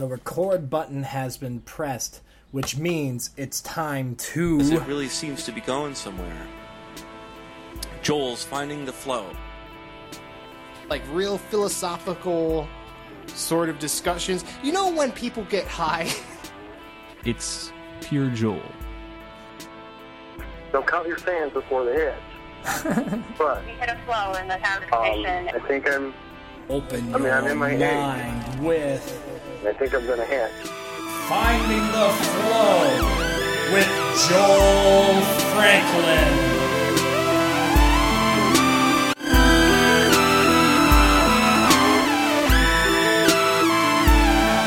The record button has been pressed, which means it's time to. Because it really seems to be going somewhere. Joel's finding the flow. like real philosophical sort of discussions. You know when people get high? It's pure Joel. Don't count your fans before they hit. but We hit a flow in the um, conversation. I think I'm. Open I mean, your I'm in my mind with I think I'm gonna hit. Finding the Flow with Joel Franklin.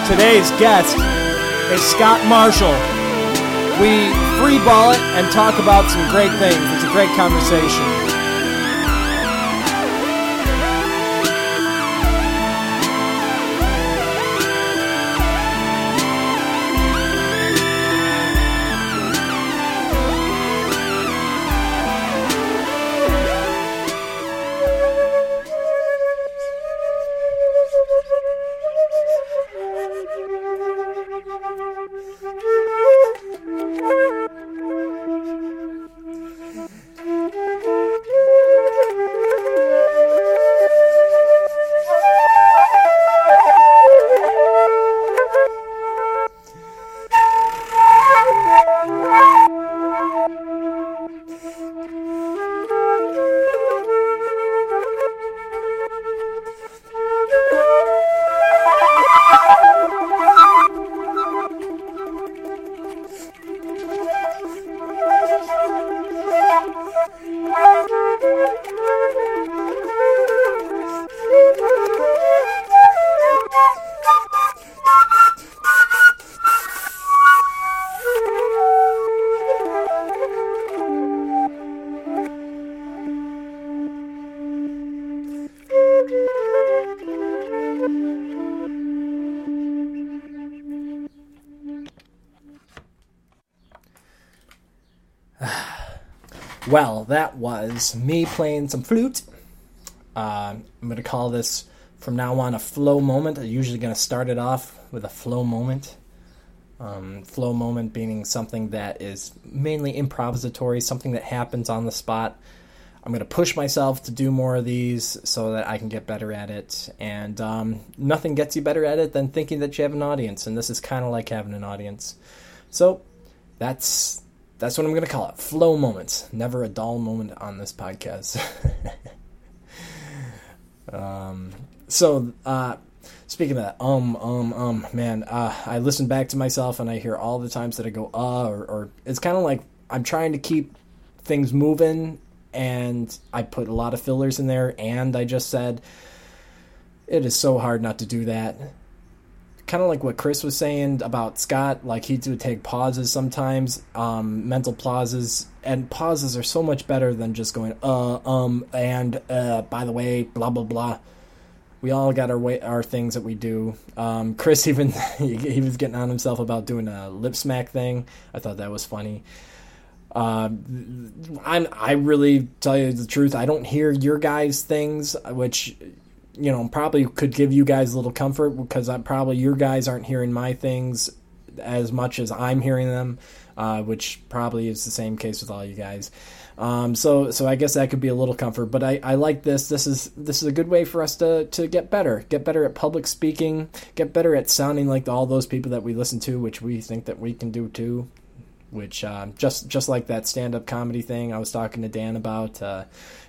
Today's guest is Scott Marshall. We freeball it and talk about some great things. It's a great conversation. Well, that was me playing some flute. Uh, I'm going to call this from now on a flow moment. I'm usually going to start it off with a flow moment. Um, flow moment being something that is mainly improvisatory, something that happens on the spot. I'm going to push myself to do more of these so that I can get better at it. And um, nothing gets you better at it than thinking that you have an audience. And this is kind of like having an audience. So that's that's what I'm going to call it. Flow moments. Never a dull moment on this podcast. um, so, uh, speaking of that, um, um, um, man, uh, I listen back to myself and I hear all the times that I go, uh, or, or it's kind of like I'm trying to keep things moving and I put a lot of fillers in there and I just said, it is so hard not to do that kind of like what Chris was saying about Scott, like he would take pauses sometimes, um, mental pauses, and pauses are so much better than just going, uh, um, and, uh, by the way, blah, blah, blah. We all got our way, our things that we do. Um, Chris even, he, was getting on himself about doing a lip smack thing. I thought that was funny. Um, I'm, I really tell you the truth. I don't hear your guys' things, which you know, probably could give you guys a little comfort because I probably your guys aren't hearing my things as much as I'm hearing them, uh, which probably is the same case with all you guys. Um, so, so I guess that could be a little comfort, but I, I like this. This is this is a good way for us to to get better, get better at public speaking, get better at sounding like all those people that we listen to, which we think that we can do too. Which uh, just just like that stand up comedy thing I was talking to Dan about. Uh,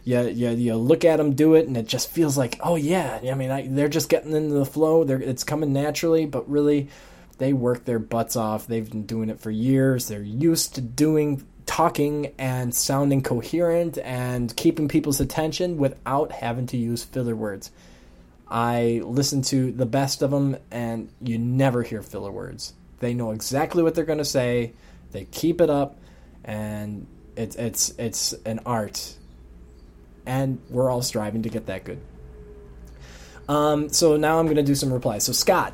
you, you, you look at them do it and it just feels like oh yeah i mean I, they're just getting into the flow. They're, it's coming naturally but really they work their butts off. They've been doing it for years. They're used to doing talking and sounding coherent and keeping people's attention without having to use filler words. I listen to the best of them and you never hear filler words. They know exactly what they're going to say they keep it up and it's it's it's an art and we're all striving to get that good. Um, so now I'm going to do some replies. So Scott,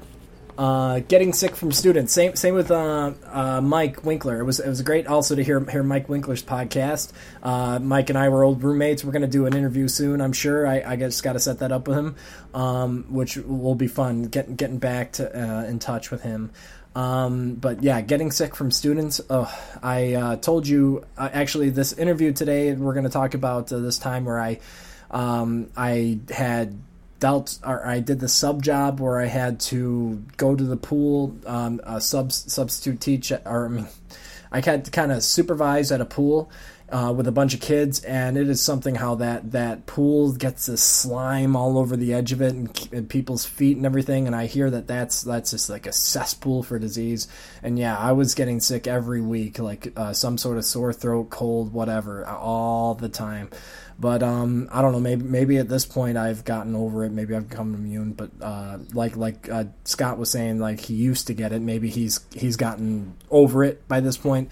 Uh, getting sick from students. Same same with uh, uh, Mike Winkler. It was it was great also to hear hear Mike Winkler's podcast. Uh, Mike and I were old roommates. We're going to do an interview soon. I'm sure. I, I just got to set that up with him, um, which will be fun. Getting getting back to uh, in touch with him. Um, but yeah, getting sick from students. Oh, I uh, told you uh, actually this interview today. We're going to talk about uh, this time where I um, I had dealt or I did the sub job where I had to go to the pool, um, a sub substitute teach or I mean, I had to kind of supervise at a pool. Uh, with a bunch of kids, and it is something how that that pool gets this slime all over the edge of it and, and people's feet and everything. And I hear that that's that's just like a cesspool for disease. And yeah, I was getting sick every week, like uh, some sort of sore throat, cold, whatever, all the time. But um, I don't know. Maybe maybe at this point I've gotten over it. Maybe I've become immune. But uh, like like uh, Scott was saying, like he used to get it. Maybe he's he's gotten over it by this point.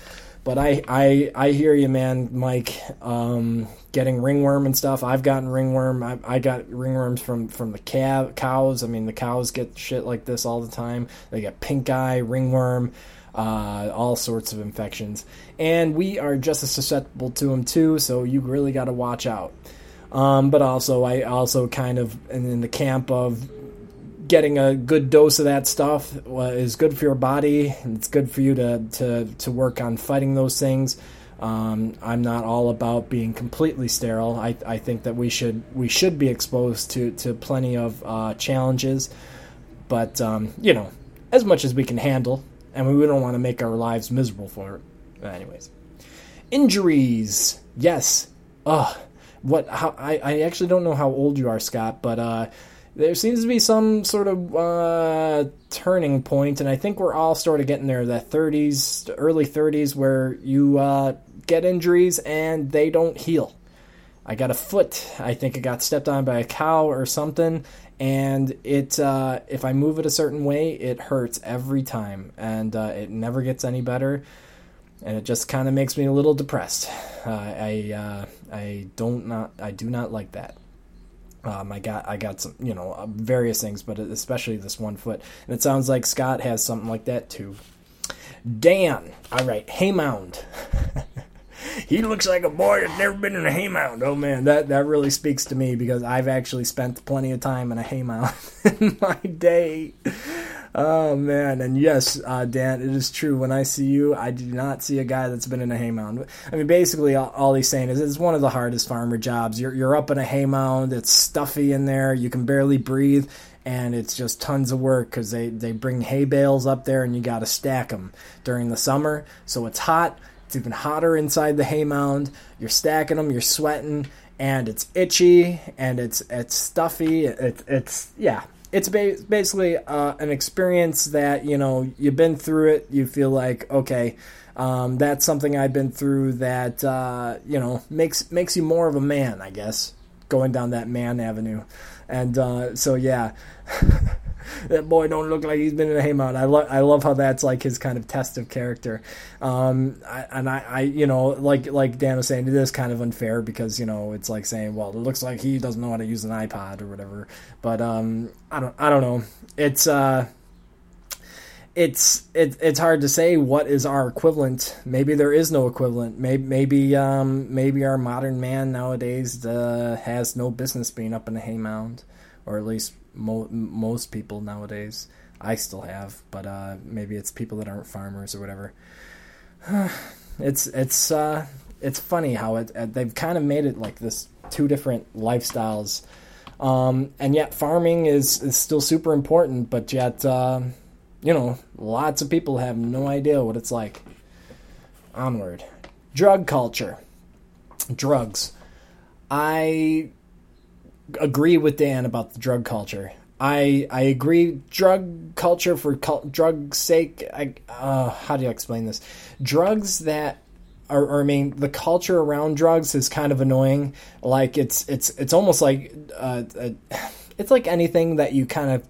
But I, I, I hear you, man, Mike. Um, getting ringworm and stuff. I've gotten ringworm. I, I got ringworms from from the cow, cows. I mean, the cows get shit like this all the time. They get pink eye, ringworm, uh, all sorts of infections, and we are just as susceptible to them too. So you really got to watch out. Um, but also, I also kind of in the camp of getting a good dose of that stuff is good for your body. It's good for you to to to work on fighting those things. Um, I'm not all about being completely sterile. I, I think that we should we should be exposed to to plenty of uh, challenges, but um, you know, as much as we can handle, and we don't want to make our lives miserable for it. Anyways, injuries. Yes. Ugh. What? How? I I actually don't know how old you are, Scott, but uh, there seems to be some sort of uh, turning point, and I think we're all sort of getting there the 30s, early 30s, where you uh, get injuries and they don't heal. I got a foot. I think it got stepped on by a cow or something, and it. Uh, if I move it a certain way, it hurts every time, and uh, it never gets any better. And it just kind of makes me a little depressed. Uh, I uh, I don't not I do not like that. Um, I got I got some you know uh, various things, but especially this one foot. And it sounds like Scott has something like that too. Dan, all right, Haymound. he looks like a boy that's never been in a haymound. Oh man, that that really speaks to me because I've actually spent plenty of time in a haymound in my day. Oh man, and yes, uh, Dan, it is true. When I see you, I do not see a guy that's been in a haymound. I mean, basically, all, he's saying is it's one of the hardest farmer jobs. You're you're up in a haymound. It's stuffy in there. You can barely breathe, and it's just tons of work because they they bring hay bales up there, and you got to stack them during the summer. So it's hot. It's even hotter inside the haymound. You're stacking them. You're sweating, and it's itchy, and it's it's stuffy. It, it's yeah it's ba- basically uh, an experience that you know you've been through it. You feel like okay, um, that's something I've been through that uh, you know makes makes you more of a man, I guess, going down that man avenue, and uh, so yeah. that boy don't look like he's been in a haymound. I love I love how that's like his kind of test of character. Um, I, and I, I, you know, like like Dan was saying, it is kind of unfair because you know it's like saying, well, it looks like he doesn't know how to use an iPod or whatever. But um, I don't I don't know. It's uh. It's it, it's hard to say what is our equivalent. Maybe there is no equivalent. Maybe maybe um, maybe our modern man nowadays uh, has no business being up in a haymound, or at least mo- most people nowadays. I still have, but uh, maybe it's people that aren't farmers or whatever. it's it's uh, it's funny how it uh, they've kind of made it like this two different lifestyles, um, and yet farming is is still super important. But yet, uh, you know, lots of people have no idea what it's like. Onward, drug culture, drugs. I agree with Dan about the drug culture. I I agree. Drug culture for cul- drug sake. I, uh, how do you explain this? Drugs that are, or, I mean, the culture around drugs is kind of annoying. Like it's it's it's almost like uh, uh, it's like anything that you kind of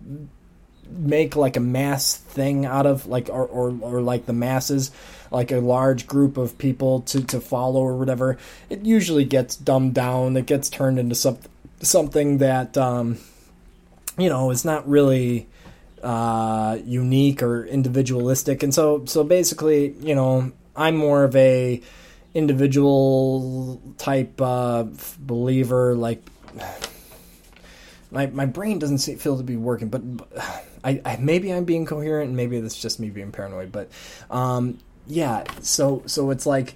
make like a mass thing out of, like or or, or like the masses like a large group of people to, to follow or whatever, it usually gets dumbed down. It gets turned into something something that um, you know is not really uh, unique or individualistic, and so so basically, you know, I'm more of a individual type uh, believer. Like my my brain doesn't feel to be working, but I, I maybe I'm being coherent, and maybe that's just me being paranoid. But um, yeah, so so it's like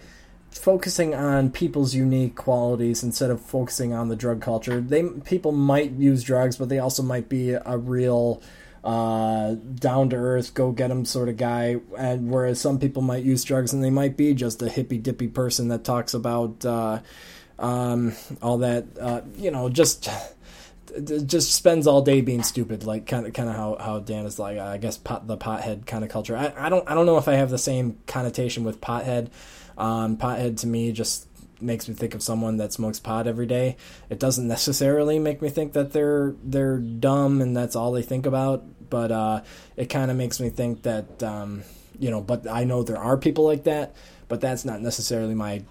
focusing on people's unique qualities instead of focusing on the drug culture. They people might use drugs, but they also might be a real uh, down to earth, go get 'em sort of guy. And whereas some people might use drugs and they might be just a hippy dippy person that talks about uh, um, all that, uh, you know, just just spends all day being stupid, like kind of kind of how, how Dan is like. I guess pot, the pothead kind of culture. I, I don't I don't know if I have the same connotation with pothead. Um, pothead to me just makes me think of someone that smokes pot every day. It doesn't necessarily make me think that they're they're dumb and that's all they think about, but uh, it kind of makes me think that um, you know. But I know there are people like that, but that's not necessarily my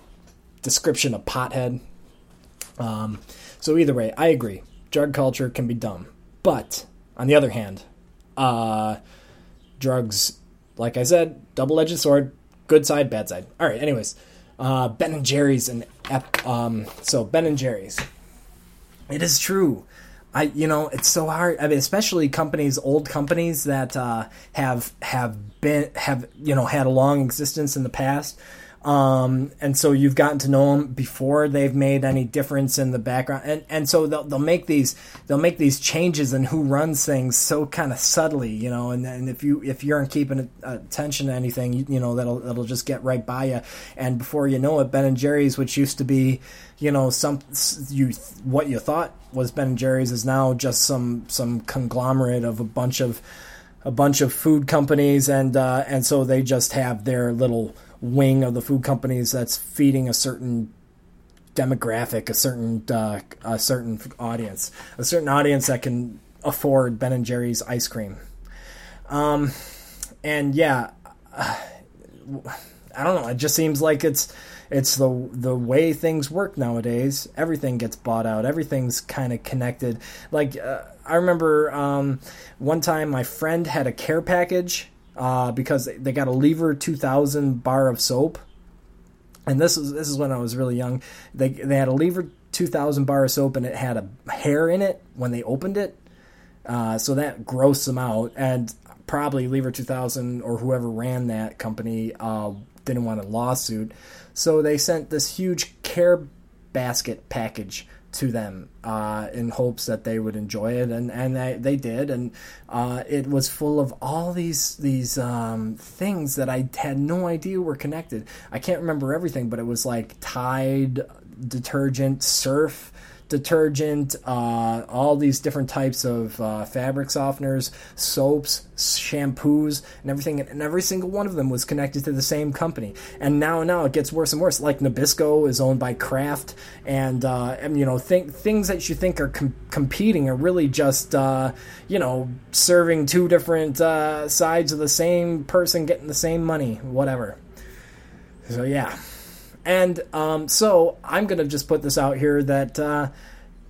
description of pothead. Um, so either way, I agree. Drug culture can be dumb, but on the other hand, uh, drugs, like I said, double-edged sword. Good side, bad side. All right. Anyways, uh, Ben and Jerry's and um, so Ben and Jerry's. It is true. I you know it's so hard. I mean, especially companies, old companies that uh, have have been have you know had a long existence in the past. Um, and so you've gotten to know them before they've made any difference in the background, and and so they'll they'll make these they'll make these changes in who runs things so kind of subtly, you know. And, and if you if you aren't keeping attention to anything, you, you know that'll that'll just get right by you, and before you know it, Ben and Jerry's, which used to be, you know, some you what you thought was Ben and Jerry's is now just some some conglomerate of a bunch of a bunch of food companies, and uh, and so they just have their little wing of the food companies that's feeding a certain demographic, a certain uh, a certain audience, a certain audience that can afford Ben and Jerry's ice cream. Um, and yeah, I don't know. It just seems like it's it's the the way things work nowadays. Everything gets bought out. Everything's kind of connected. Like uh, I remember um, one time my friend had a care package uh, because they got a Lever 2000 bar of soap. And this is this is when I was really young. They they had a Lever 2000 bar of soap and it had a hair in it when they opened it. Uh, so that grossed them out, and probably Lever 2000 or whoever ran that company uh, didn't want a lawsuit. So they sent this huge care basket package to them uh, in hopes that they would enjoy it, and and they, they did, and uh, it was full of all these these um, things that I had no idea were connected. I can't remember everything, but it was like Tide detergent, Surf detergent, uh, all these different types of uh, fabric softeners, soaps, shampoos, and everything. And every single one of them was connected to the same company. And now, now it gets worse and worse. Like Nabisco is owned by Kraft, and, uh, and you know, think, things that you think are com- competing are really just, uh, you know, serving two different uh, sides of the same person getting the same money, whatever. So yeah. And um, so I'm going to just put this out here that uh,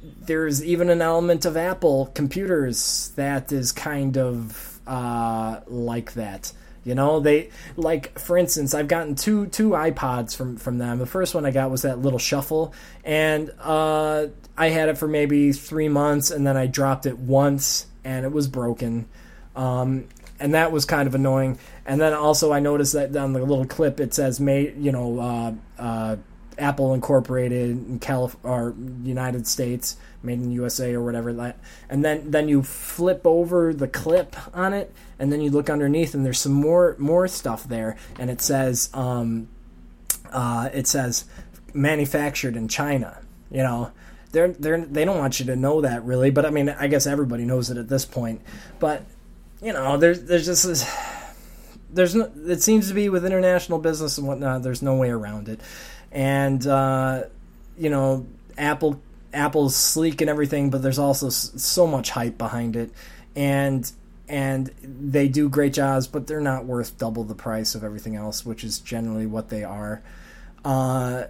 there's even an element of Apple computers that is kind of uh, like that. You know, they like for instance, I've gotten two two iPods from from them. The first one I got was that little shuffle, and uh, I had it for maybe three months, and then I dropped it once, and it was broken. Um, and that was kind of annoying. And then also I noticed that on the little clip it says made you know uh, uh, Apple Incorporated in Calif- or United States, made in USA or whatever that. And then then you flip over the clip on it, and then you look underneath, and there's some more more stuff there, and it says um, uh, it says manufactured in China. You know. They're, they're, they don't want you to know that really, but I mean, I guess everybody knows it at this point. But you know, there's there's just this, there's no, it seems to be with international business and whatnot. There's no way around it, and uh, you know, Apple Apple's sleek and everything, but there's also so much hype behind it, and and they do great jobs, but they're not worth double the price of everything else, which is generally what they are. Uh,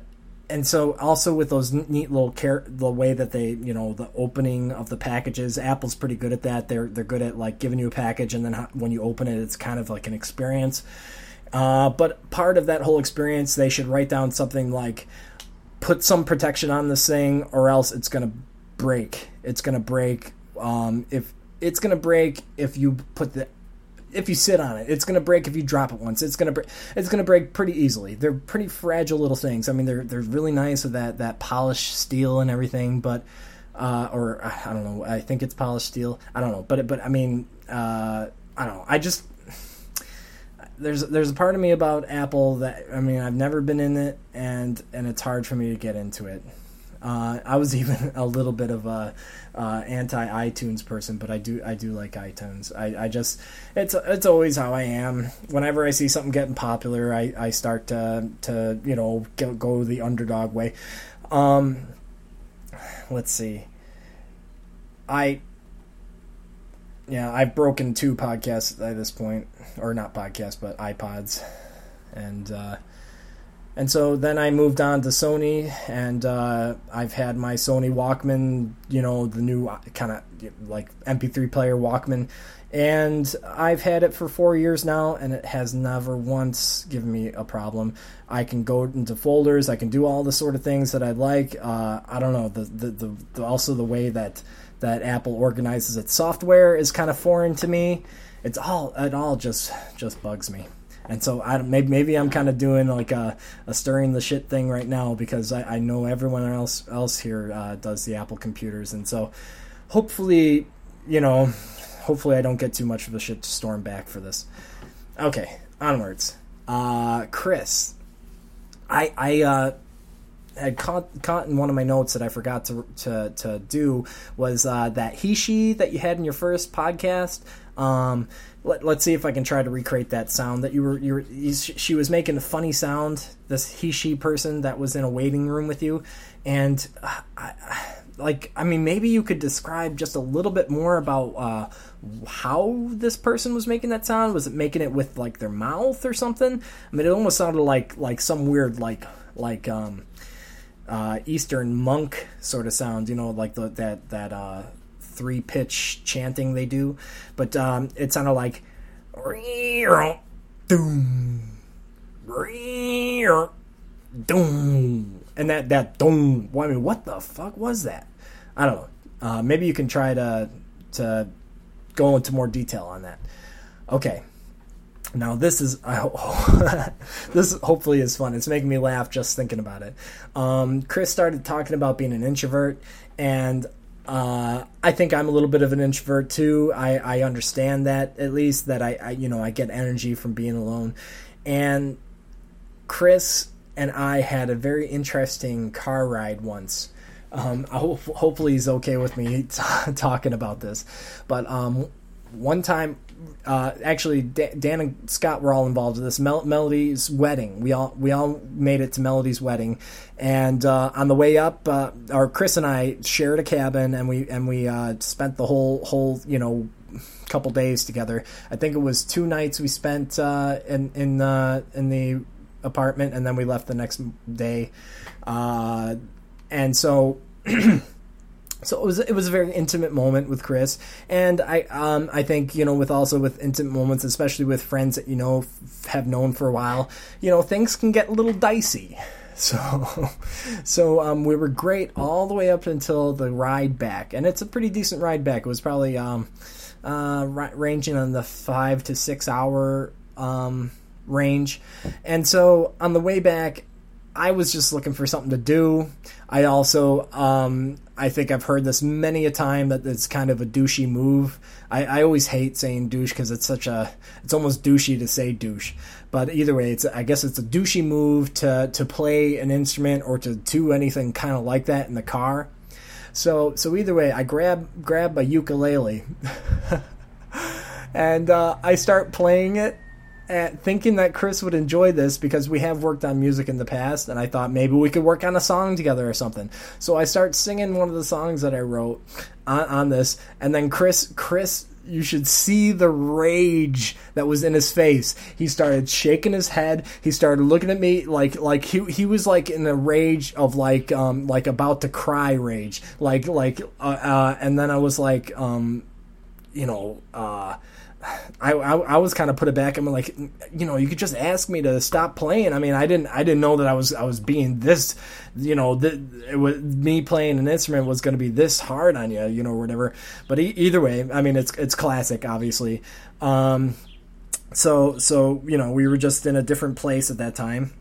and so also with those neat little care the way that they you know the opening of the packages apple's pretty good at that. They're they're good at like giving you a package and then when you open it it's kind of like an experience. Uh, but part of that whole experience they should write down something like put some protection on this thing or else it's gonna break. It's gonna break um, if it's gonna break if you put the if you sit on it. It's going to break if you drop it once. It's going to it's going to break pretty easily. They're pretty fragile little things. I mean, they're they're really nice with that that polished steel and everything, but uh, or I don't know. I think it's polished steel. I don't know, but but I mean, uh, I don't know. I just there's there's a part of me about Apple that I mean I've never been in it and and it's hard for me to get into it. Uh, I was even a little bit of a uh, anti iTunes person, but I do I do like iTunes. I, I just it's it's always how I am. Whenever I see something getting popular, I, I start to to you know go, go the underdog way. Um, let's see. I yeah I've broken two podcasts at this point, or not podcasts, but iPods, and. Uh, and so then I moved on to Sony, and uh, I've had my Sony Walkman, you know, the new kind of like MP3 player Walkman, and I've had it for four years now, and it has never once given me a problem. I can go into folders, I can do all the sort of things that I like. Uh, I don't know the, the the, the also the way that that Apple organizes its software is kind of foreign to me. It's all it all just just bugs me and so I maybe maybe I'm kind of doing like a, a, stirring the shit thing right now because I, I know everyone else else here uh, does the Apple computers, and so hopefully you know hopefully I don't get too much of a shit storm back for this. Okay, onwards. Uh, Chris, I I uh, had caught, caught in one of my notes that I forgot to to, to do was uh, that he she that you had in your first podcast. Um, let, us see if I can try to recreate that sound that you were you were she was making a funny sound this he she person that was in a waiting room with you. And uh, I, like I mean maybe you could describe just a little bit more about uh, how this person was making that sound. Was it making it with like their mouth or something? I mean it almost sounded like like some weird like like um uh, Eastern monk sort of sound you know like the, that that uh three pitch chanting they do, but um, it sounded like doom, doom, and that that doom. I mean, what the fuck was that? I don't know. Uh, maybe you can try to to go into more detail on that. Okay. Now this is I hope, this hopefully is fun. It's making me laugh just thinking about it. Um, Chris started talking about being an introvert, and uh, I think I'm a little bit of an introvert too. I, I understand that at least that I, I, you know I get energy from being alone, and Chris and I had a very interesting car ride once. Um, hope, hopefully he's okay with me t- talking about this, but um, one time uh, actually Dan and Scott were all involved in this. Mel- Melody's wedding. We all we all made it to Melody's wedding, and uh, on the way up, uh, our Chris and I shared a cabin, and we and we uh, spent the whole whole you know couple days together. I think it was two nights we spent uh, in in the in the apartment, and then we left the next day, uh, and so. so it was it was a very intimate moment with Chris, and I um I think you know with also with intimate moments, especially with friends that you know f- have known for a while, you know things can get a little dicey. So, so um, we were great all the way up until the ride back, and it's a pretty decent ride back. It was probably um, uh, ranging on the five to six hour um, range, and so on the way back, I was just looking for something to do. I also, um, I think I've heard this many a time that it's kind of a douchey move. I, I always hate saying douche because it's such a, it's almost douchey to say douche. But either way, it's I guess it's a douchey move to to play an instrument or to do anything kind of like that in the car. So so either way, I grab grab a ukulele, and uh, I start playing it at thinking that Chris would enjoy this because we have worked on music in the past, and I thought maybe we could work on a song together or something. So I start singing one of the songs that I wrote on, on this, and then Chris Chris you should see the rage that was in his face. He started shaking his head. He started looking at me like like he he was like in a rage of like um like about to cry rage. Like like uh, uh and then I was like um you know uh I, I, I was kind of put it back. I'm like, you know, you could just ask me to stop playing. I mean, I didn't I didn't know that I was I was being this, you know, it was me playing an instrument was going to be this hard on you, you know, whatever. But e- either way, I mean, it's it's classic, obviously. Um, so so you know, we were just in a different place at that time.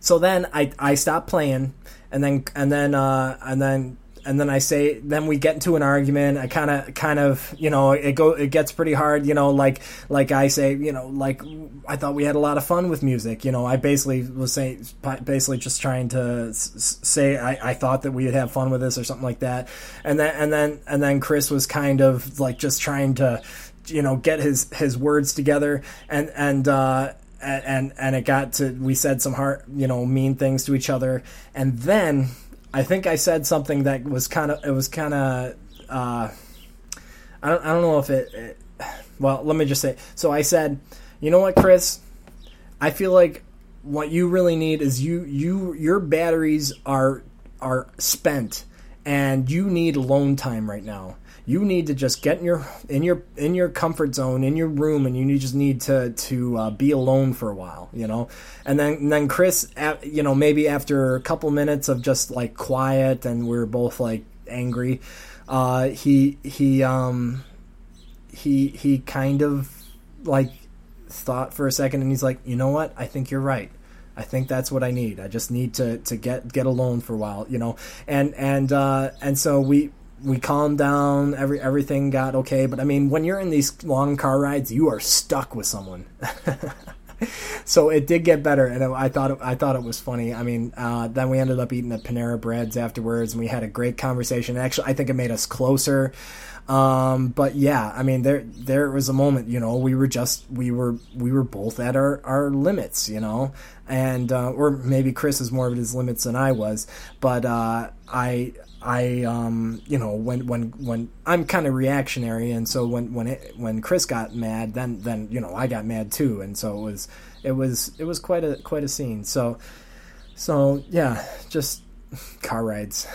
So then I I stopped playing, and then and then uh, and then and then I say, then we get into an argument. I kind of, kind of, you know, it go, it gets pretty hard, you know, like, like I say, you know, like I thought we had a lot of fun with music, you know. I basically was saying, basically just trying to say I, I thought that we would have fun with this or something like that, and then, and then, and then Chris was kind of like just trying to, you know, get his his words together, and and. uh and and it got to we said some hard you know mean things to each other and then I think I said something that was kind of it was kind of uh, I don't I don't know if it, it well let me just say so I said you know what Chris? I feel like what you really need is you you your batteries are are spent and you need alone time right now you need to just get in your in your in your comfort zone in your room and you just need to to uh, be alone for a while you know and then and then chris you know maybe after a couple minutes of just like quiet and we are both like angry uh, he he um he he kind of like thought for a second and he's like you know what i think you're right I think that's what I need. I just need to, to get get alone for a while, you know. And and uh, and so we we calmed down. Every everything got okay. But I mean, when you're in these long car rides, you are stuck with someone. so it did get better, and I thought it, I thought it was funny. I mean, uh, then we ended up eating at Panera Breads afterwards, and we had a great conversation. Actually, I think it made us closer. Um, but yeah, I mean, there there was a moment, you know, we were just we were we were both at our our limits, you know, and uh, or maybe Chris is more of his limits than I was, but uh, I I um you know when when when I'm kind of reactionary and so when when it, when Chris got mad then then you know I got mad too and so it was it was it was quite a quite a scene. So so yeah just car rides.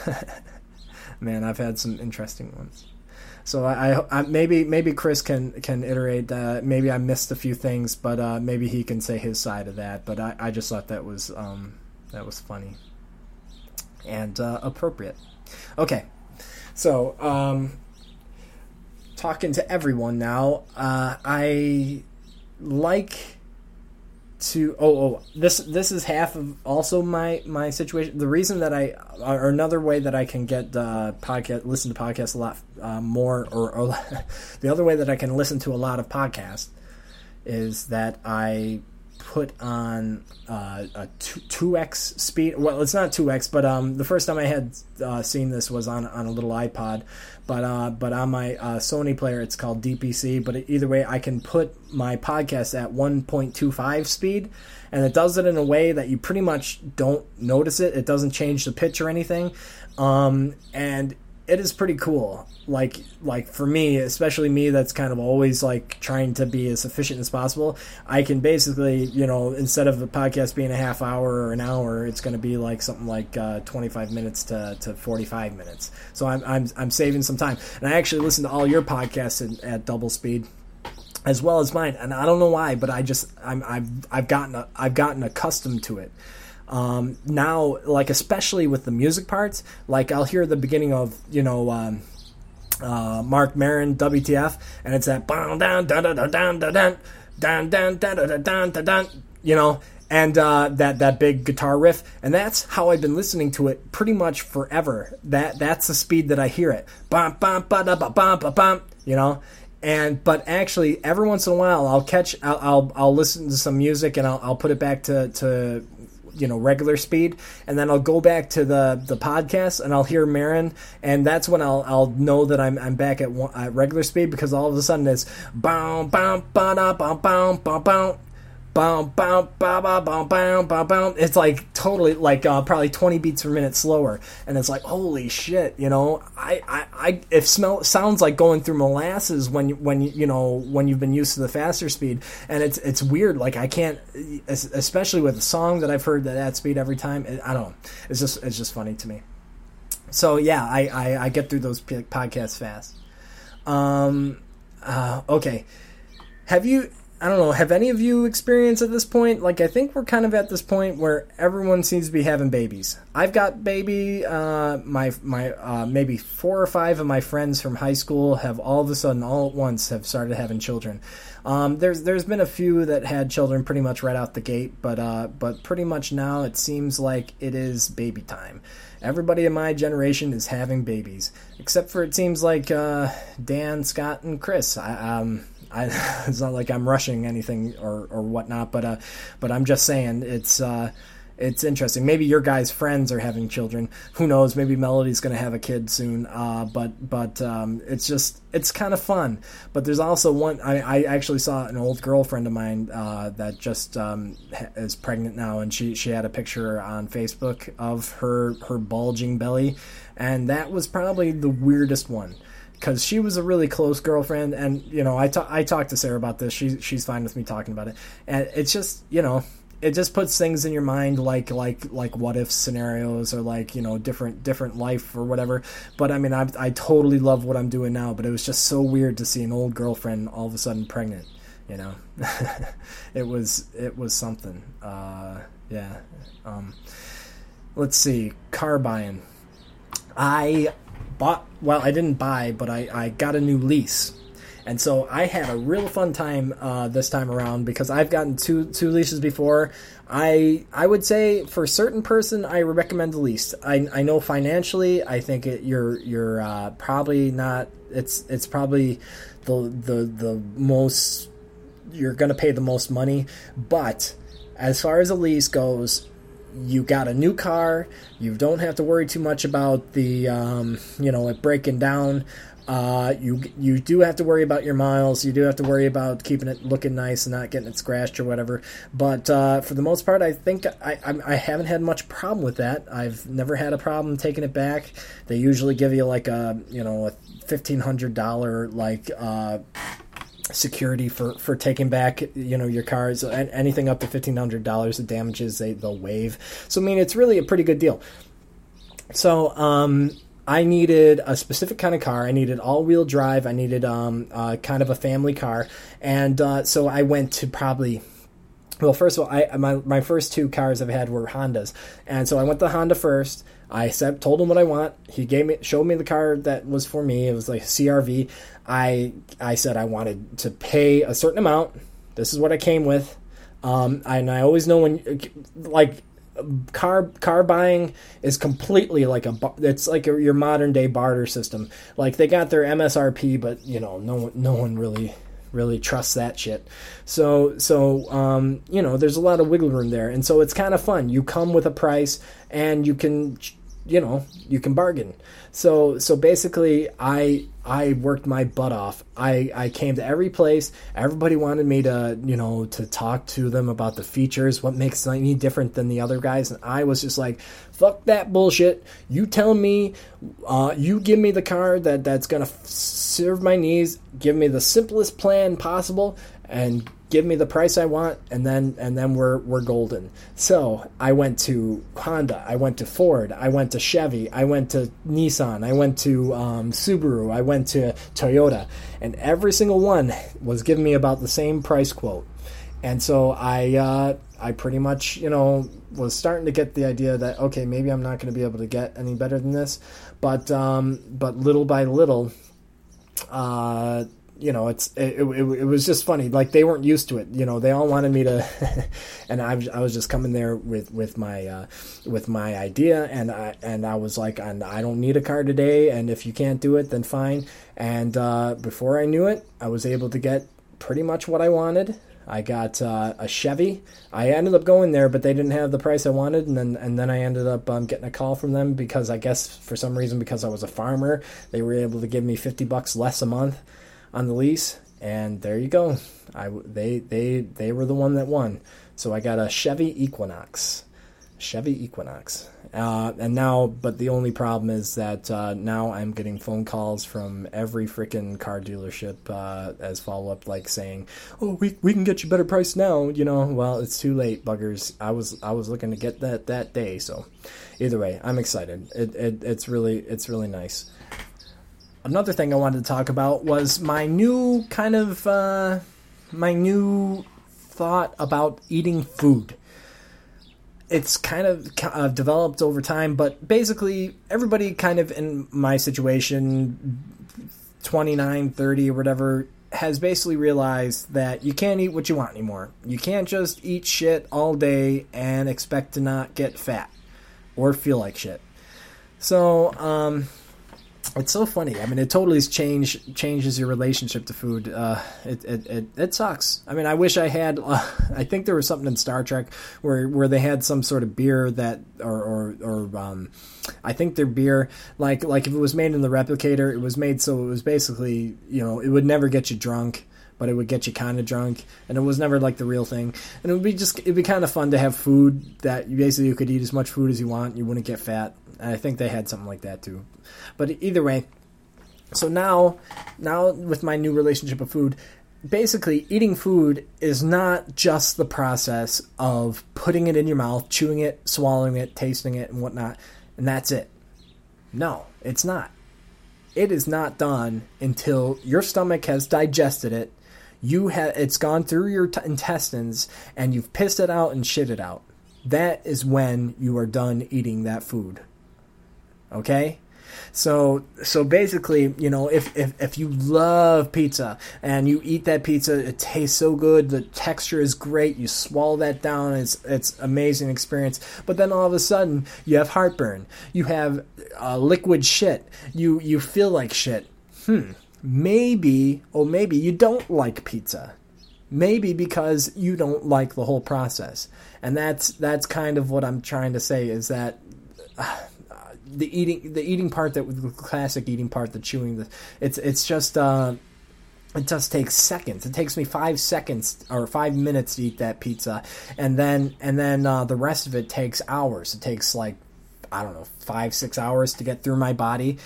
Man I've had some interesting ones. So I, I, I maybe maybe Chris can can iterate uh, maybe I missed a few things but uh, maybe he can say his side of that. But I, I just thought that was um that was funny and uh, appropriate Okay, so um, talking to everyone now. Uh, I like to oh oh this this is half of also my my situation. The reason that I or another way that I can get uh, podcast listen to podcasts a lot uh, more or, or the other way that I can listen to a lot of podcasts is that I put on uh, a two x speed. Well, it's not two x, but um, the first time I had uh, seen this was on on a little iPod, but uh, but on my uh, Sony player it's called DPC. But either way, I can put my podcast at one point two five speed, and it does it in a way that you pretty much don't notice it. It doesn't change the pitch or anything, um, and it is pretty cool. Like like for me, especially me that's kind of always like trying to be as efficient as possible. I can basically, you know, instead of the podcast being a half hour or an hour, it's going to be like something like uh, 25 minutes to, to 45 minutes. So I'm, I'm I'm saving some time. And I actually listen to all your podcasts in, at double speed as well as mine. And I don't know why, but I just I'm I've I've gotten I've gotten accustomed to it. Um, now, like especially with the music parts, like I'll hear the beginning of you know um, uh, Marc Maron WTF, and it's that down down down down down down down down down down down you know, and uh, that that big guitar riff, and that's how I've been listening to it pretty much forever. That that's the speed that I hear it. Bum bum ba da ba bum ba bum. You know, and but actually every once in a while I'll catch I'll I'll, I'll listen to some music and I'll, I'll put it back to to you know regular speed. And then I'll go back to the the podcast and I'll hear Maron, and that's when I'll I'll know that I'm I'm back at, at regular speed because all of a sudden it's bow bow ba da bow bow It's like totally like uh, probably 20 beats per minute slower, and it's like holy shit, you know. I, I, I if smell sounds like going through molasses when when you, know when you've been used to the faster speed, and it's it's weird. Like I can't, especially with a song that I've heard that at speed every time. I don't know. It's just it's just funny to me. So yeah, I I, I get through those podcasts fast. Um, uh, okay. Have you? I don't know. Have any of you experienced at this point? Like, I think we're kind of at this point where everyone seems to be having babies. I've got baby. Uh, my my uh, maybe four or five of my friends from high school have all of a sudden, all at once, have started having children. Um, there's there's been a few that had children pretty much right out the gate, but uh, but pretty much now it seems like it is baby time. Everybody in my generation is having babies, except for it seems like uh, Dan, Scott, and Chris. I, um, I, it's not like I'm rushing anything or, or whatnot, but uh, but I'm just saying it's uh, it's interesting. Maybe your guys' friends are having children. Who knows? Maybe Melody's going to have a kid soon. Uh, but but um, it's just it's kind of fun. But there's also one. I, I actually saw an old girlfriend of mine uh, that just um, is pregnant now, and she she had a picture on Facebook of her her bulging belly, and that was probably the weirdest one because she was a really close girlfriend, and you know, I ta- I talked to Sarah about this. She's she's fine with me talking about it, and it's just you know, it just puts things in your mind like like like what if scenarios or like you know different different life or whatever. But I mean, I I totally love what I'm doing now, but it was just so weird to see an old girlfriend all of a sudden pregnant. You know, it was it was something. Uh, yeah. Um, let's see, car buying. I bought well i didn't buy but i, I got a new lease. And so i had a real fun time uh, this time around because i've gotten two two leases before. I i would say for a certain person i recommend the lease i, I know financially i think it, you're you're uh, probably not it's it's probably the the the most you're to pay the most money. But as far as a lease goes you got a new car. You don't have to worry too much about the, um, you know, it breaking down. Uh, you you do have to worry about your miles. You do have to worry about keeping it looking nice and not getting it scratched or whatever. But uh, for the most part, I think I, I, I haven't had much problem with that. I've never had a problem taking it back. They usually give you like a you know a fifteen hundred dollar like. Uh, security for for taking back you know your cars anything up to fifteen hundred dollars of damages they they'll waive so i mean it's really a pretty good deal so um I needed a specific kind of car. I needed all-wheel drive. I needed um, uh, kind of a family car, and uh, so I went to probably well, first of all, I my my first two cars I've had were Hondas, and so I went to Honda first. I said, told him what I want. He gave me, showed me the car that was for me. It was like a CRV. I I said I wanted to pay a certain amount. This is what I came with. Um, and I always know when, like, car car buying is completely like a it's like a, your modern day barter system. Like they got their MSRP, but you know no no one really really trusts that shit. So so um, you know there's a lot of wiggle room there, and so it's kind of fun. You come with a price, and you can you know you can bargain. So so basically, I I worked my butt off. I, I came to every place. Everybody wanted me to, you know, to talk to them about the features, what makes me different than the other guys. And I was just like, fuck that bullshit. You tell me, uh, you give me the car that, that's f- serve my needs, give me the simplest plan possible, and give me the price I want, and then and then we're we're golden. So I went to Honda, I went to Ford, I went to Chevy, I went to Nissan, I went to um, Subaru, I went to Toyota, and every single one was giving me about the same price quote. And so I uh, I pretty much you know was starting to get the idea that okay maybe I'm not going to be able to get any better than this, but um, but little by little. Uh, you know, it's it, it, it, was just funny. Like they weren't used to it. You know, they all wanted me to, and I, I was just coming there with with my uh, with my idea, and I and I was like, and I don't need a car today, and if you can't do it, then fine. And uh, before I knew it, I was able to get pretty much what I wanted. I got uh, a Chevy. I ended up going there, but they didn't have the price I wanted, and then and then I ended up um, getting a call from them because I guess for some reason because I was a farmer, they were able to give me fifty bucks less a month on the lease, and there you go. I they they they were the one that won. So I got a Chevy Equinox, Chevy Equinox, uh, and now but the only problem is that uh, now I'm getting phone calls from every freaking car dealership uh, as follow up, like saying, "Oh, we we can get you better price now." You know, well, it's too late, buggers. I was I was looking to get that that day, so either way, I'm excited. It, it it's really it's really nice another thing I wanted to talk about was my new kind of uh, my new thought about eating food. It's kind of uh, developed over time, but basically everybody kind of in my situation 29, 30 or whatever has basically realized that you can't eat what you want anymore. You can't just eat shit all day and expect to not get fat or feel like shit. So, um, it's so funny. I mean, it totally change changes your relationship to food. Uh, it, it, it it sucks. I mean, I wish I had. Uh, I think there was something in Star Trek where where they had some sort of beer that or or, or um, I think their beer like like if it was made in the replicator, it was made so it was basically you know it would never get you drunk. But it would get you kind of drunk, and it was never like the real thing. And it would be just, it'd be kind of fun to have food that you basically you could eat as much food as you want, you wouldn't get fat. I think they had something like that too. But either way, so now, now with my new relationship with food, basically eating food is not just the process of putting it in your mouth, chewing it, swallowing it, tasting it, and whatnot, and that's it. No, it's not. It is not done until your stomach has digested it. You have it's gone through your t- intestines and you've pissed it out and shit it out. That is when you are done eating that food. Okay? So so basically, you know, if, if if you love pizza and you eat that pizza, it tastes so good, the texture is great, you swallow that down, it's it's amazing experience. But then all of a sudden, you have heartburn, you have uh, liquid shit, you you feel like shit. Hmm, maybe or maybe you don't like pizza. Maybe because you don't like the whole process. And that's that's kind of what I'm trying to say is that uh, the eating the eating part that the classic eating part the chewing the it's it's just uh it just takes seconds. It takes me five seconds or five minutes to eat that pizza, and then and then uh, the rest of it takes hours. It takes like I don't know five six hours to get through my body,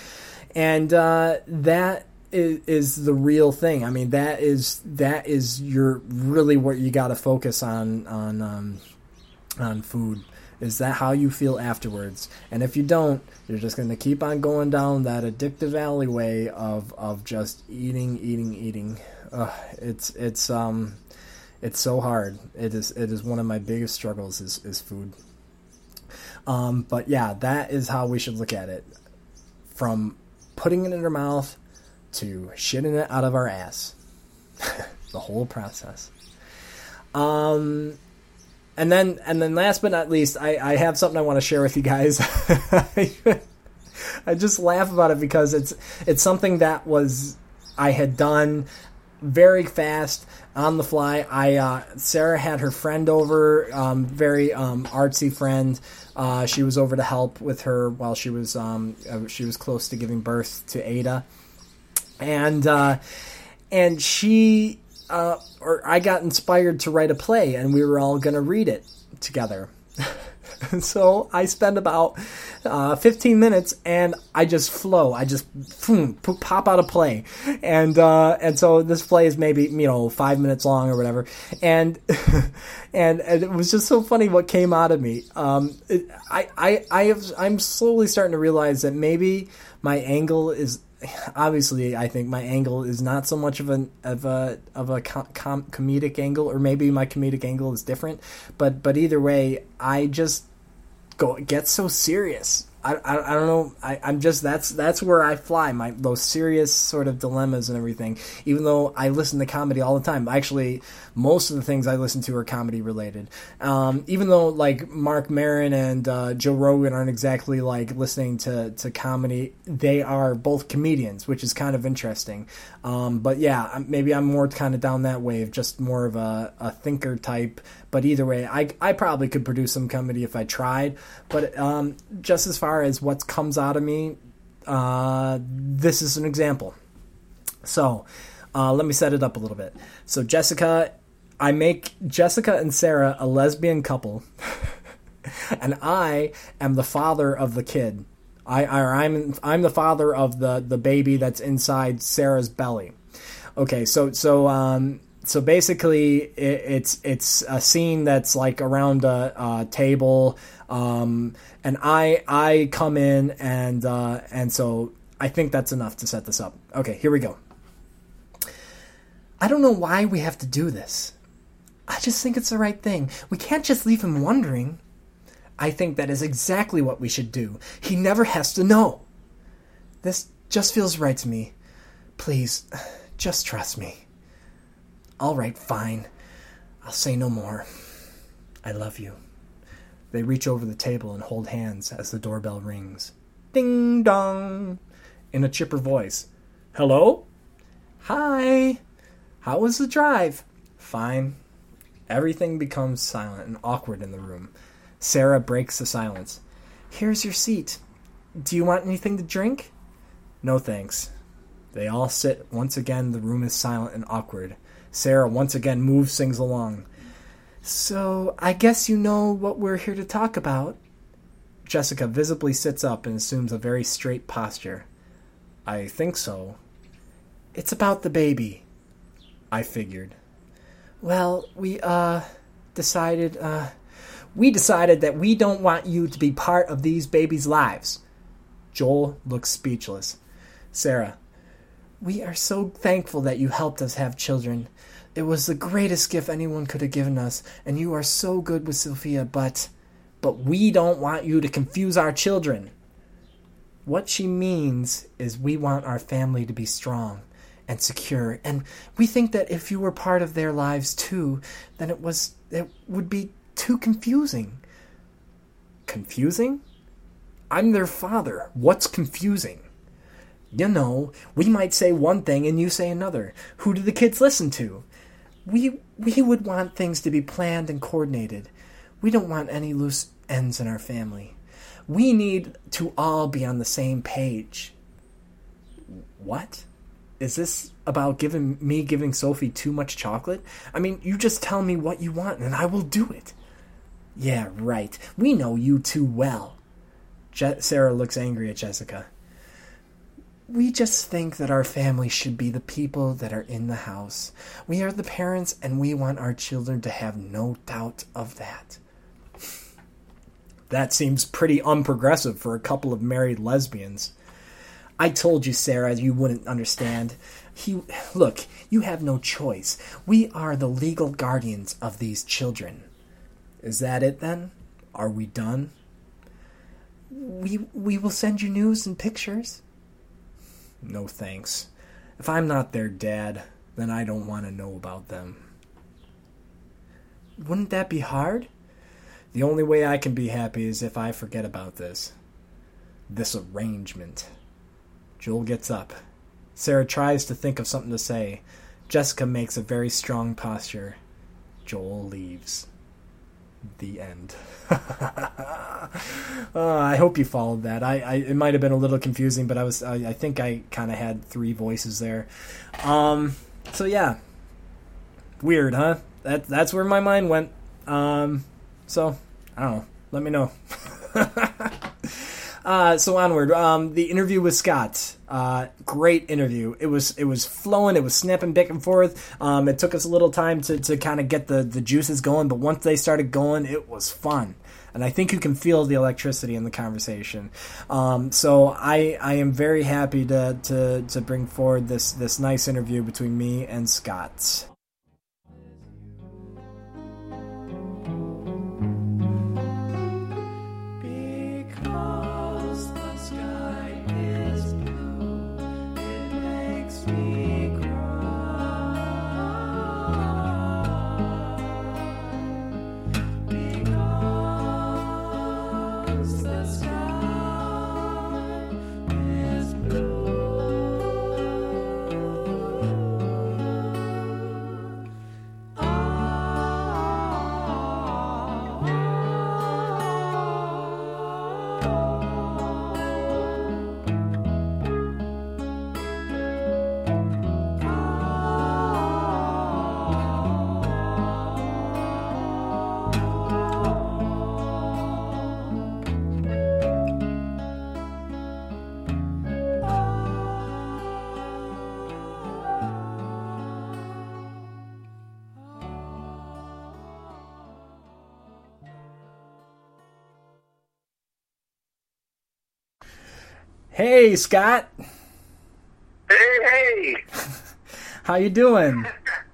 and uh, that is, the real thing. I mean that is that is your really what you got to focus on on um, on food is that how you feel afterwards? And if you don't, you're just going to keep on going down that addictive alleyway of of just eating, eating, eating. Uh, it's it's um it's so hard. It is it is one of my biggest struggles is is food. Um, but yeah, that is how we should look at it. From putting it in our mouth to shitting it out of our ass. the whole process. Um, and then and then last but not least, I, I have something I want to share with you guys. I just laugh about it because it's it's something that was I had done very fast on the fly. I uh, Sarah had her friend over, um, very um, artsy friend. Uh, she was over to help with her while she was um, uh, she was close to giving birth to Ada, and uh, and she uh, or I got inspired to write a play, and we were all going to read it together. so I spend about uh, 15 minutes, and I just flow. I just boom, pop out a play, and uh, and so this play is maybe you know five minutes long or whatever, and and, and it was just so funny what came out of me. Um, it, I I I have I'm slowly starting to realize that maybe my angle is obviously I think my angle is not so much of an of a of a com- com- comedic angle, or maybe my comedic angle is different. But but either way, I just go get so serious. I, I, I don't know. I, I'm just that's that's where I fly. My those serious sort of dilemmas and everything. Even though I listen to comedy all the time, actually most of the things I listen to are comedy related. Um, even though like Marc Maron and uh, Joe Rogan aren't exactly like listening to to comedy, they are both comedians, which is kind of interesting. Um, but yeah, maybe I'm more kind of down that wave, just more of a, a thinker type. But either way, I I probably could produce some comedy if I tried. But um, just as far as what comes out of me, uh, this is an example. So, Uh, let me set it up a little bit. So Jessica, I make Jessica and Sarah a lesbian couple, and I am the father of the kid. I, I I'm I'm the father of the the baby that's inside Sarah's belly. Okay, so so um so basically it, it's it's a scene that's like around a, a table um and I I come in and uh and so I think that's enough to set this up. Okay, here we go. I don't know why we have to do this. I just think it's the right thing. We can't just leave him wondering. I think that is exactly what we should do. He never has to know. This just feels right to me. Please, just trust me. All right, fine. I'll say no more. I love you. They reach over the table and hold hands as the doorbell rings. Ding dong! In a chipper voice. Hello? Hi! How was the drive? Fine. Everything becomes silent and awkward in the room. Sarah breaks the silence. Here's your seat. Do you want anything to drink? No thanks. They all sit. Once again, the room is silent and awkward. Sarah once again moves things along. So, I guess you know what we're here to talk about. Jessica visibly sits up and assumes a very straight posture. I think so. It's about the baby. I figured. Well, we, uh, decided, uh, we decided that we don't want you to be part of these babies' lives. Joel looks speechless. Sarah, we are so thankful that you helped us have children. It was the greatest gift anyone could have given us, and you are so good with Sophia, but but we don't want you to confuse our children. What she means is we want our family to be strong and secure, and we think that if you were part of their lives too, then it was it would be too confusing. Confusing? I'm their father. What's confusing? You know, we might say one thing and you say another. Who do the kids listen to? We we would want things to be planned and coordinated. We don't want any loose ends in our family. We need to all be on the same page. What? Is this about giving me giving Sophie too much chocolate? I mean, you just tell me what you want and I will do it. Yeah, right. We know you too well. Je- Sarah looks angry at Jessica. We just think that our family should be the people that are in the house. We are the parents, and we want our children to have no doubt of that. That seems pretty unprogressive for a couple of married lesbians. I told you, Sarah, you wouldn't understand. He, look, you have no choice. We are the legal guardians of these children. Is that it then? Are we done? We we will send you news and pictures. No thanks. If I'm not their dad, then I don't want to know about them. Wouldn't that be hard? The only way I can be happy is if I forget about this. This arrangement. Joel gets up. Sarah tries to think of something to say. Jessica makes a very strong posture. Joel leaves. The end. uh, I hope you followed that. I, I it might have been a little confusing, but I was I, I think I kind of had three voices there. Um, so yeah, weird, huh? That that's where my mind went. Um, so I don't know. Let me know. Uh, so onward. Um, the interview with Scott. Uh, great interview. It was it was flowing. It was snapping back and forth. Um, it took us a little time to, to kind of get the, the juices going, but once they started going, it was fun. And I think you can feel the electricity in the conversation. Um, so I I am very happy to, to to bring forward this this nice interview between me and Scott. Hey, Scott. Hey, hey! How you doing?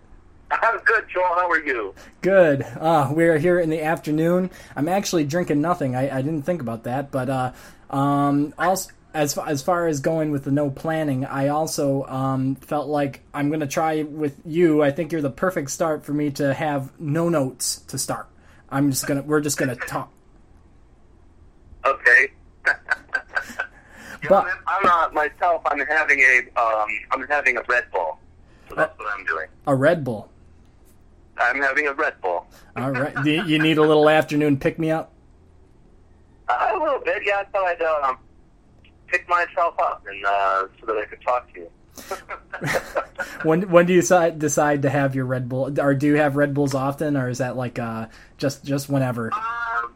I'm good, Joel. How are you? Good. Uh, we're here in the afternoon. I'm actually drinking nothing. I, I didn't think about that, but uh, um, also as as far as going with the no planning, I also um, felt like I'm gonna try with you. I think you're the perfect start for me to have no notes to start. I'm just gonna we're just gonna talk. Okay. But- know, I'm not myself. I'm having a um, I'm having a Red Bull, so that's what I'm doing. A Red Bull. I'm having a Red Bull. All right. You you need a little afternoon pick me up? Uh, a little bit, yeah. I thought I'd um, pick myself up and uh, so that I could talk to you. When when do you decide decide to have your Red Bull? Or do you have Red Bulls often, or is that like uh, just just whenever? Um,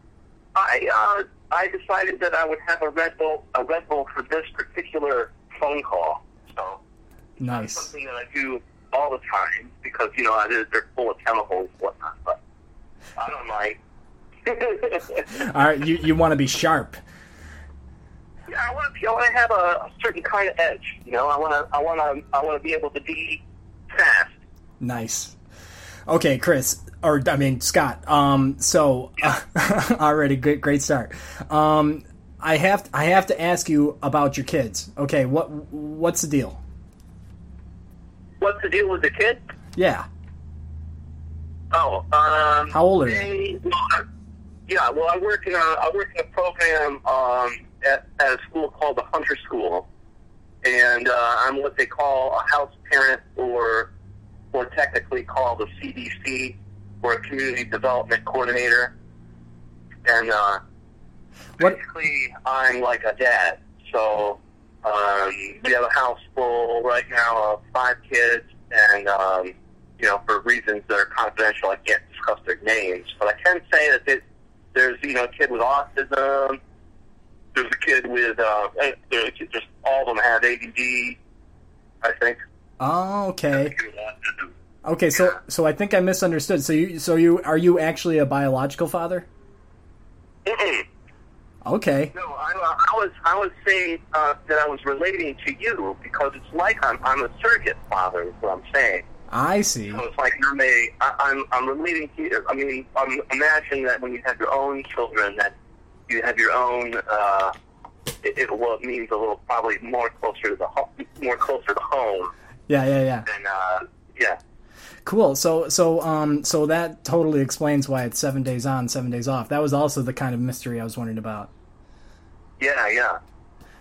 I uh, I decided that I would have a Red Bull a Red Bull for this particular phone call. So Nice. something that I do all the time because you know they're, they're full of chemicals and whatnot. But I don't like. All right. You you want to be sharp. Yeah, I want to. I want to have a, a certain kind of edge. You know, I want to. I want to. I want to be able to be fast. Nice. Okay, Chris, or I mean Scott. Um, so uh, already great, great start. Um, I have I have to ask you about your kids. Okay, what what's the deal? What's the deal with the kid? Yeah, Oh, um, How old are they? they? Yeah, well, I work in a I work in a program um, at, at a school called the Hunter School, and uh, I'm what they call a house parent, or or technically called a CDC, or a community development coordinator, and uh, What- basically I'm like a dad. So um, we have a house full right now of five kids, and um, you know, for reasons that are confidential, I can't discuss their names. But I can say that it, there's, you know, a kid with autism. There's a kid with, uh, eh, there's, just all of them have ADD. I think. Oh, okay. Kid with autism. Okay, so so I think I misunderstood. So you so you are you actually a biological father? Mm-mm. Okay. No, I, uh, I was I was saying uh, that I was relating to you because it's like I'm I'm a surrogate father. Is what I'm saying. I see. So it's like you're a, I, I'm I'm relating to you. I mean, um, imagine that when you have your own children, that you have your own. Uh, it, it well, it means a little probably more closer to the ho- more closer to home. Yeah, yeah, yeah. And uh, yeah, Cool. So so um so that totally explains why it's 7 days on, 7 days off. That was also the kind of mystery I was wondering about. yeah, yeah.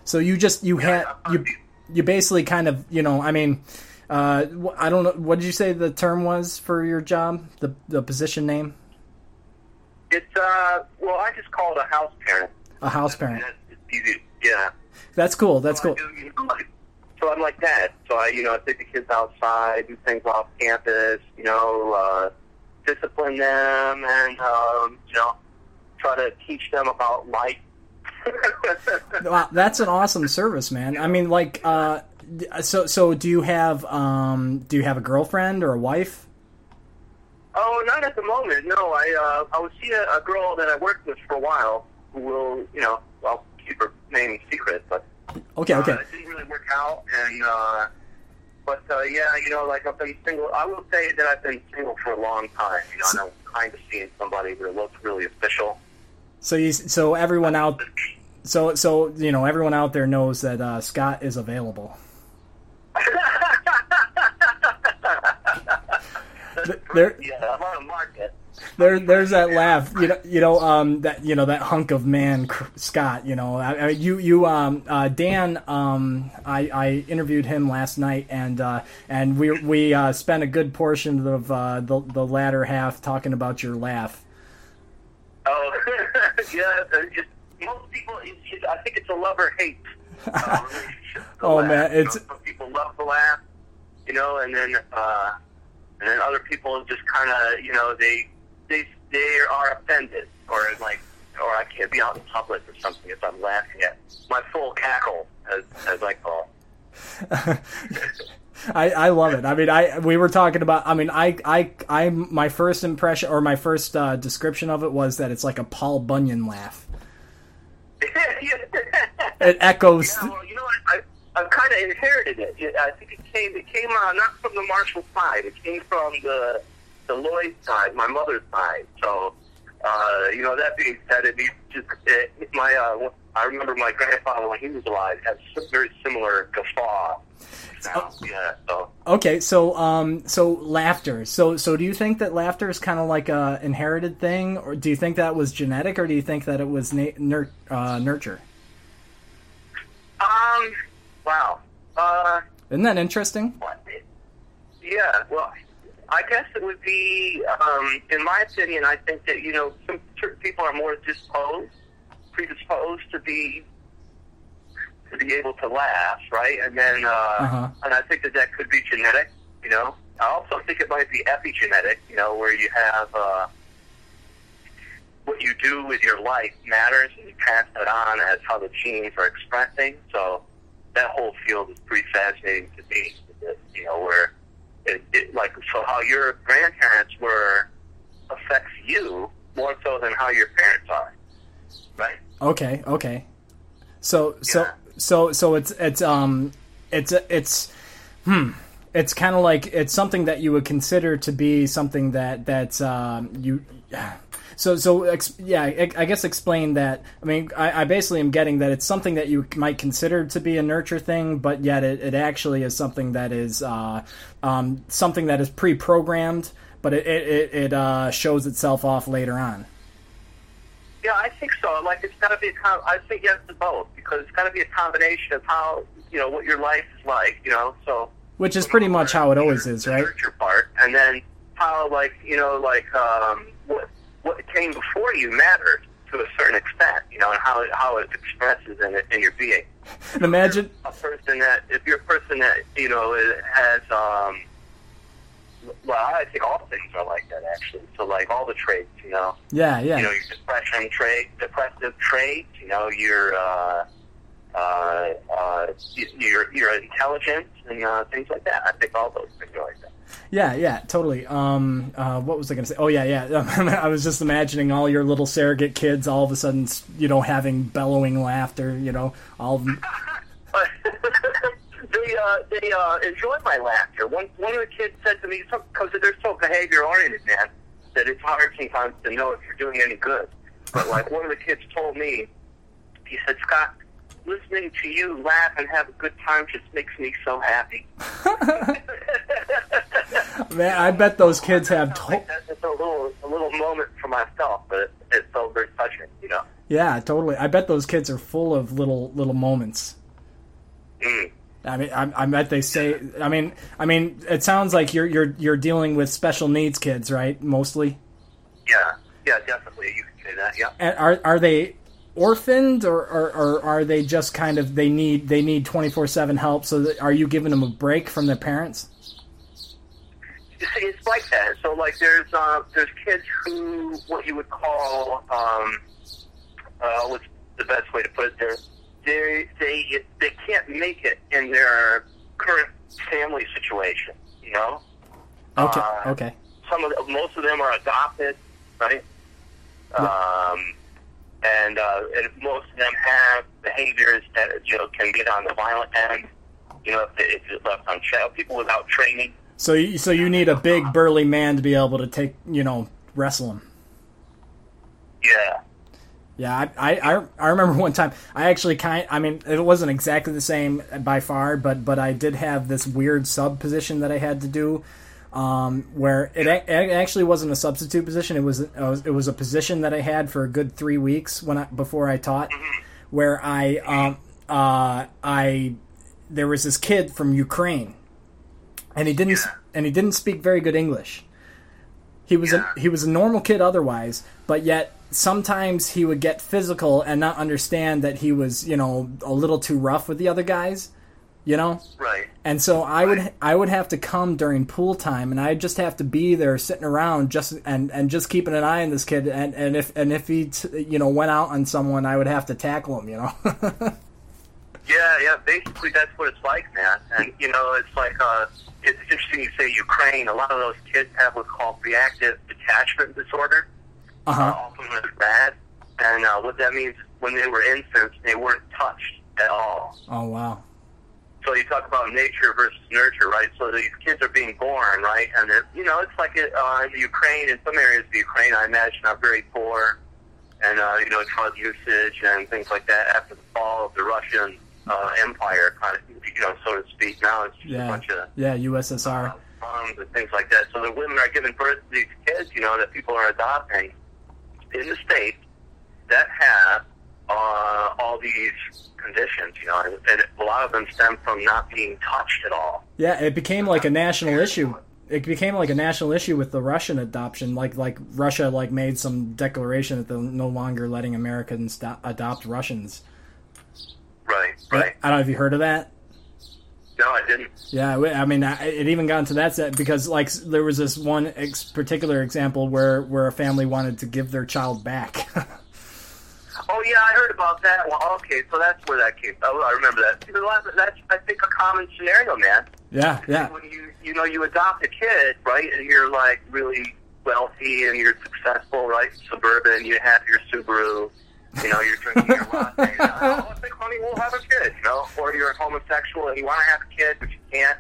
So you just you had you you basically kind of, you know, I mean uh I don't know what did you say the term was for your job? The the position name? It's uh, well, I just call it a house parent. A house parent. Yeah. That's cool. That's So I cool. do, you know, like- So I'm like that. So I, you know, I take the kids outside, do things off campus, you know, uh, discipline them, and um, you know, try to teach them about life. Wow, that's an awesome service, man. I mean like uh so so do you have um do you have a girlfriend or a wife? oh, not at the moment. No, I uh, I was see a, a girl that I worked with for a while who will, you know, I'll keep her name secret, but Okay, okay. Uh, it didn't really work out, and uh, but uh, yeah, you know, like I've been single. I will say that I've been single for a long time. You know, and I'm kind of seeing somebody that looks really official. So you so everyone out so so you know everyone out there knows that uh, Scott is available. There Yeah, I'm on the market. There there's that laugh. You know you know um that you know that hunk of man Scott. You know I, I, you you um uh, Dan um I, I interviewed him last night and uh, and we we uh, spent a good portion of uh, the the latter half talking about your laugh. Oh, yeah. Just, most people, it's, it's, I think it's a love or hate the Oh, laugh. man, You know, it's- people love the laugh, you know, and then uh, and then other people just kind of, you know, they they they are offended or like, or I can't be out in public or something if I'm laughing at my full cackle, as as I call. it. I, I love it. I mean, I we were talking about. I mean, I I I my first impression or my first uh, description of it was that it's like a Paul Bunyan laugh. It echoes. Yeah, well, you know I've kind of inherited it. I think it came it came uh, not from the Marshall side. It came from the the Lloyd side, my mother's side. So, uh, you know, that being said, it just it, my uh, I remember my grandfather when he was alive had very similar guffaw. Sound. Yeah. So. Okay, so um, so laughter. So so do you think that laughter is kind of like a inherited thing, or do you think that was genetic, or do you think that it was na- nur- uh, nurture? Um. Wow. Uh. Isn't that interesting? Yeah, well, I guess it would be, um, in my opinion, I think that, you know, some certain people are more disposed, predisposed to be, to be able to laugh, right? And then, uh, Uh-huh. and I think that that could be genetic, you know? I also think it might be epigenetic, you know, where you have, uh, what you do with your life matters and you pass that on as how the genes are expressing. So that whole field is pretty fascinating to me. You know, where it, it like so how your grandparents were affects you more so than how your parents are, right? Okay, okay. So so Yeah. so so it's it's um it's it's hmm it's kind of like it's something that you would consider to be something that that's um you so so ex, yeah I, I guess explain that I mean I, I basically am getting that it's something that you might consider to be a nurture thing but yet it, it actually is something that is uh, um, something that is pre-programmed but it it, it, uh, shows itself off later on Yeah, I think so. Like it's got to be a com- I think yes to both because it's got to be a combination of how you know what your life is like. You know, so which is pretty much how it always is right nurture part, and then how like you know like um, what what came before you matters to a certain extent. You know, and how it, how it expresses in in your being. imagine A person that if you're a person that you know has um, well, I think all things are like that actually. So like all the traits, you know yeah yeah you know, your depression trait, depressive traits, you know, your, uh, uh, uh, your, your intelligence and, uh, things like that. I think all those things are like that. Yeah, yeah, totally. Um, uh, what was I going to say? Oh, yeah, yeah. I was just imagining all your little surrogate kids all of a sudden, you know, having bellowing laughter. You know, all of them. They, uh, they, uh, enjoy my laughter. One, one of the kids said to me, because they're so behavior oriented, man, that it's hard sometimes to know if you're doing any good. But like one of the kids told me, he said, Scott, listening to you laugh and have a good time just makes me so happy. Man, I bet those kids have. To- think that's just a little a little moment for myself, but it, it felt very touching, you know. yeah, totally. I bet those kids are full of little little moments. Mm. I mean, I, I bet they say. I mean, I mean, it sounds like you're you're you're dealing with special needs kids, right? Mostly. Yeah, yeah, definitely. You can say that. Yeah. And are are they orphaned or, or, or are they just kind of they need they need 24/7 help so that, are you giving them a break from their parents? It's like that. So, like, there's uh, there's kids who what you would call um, uh, what's the best way to put it? There, they they they can't make it in their current family situation. You know, Okay. Uh, okay. some of the, most of them are adopted, right? Um, and uh, and most of them have behaviors that you know can get on the violent end. You know, if, they, if it's left unchecked, people without training. So you, so you need a big burly man to be able to take, you know, wrestle him. Yeah, Yeah, I, I, I- remember one time. I actually kind. I mean, it wasn't exactly the same by far, but but I did have this weird sub position that I had to do, um, where it, it actually wasn't a substitute position. It was it was, it was a position that I had for a good three weeks when I, before I taught, where I um uh I there was this kid from Ukraine, and he didn't and he didn't speak very good English. He was a he was a normal kid otherwise, but yet sometimes he would get physical and not understand that he was you know a little too rough with the other guys, you know. right. And so I would I would have to come during pool time, and I'd just have to be there sitting around just and and just keeping an eye on this kid, and and if and if he t- you know went out on someone, I would have to tackle him, you know. Yeah, yeah. Basically, that's what it's like, man. And you know, it's like uh, it's interesting you say Ukraine. A lot of those kids have what's called reactive detachment disorder, uh uh, often bad. And uh, what that means, when they were infants, they weren't touched at all. Oh wow. So you talk about nature versus nurture, right? So these kids are being born, right? And it, you know, it's like it, uh, in Ukraine, in some areas of Ukraine, I imagine are very poor, and uh, you know, drug usage and things like that after the fall of the Russian uh, Empire, kind of, you know, so to speak. Now it's just a bunch of yeah, USSR. bombs and things like that. So the women are giving birth to these kids, you know, that people are adopting in the states that have uh, all these conditions, you know, and, and a lot of them stem from not being touched at all. Yeah, it became like a national issue. It became like a national issue with the Russian adoption. Like like Russia like made some declaration that they're no longer letting Americans do- adopt Russians. Right, right. I don't know if you heard of that. No, I didn't. Yeah, I mean, I- it even got into that set because like there was this one ex- particular example where where a family wanted to give their child back. Oh yeah, I heard about that. Well, okay, so that's where that came. Oh, I remember that. That's I think a common scenario, man. yeah, yeah, when you you know you adopt a kid, right, and you're like really wealthy and you're successful, right, suburban, you have your Subaru, you know, you're drinking your latte. oh, I think, honey, we'll have a kid, you know, or you're a homosexual and you want to have a kid but you can't,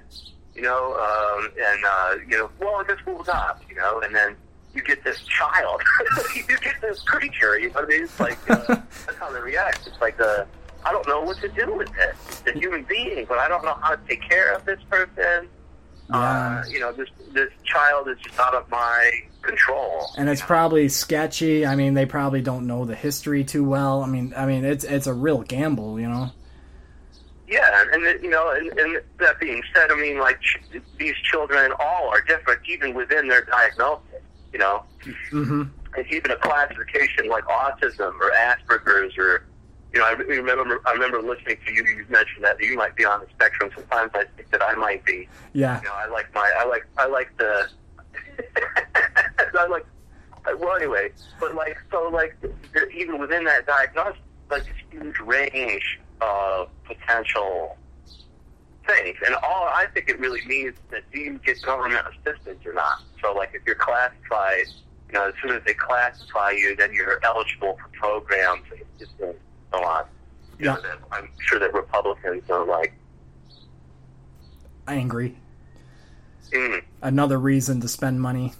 you know, um, and uh, you know, well, I guess we'll adopt, you know, and then you get this child, you get this creature, you know what I mean? It's like uh, that's how they react. It's like uh, I don't know what to do with it. It's a human being, but I don't know how to take care of this person. Uh, you know, this this child is just out of my control. and it's probably sketchy. I mean, they probably don't know the history too well. I mean, I mean, it's it's a real gamble, you know. Yeah, and you know, and, and that being said, I mean, like ch- these children all are different, even within their diagnosis. You know, Mm-hmm. and even a classification like autism or Asperger's or you know, I remember I remember listening to you. You mentioned that you might be on the spectrum. Sometimes I think that I might be. Yeah, You know, I like my I like I like the I like well anyway, but like so like even within that diagnosis, like this huge range of potential things, and all I think it really means that do you get government assistance or not? So like if you're classified, you know, as soon as they classify you, then you're eligible for programs and assistance and so on. You know, Yeah. I'm sure that Republicans are like, angry. mm, Another reason to spend money.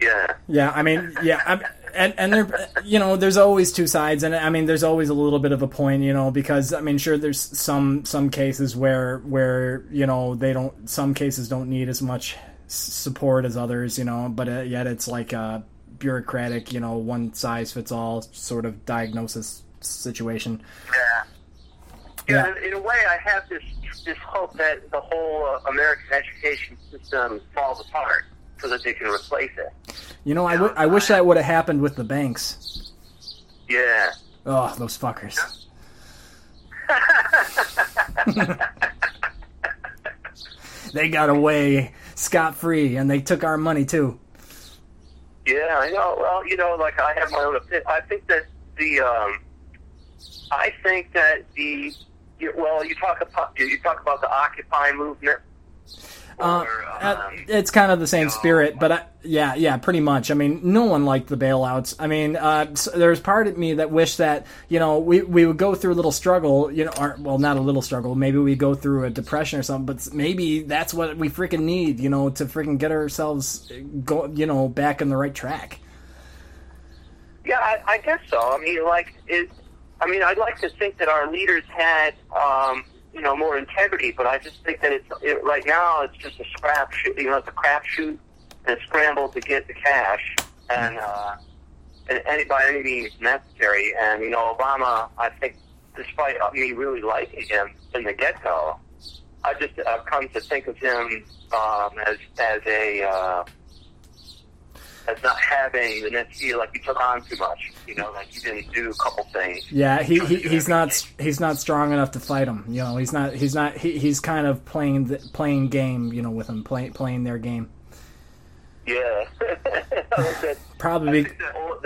yeah. Yeah, I mean, yeah, I'm, and and there, you know, there's always two sides, and I mean, there's always a little bit of a point, you know, because I mean, sure, there's some some cases where where you know they don't, some cases don't need as much support as others, you know, but uh, yet it's like a bureaucratic, you know, one size fits all sort of diagnosis situation. Yeah. Yeah. Yeah, in, in a way, I have this this hope that the whole uh, American education system falls apart so that they can replace it. You know, I, w- I wish that would have happened with the banks. Yeah. Oh, those fuckers. they got away scot free, and they took our money too. Yeah, I know. Well, you know, like I have my own opinion. I think that the, um, I think that the, you, well, you talk about you talk about the Occupy movement. Uh, uh, um, it's kind of the same no, spirit, but I, yeah, yeah, pretty much. I mean, no one liked the bailouts. I mean, uh, s there's part of me that wished that you know we we would go through a little struggle, you know, or well, not a little struggle. Maybe we go through a depression or something, but maybe that's what we freaking need, you know, to freaking get ourselves uh, go, you know, back on the right track. Yeah, I, I guess so. I mean, like it. I mean, I'd like to think that our leaders had, um, you know, more integrity, but I just think that it's it, right now it's just a scrap shoot. You know, it's a crap shoot and a scramble to get the cash, and uh, and any by any means necessary. And you know, Obama, I think, despite me really liking him from the get go, I just I've come to think of him um, as as a uh, as not having the necessity like he took on too much. You know, like he didn't do a couple things. Yeah, he, he he's not he's not strong enough to fight him. You know, he's not he's not he, he's kind of playing the, playing game. You know, with him playing playing their game. Yeah. That- Probably the, old-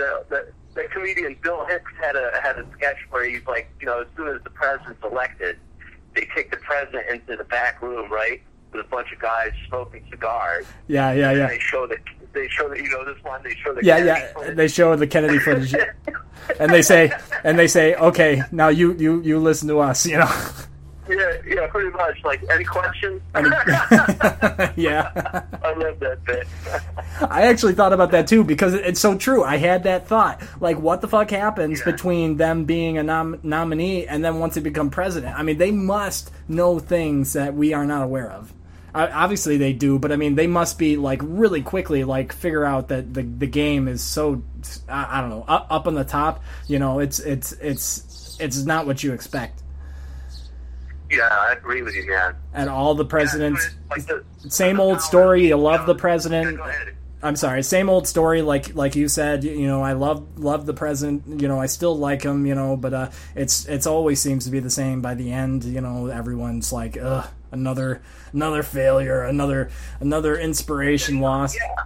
comedian Bill Hicks had a had a sketch where he's like, you know, as soon as the president's elected, they take the president into the back room, right, with a bunch of guys smoking cigars. yeah yeah And yeah they show the they show the you know this one they show the yeah Kennedy yeah. footage. They show the Kennedy footage, and they say and they say, okay, now you you you listen to us. You know. Yeah, yeah, pretty much. Like, any questions? yeah. I love that bit. I actually thought about that too because it's so true. I had that thought. Like, what the fuck happens Yeah. between them being a nom- nominee and then once they become president? I mean, they must know things that we are not aware of. Obviously, they do, but I mean, they must be like really quickly like figure out that the the game is so I, I don't know up, up on the top. You know, it's it's it's it's not what you expect. Yeah, I agree with you, man. And all the presidents, Like the, same old story. You love the Yeah, president. go ahead. I'm sorry, same old story. Like like you said, you, you know, I love love the president. You know, I still like him. You know, but uh, it's it's always seems to be the same. By the end, you know, everyone's like, ugh, another another failure, another another inspiration lost. Yeah.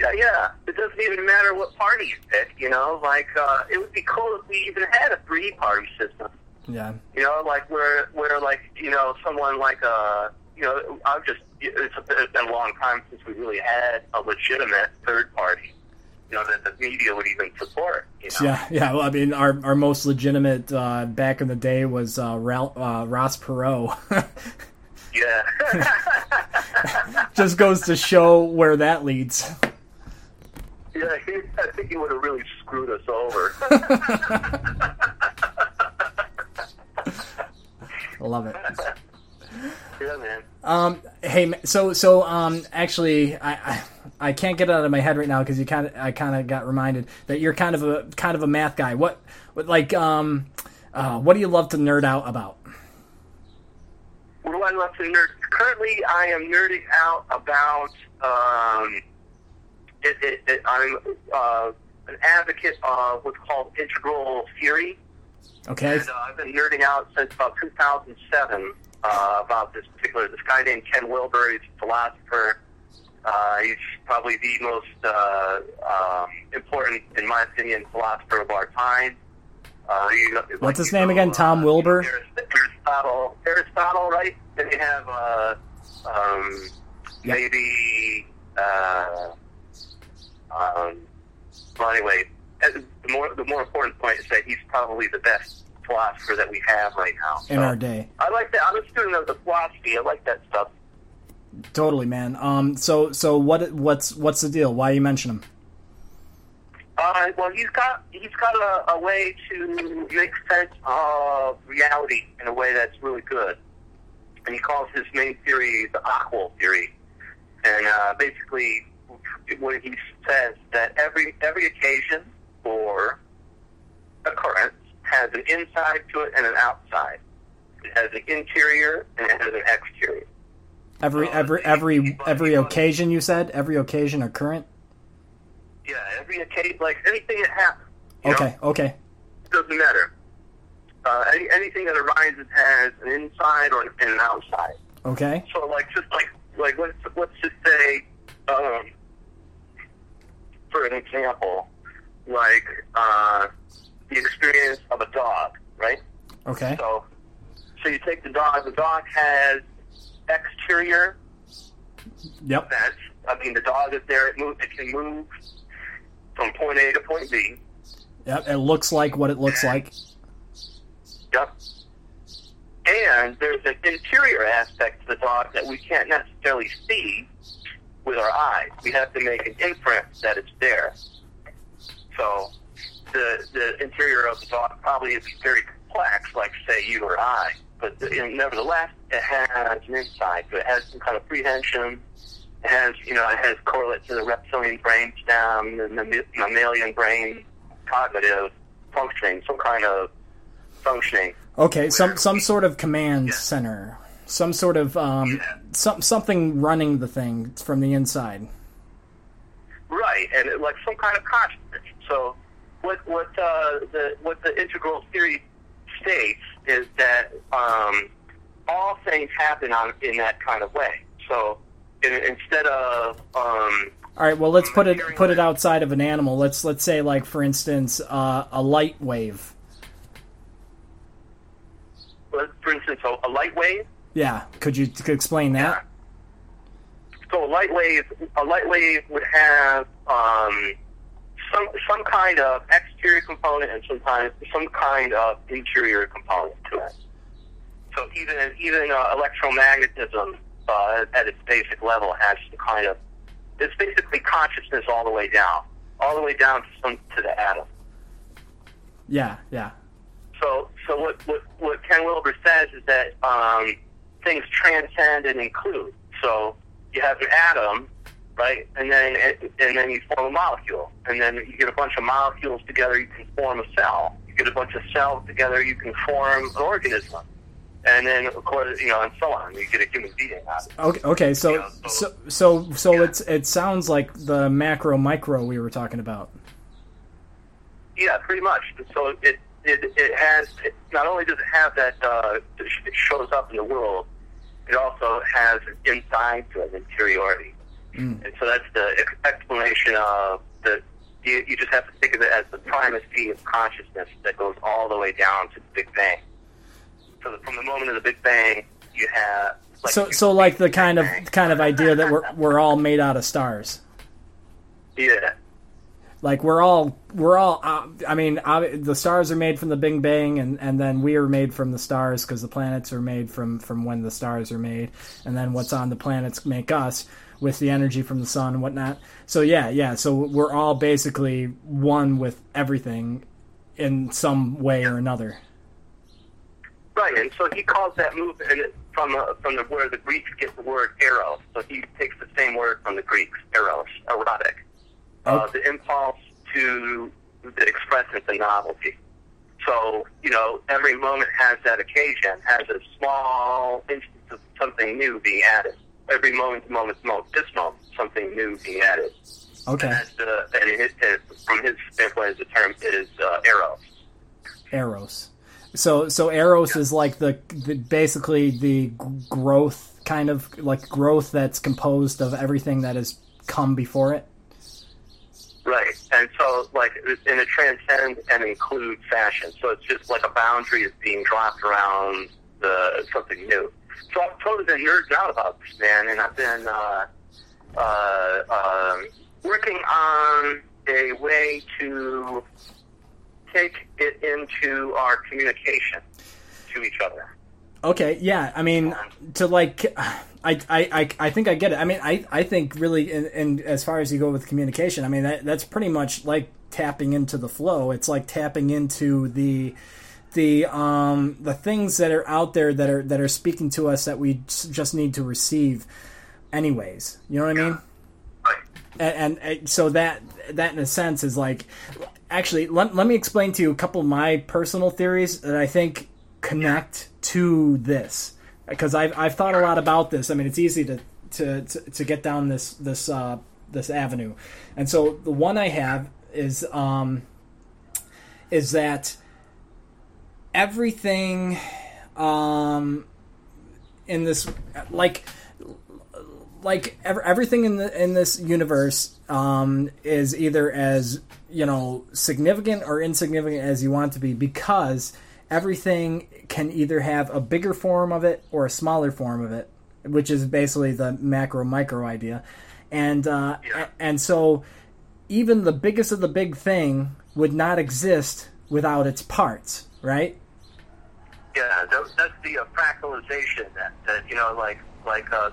Yeah, yeah. It doesn't even matter what party you pick, you know? Like, uh, it would be cool if we even had a three party system. Yeah, You know, like where, where like, you know, someone like, uh, you know, I've just, it's, it's been a long time since we really had a legitimate third party, you know, that the media would even support, you know? yeah, yeah. Well, I mean, our our most legitimate uh, back in the day was uh, Ralph, uh, Ross Perot. Yeah. Just goes to show where that leads. yeah, he, I think he would have really screwed us over. I love it. yeah, man. Um, hey, so so um, actually, I, I I can't get it out of my head right now because you kind of I kind of got reminded that you're kind of a kind of a math guy. What, what like um, uh, what do you love to nerd out about? What do I love to nerd? Currently, I am nerding out about. Um, it, it, it, I'm uh, an advocate of what's called integral theory, Okay, and uh, I've been nerding out since about 2007 uh, about this particular. This guy named Ken Wilber. He's a philosopher. Uh, he's probably the most uh, um, important, in my opinion, philosopher of our time. Uh, you know, What's like, his name know, again? Tom uh, Wilber? Aristotle. Aristotle, right? Then you have uh, um, Yep. maybe. Uh, um, well, anyway, uh, the more the more important point is that he's probably the best philosopher that we have right now. in So, our day, I like that. I'm a student of the philosophy. I like that stuff. totally, man. Um, so so what what's what's the deal? Why you mention him? Uh, well, he's got he's got a, a way to make sense of reality in a way that's really good, and he calls his main theory the AQAL theory. And uh, basically, what he says that every every occasion or occurrence has an inside to it and an outside. It has an interior and it has an exterior. Every every every every occasion you said every occasion or current. Yeah, every occasion, like anything that happens. you know? Okay, okay, doesn't matter. Uh, any, anything that arises has an inside or an outside. okay. So, like, just like, like let's let's just say, um, for an example, like uh, the experience of a dog, right? Okay. So, so you take the dog. The dog has exterior Yep. events. I mean, the dog is there. It move. It can move from point A to point B. Yep. It looks like what it looks like. Yep. And there's an interior aspect to the dog that we can't necessarily see with our eyes. We have to make an inference that it's there. So the the interior of the dog probably is very complex, like say you or I. But the, nevertheless, it has an inside. So it has some kind of prehension. It has, you know, it has correlate to the reptilian brainstem and the mammalian brain cognitive functioning, some kind of functioning. Okay, some some sort of command center, some sort of um, some something running the thing from the inside. Right, and it, like some kind of consciousness. So, what what uh, the what the integral theory states is that um, all things happen on in that kind of way. So, instead of um, All right, well let's put it put it outside of an animal. Let's let's say like for instance uh, a light wave. for instance, a, light wave. Yeah, could you could explain that? So, a light wave a light wave would have um, some some kind of exterior component and sometimes some kind of interior component to it. So even even uh, electromagnetism uh, at its basic level has some kind of it's basically consciousness all the way down, all the way down to some to the atom. Yeah, yeah. So so what what, what Ken Wilber says is that um, things transcend and include. So you have an atom, right, and then and then you form a molecule, and then you get a bunch of molecules together, you can form a cell. You get a bunch of cells together, you can form an organism and then of course you know and so on. You get a human being out of it. Okay, okay. So, Yeah, so- so, so, so Yeah. it's it sounds like the macro micro we were talking about. Yeah, pretty much. So it it it has it, not only does it have that uh, it shows up in the world, it also has an inside to it, interiority, Mm. and so that's the explanation of the. You, you just have to think of it as the primacy of consciousness that goes all the way down to the Big Bang. So from the moment of the Big Bang, you have like so, so like the kind of kind of idea that we're we're all made out of stars. yeah. Like we're all we're all. Uh, I mean, ob- the stars are made from the Big Bang, and and then we are made from the stars because the planets are made from from when the stars are made, and then what's on the planets make us with the energy from the sun and whatnot. So yeah, yeah. So we're all basically one with everything in some way or another. Right, and so he calls that movement from uh, from the where the Greeks get the word eros. So he takes the same word from the Greeks, eros, erotic, uh, Okay. the impulse to the expressiveness and novelty. So you know, every moment has that occasion, has a small instance of something new being added. Every moment, moment, moment, this moment, something new being added. Okay, And that's the and it, it, from his standpoint, the term is uh, eros. Eros. So so Eros is like the, the basically the growth kind of like growth that's composed of everything that has come before it. Right, and so like in a transcend and include fashion. So it's just like a boundary is being dropped around the something new. So I've totally been nerded out about this man, and I've been uh, uh, um, working on a way to take it into our communication to each other. Okay, yeah. I mean, to like, I, I, I, I think I get it. I mean, I, I think really, in as far as you go with communication, I mean that that's pretty much like tapping into the flow. It's like tapping into the, the um the things that are out there that are that are speaking to us that we just need to receive, anyways. You know what I mean? Right. and, and, and so that that in a sense is like actually let, let me explain to you a couple of my personal theories that i think connect to this. Because I've, I've thought a lot about this. I mean it's easy to to, to, to get down this this uh, this avenue. And so the one i have is um is that everything um in this like like ev- everything in the in this universe um, is either as you know significant or insignificant as you want to be because everything can either have a bigger form of it or a smaller form of it, which is basically the macro micro idea, and uh, Yeah. and so even the biggest of the big thing would not exist without its parts, right? Yeah, that, that's the uh, fractalization that, that you know, like like uh,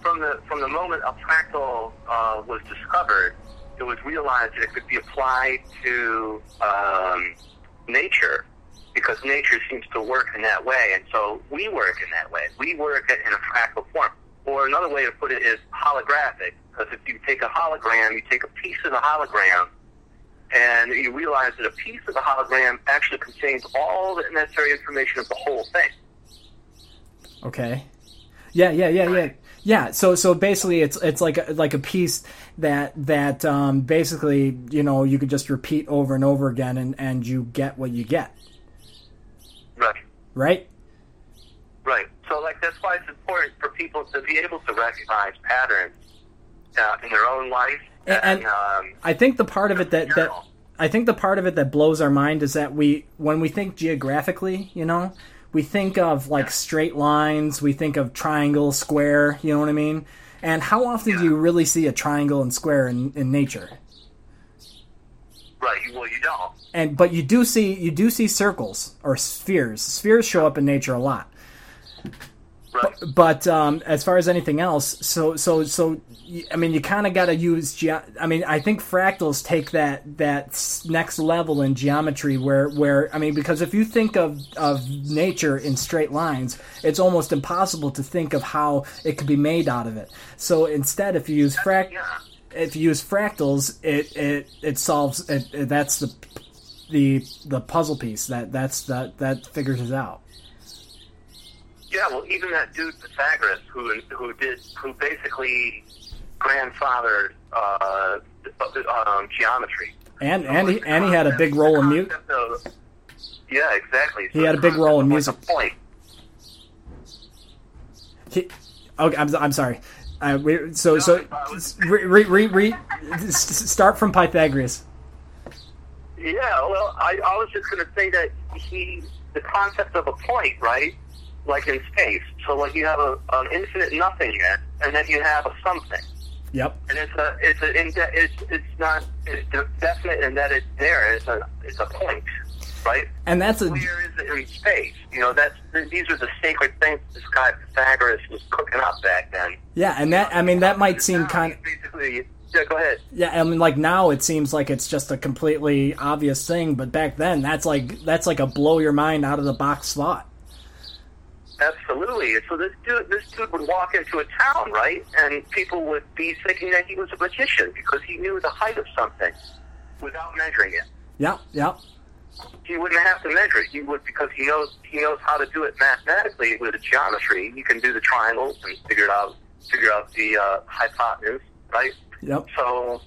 from the from the moment a fractal uh, was discovered, it was realized that it could be applied to um, nature because nature seems to work in that way, and so we work in that way. We work in a fractal form. Or another way to put it is holographic, because if you take a hologram, you take a piece of the hologram, and you realize that a piece of the hologram actually contains all the necessary information of the whole thing. Okay. Yeah, yeah, yeah, yeah. Yeah, so so basically it's it's like a, like a piece that that um, basically, you know, you could just repeat over and over again and and you get what you get, Right. right? Right. So, like, that's why it's important for people to be able to recognize patterns uh, in their own life. And- And, um, I think the part of it that that I think the part of it that blows our mind is that we when we think geographically, you know, we think of like straight lines, we think of triangle, square, you know what I mean? And how often do you really see a triangle and square in, in nature? right. Well, you don't. and but you do see you do see circles or spheres. Spheres show up in nature a lot. But um, as far as anything else, so so so, I mean, you kind of got to use. Ge- I mean, I think fractals take that that next level in geometry, where where I mean, because if you think of of nature in straight lines, it's almost impossible to think of how it could be made out of it. So instead, if you use frac, Yeah. if you use fractals, it it it solves. It, it, that's the the the puzzle piece that that's that that figures it out. Yeah, well, even that dude Pythagoras, who who did, who basically grandfathered uh, um, geometry. And and he and he had a big role in music. Yeah, exactly. He had a big role in music. Point. He, okay, I'm, I'm sorry. Uh, we, so so re, re, re, re, start from Pythagoras. Yeah, well, I, I was just going to say that he, the concept of a point, right? Like in space. So, like, you have a, an infinite nothingness, and then you have a something. Yep. And it's a, it's a, it's, it's not, it's definite in that it's there. It's a, it's a point, right? And that's a Where is it in space? You know, that's, these are the sacred things this guy Pythagoras was cooking up back then. yeah, and that I mean that might seem kind. of Basically, yeah, go ahead. Yeah, I mean like now it seems like it's just a completely obvious thing, but back then that's like that's like a blow your mind out of the box thought. Absolutely. So this dude, this dude would walk into a town, right, and people would be thinking that he was a magician because he knew the height of something without measuring it. Yeah, yeah, He wouldn't have to measure it. He would because he knows he knows how to do it mathematically with geometry. He can do the triangles and figure it out, figure out the uh, hypotenuse, right? yep. So,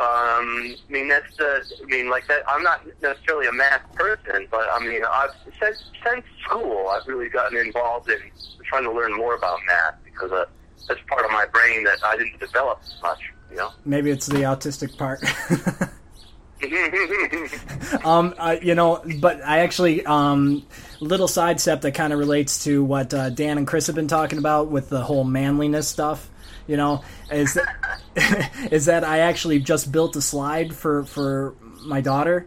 um, I mean, that's the. I mean, like that. I'm not necessarily a math person, but I mean, I've since since school, I've really gotten involved in trying to learn more about math because uh, that's part of my brain that I didn't develop much. You know. Maybe it's the autistic part. Um, uh, you know, but I actually um, little sidestep that kind of relates to what uh, Dan and Chris have been talking about with the whole manliness stuff. You know, is that, is that I actually just built a slide for for my daughter,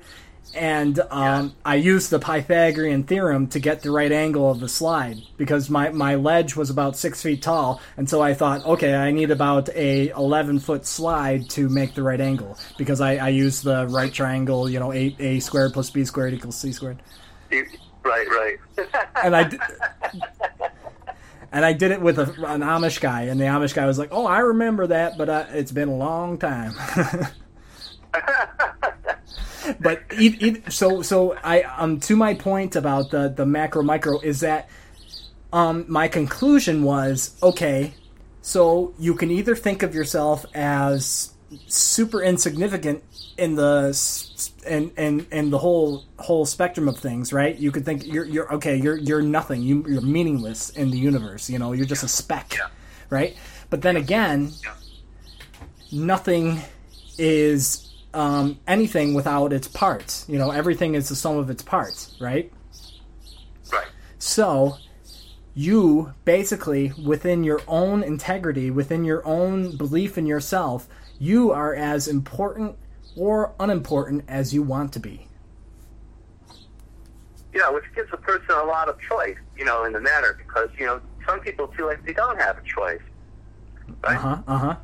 and um, I used the Pythagorean theorem to get the right angle of the slide because my, my ledge was about six feet tall, and so I thought, okay, I need about a eleven foot slide to make the right angle because I, I used the right triangle, you know, a a squared plus b squared equals c squared, right, right. and I. And I did it with a, an Amish guy, and the Amish guy was like, "Oh, I remember that, but uh, it's been a long time." but e- e- so so I um to my point about the the macro micro is that um my conclusion was okay so you can either think of yourself as super insignificant in the in in in the whole whole spectrum of things right you could think you're you're okay you're you're nothing you, you're meaningless in the universe you know you're just a speck Yeah. right but then again Yeah. nothing is um, anything without its parts. You know, everything is the sum of its parts, right? right. So, you basically, within your own integrity, within your own belief in yourself, you are as important or unimportant as you want to be. Yeah, which gives a person a lot of choice, you know, in the matter because you know some people feel like they don't have a choice. Right. Uh huh. Uh huh.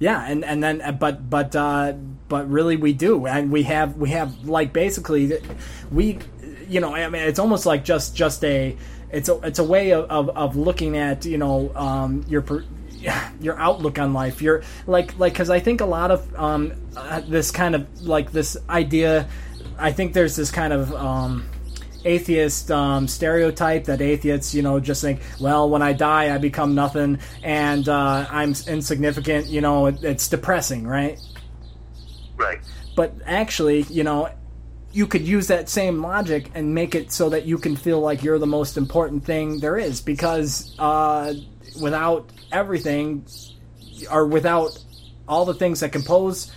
Yeah, and and then uh, but but uh, but really we do, and we have we have like basically we, you know, I mean it's almost like just just a it's a it's a way of, of, of looking at you know um, your your outlook on life. You're like like because I think a lot of um, uh, this kind of like this idea. I think there's this kind of um, atheist um, stereotype that atheists, you know, just think, well, when I die, I become nothing and uh, I'm insignificant. You know, it, it's depressing, right? Right. But actually, you know, you could use that same logic and make it so that you can feel like you're the most important thing there is because uh, without everything or without all the things that compose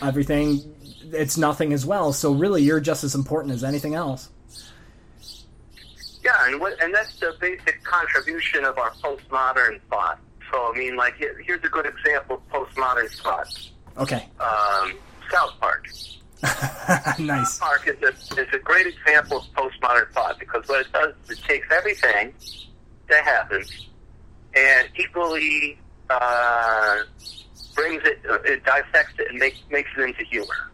everything it's nothing as well so really you're just as important as anything else Yeah, and what, and that's the basic contribution of our postmodern thought. So I mean, like here's a good example of postmodern thought. okay Um, South Park. nice. Mark is a, is a great example of postmodern thought because what it does is it takes everything that happens and equally uh, brings it, uh, it dissects it and makes makes it into humor.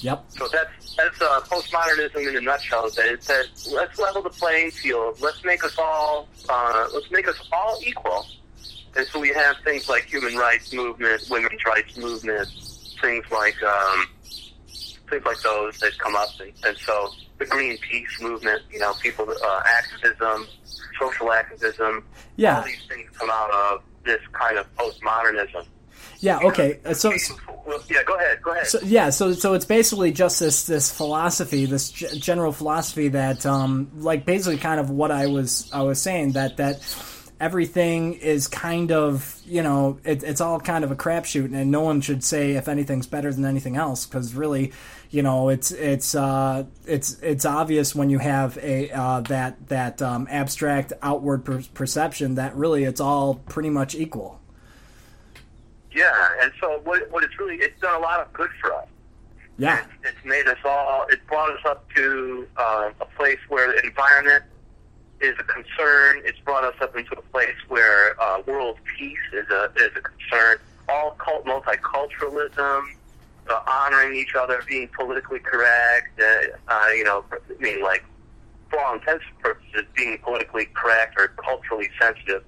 Yep. So that's that's uh, postmodernism in a nutshell. That it says let's level the playing field. Let's make us all uh, let's make us all equal. And so we have things like human rights movement, women's rights movement, things like um, things like those that come up, and, and so the Greenpeace movement. You know, people uh, activism, social activism. Yeah. All these things come out of this kind of postmodernism. Yeah. Okay. Uh, So, so yeah, go ahead. Go ahead. So, yeah, so so it's basically just this this philosophy, this g- general philosophy that, um, like, basically, kind of what I was I was saying that that everything is kind of you know it, it's all kind of a crapshoot, and no one should say if anything's better than anything else because really, you know, it's it's uh, it's it's obvious when you have a uh, that that um, abstract outward per- perception that really it's all pretty much equal. Yeah, and so what, what it's really, it's done a lot of good for us. Yeah. It's, it's made us all, it brought us up to uh, a place where the environment is a concern. It's brought us up into a place where uh, world peace is a, is a concern. All cult, multiculturalism, uh, honoring each other, being politically correct, uh, uh, you know, I mean, like, for all intents and purposes, being politically correct or culturally sensitive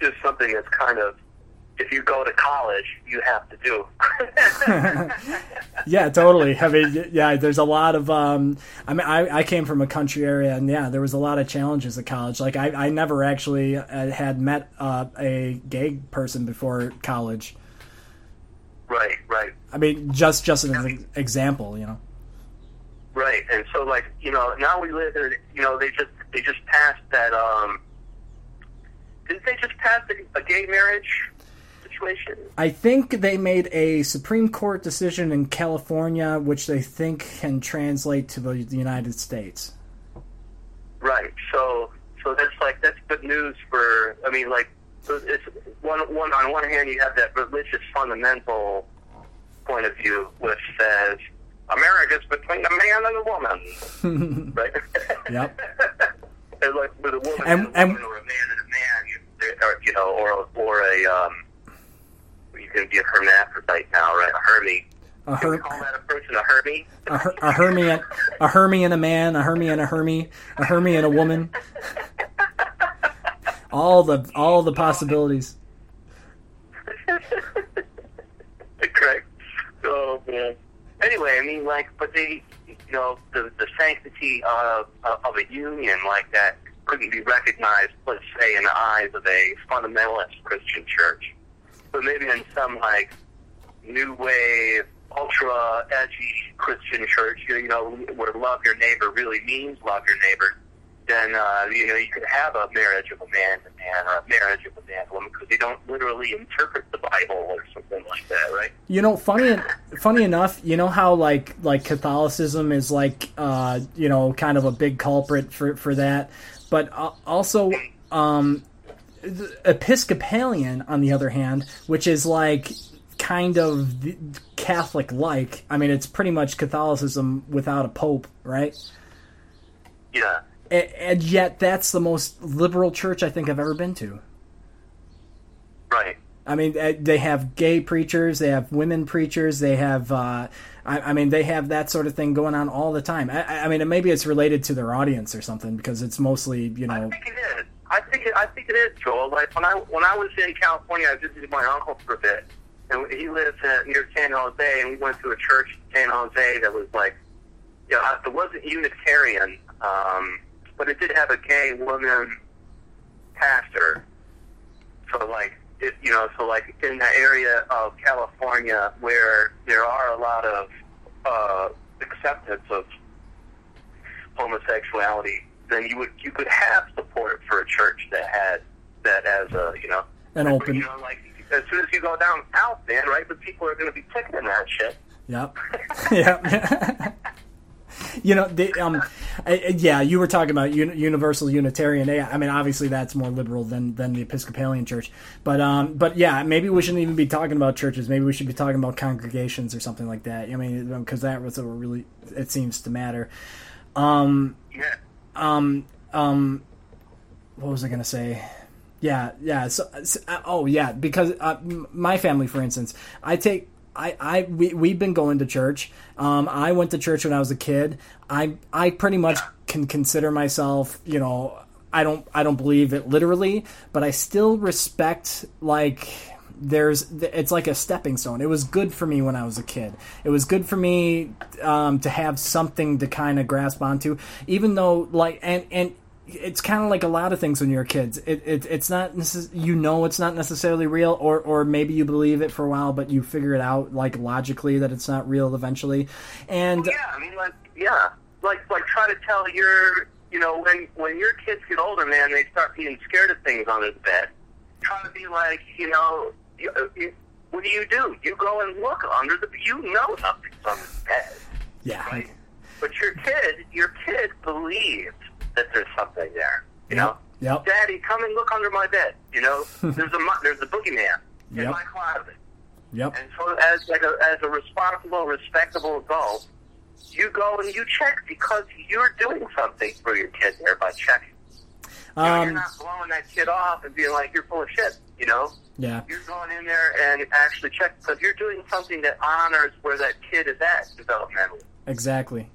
is something that's kind of, if you go to college, you have to do. Yeah, totally. I mean, yeah, there's a lot of. Um, I mean, I, I came from a country area, and yeah, there was a lot of challenges at college. Like, I, I never actually uh, had met uh, a gay person before college. Right, right. I mean, just just as an example, you know. Right, and so like you know now we live in you know they just they just passed that um didn't they just pass a, a gay marriage situation? I think they made a Supreme Court decision in California, which they think can translate to the United States. Right, so so that's like that's good news for I mean like so it's one one on one hand you have that religious fundamental point of view which says America's between a man and a woman, right? Yep. and like with a woman And- and, a woman or a man and a man, you, or, you know, or or a um, you can be a hermaphrodite now, right? A hermy. A, her- call that a person a hermy? a, her- Hermie, a Hermie and a man, a Hermie and a Hermie, a Hermie and a woman. All the all the possibilities. Correct. Oh man. Anyway, I mean, like, but they, you know, the the sanctity of of a union like that couldn't be recognized, let's say, in the eyes of a fundamentalist Christian church. But maybe in some like new wave, ultra edgy Christian church, you know, where love your neighbor really means love your neighbor, then uh, you know you could have a marriage of a man to man or a marriage of a man to woman because they don't literally interpret the Bible or something like that, right? You know, funny funny enough, you know how like like Catholicism is like uh, you know kind of a big culprit for for that, but uh, also um, the Episcopalian on the other hand, which is like kind of Catholic like. I mean, it's pretty much Catholicism without a pope, right? Yeah. And yet that's the most liberal church I think I've ever been to. Right. I mean, eh, they have gay preachers, they have women preachers, they have, uh, I, I mean, they have that sort of thing going on all the time. I, I- I mean, maybe it's related to their audience or something because it's mostly, you know. I think it is. I think it, I think it is, Joel. Like when I when I was in California, I visited my uncle for a bit, and he lives uh, near San Jose, and we went to a church in San Jose that was like, you know, it wasn't Unitarian, um, but it did have a gay woman pastor. So like, it, you know, so like in the area of California where there are a lot of uh, acceptance of homosexuality, then you would you could have support for a church that had that as a you know an open. you know like as soon as you go down south, man, right? But people are going to be ticketing that shit. Yep. yep. you know, the, um, yeah, you were talking about uni- universal Unitarian. I mean, obviously that's more liberal than than the Episcopalian Church, but um, but yeah, maybe we shouldn't even be talking about churches. Maybe we should be talking about congregations or something like that. I mean, because that was really it seems to matter. Um, Yeah. um, um, what was I gonna say? Yeah, yeah. So, so- uh, oh yeah, because uh, m- my family, for instance, I take. I, I we, we've been going to church. Um, I went to church when I was a kid. I I pretty much can consider myself, you know, I don't I don't believe it literally, but I still respect like there's it's like a stepping stone. It was good for me when I was a kid. It was good for me um, to have something to kind of grasp onto, even though like and and it's kind of like a lot of things when you're kids. It, it it's not necess- you know it's not necessarily real, or or maybe you believe it for a while, but you figure it out like logically that it's not real eventually. And Yeah, I mean, like, yeah, like, like, try to tell your, you know, when when your kids get older, man, they start being scared of things on the bed. Try to be like, you know, you, uh, you, what do you do? You go and look under the, you know, something's on the bed, yeah, right? But your kid, your kid believes that there's something there. You know, Yep. Daddy, come and look under my bed. You know, there's a there's a boogeyman in Yep. my closet. Yep. And so, as like a, as a responsible, respectable adult, you go and you check because you're doing something for your kid there by checking. You know, you're Um, not blowing that kid off and being like you're full of shit. You know, yeah. you're going in there and actually check because you're doing something that honors where that kid is at developmentally. Exactly.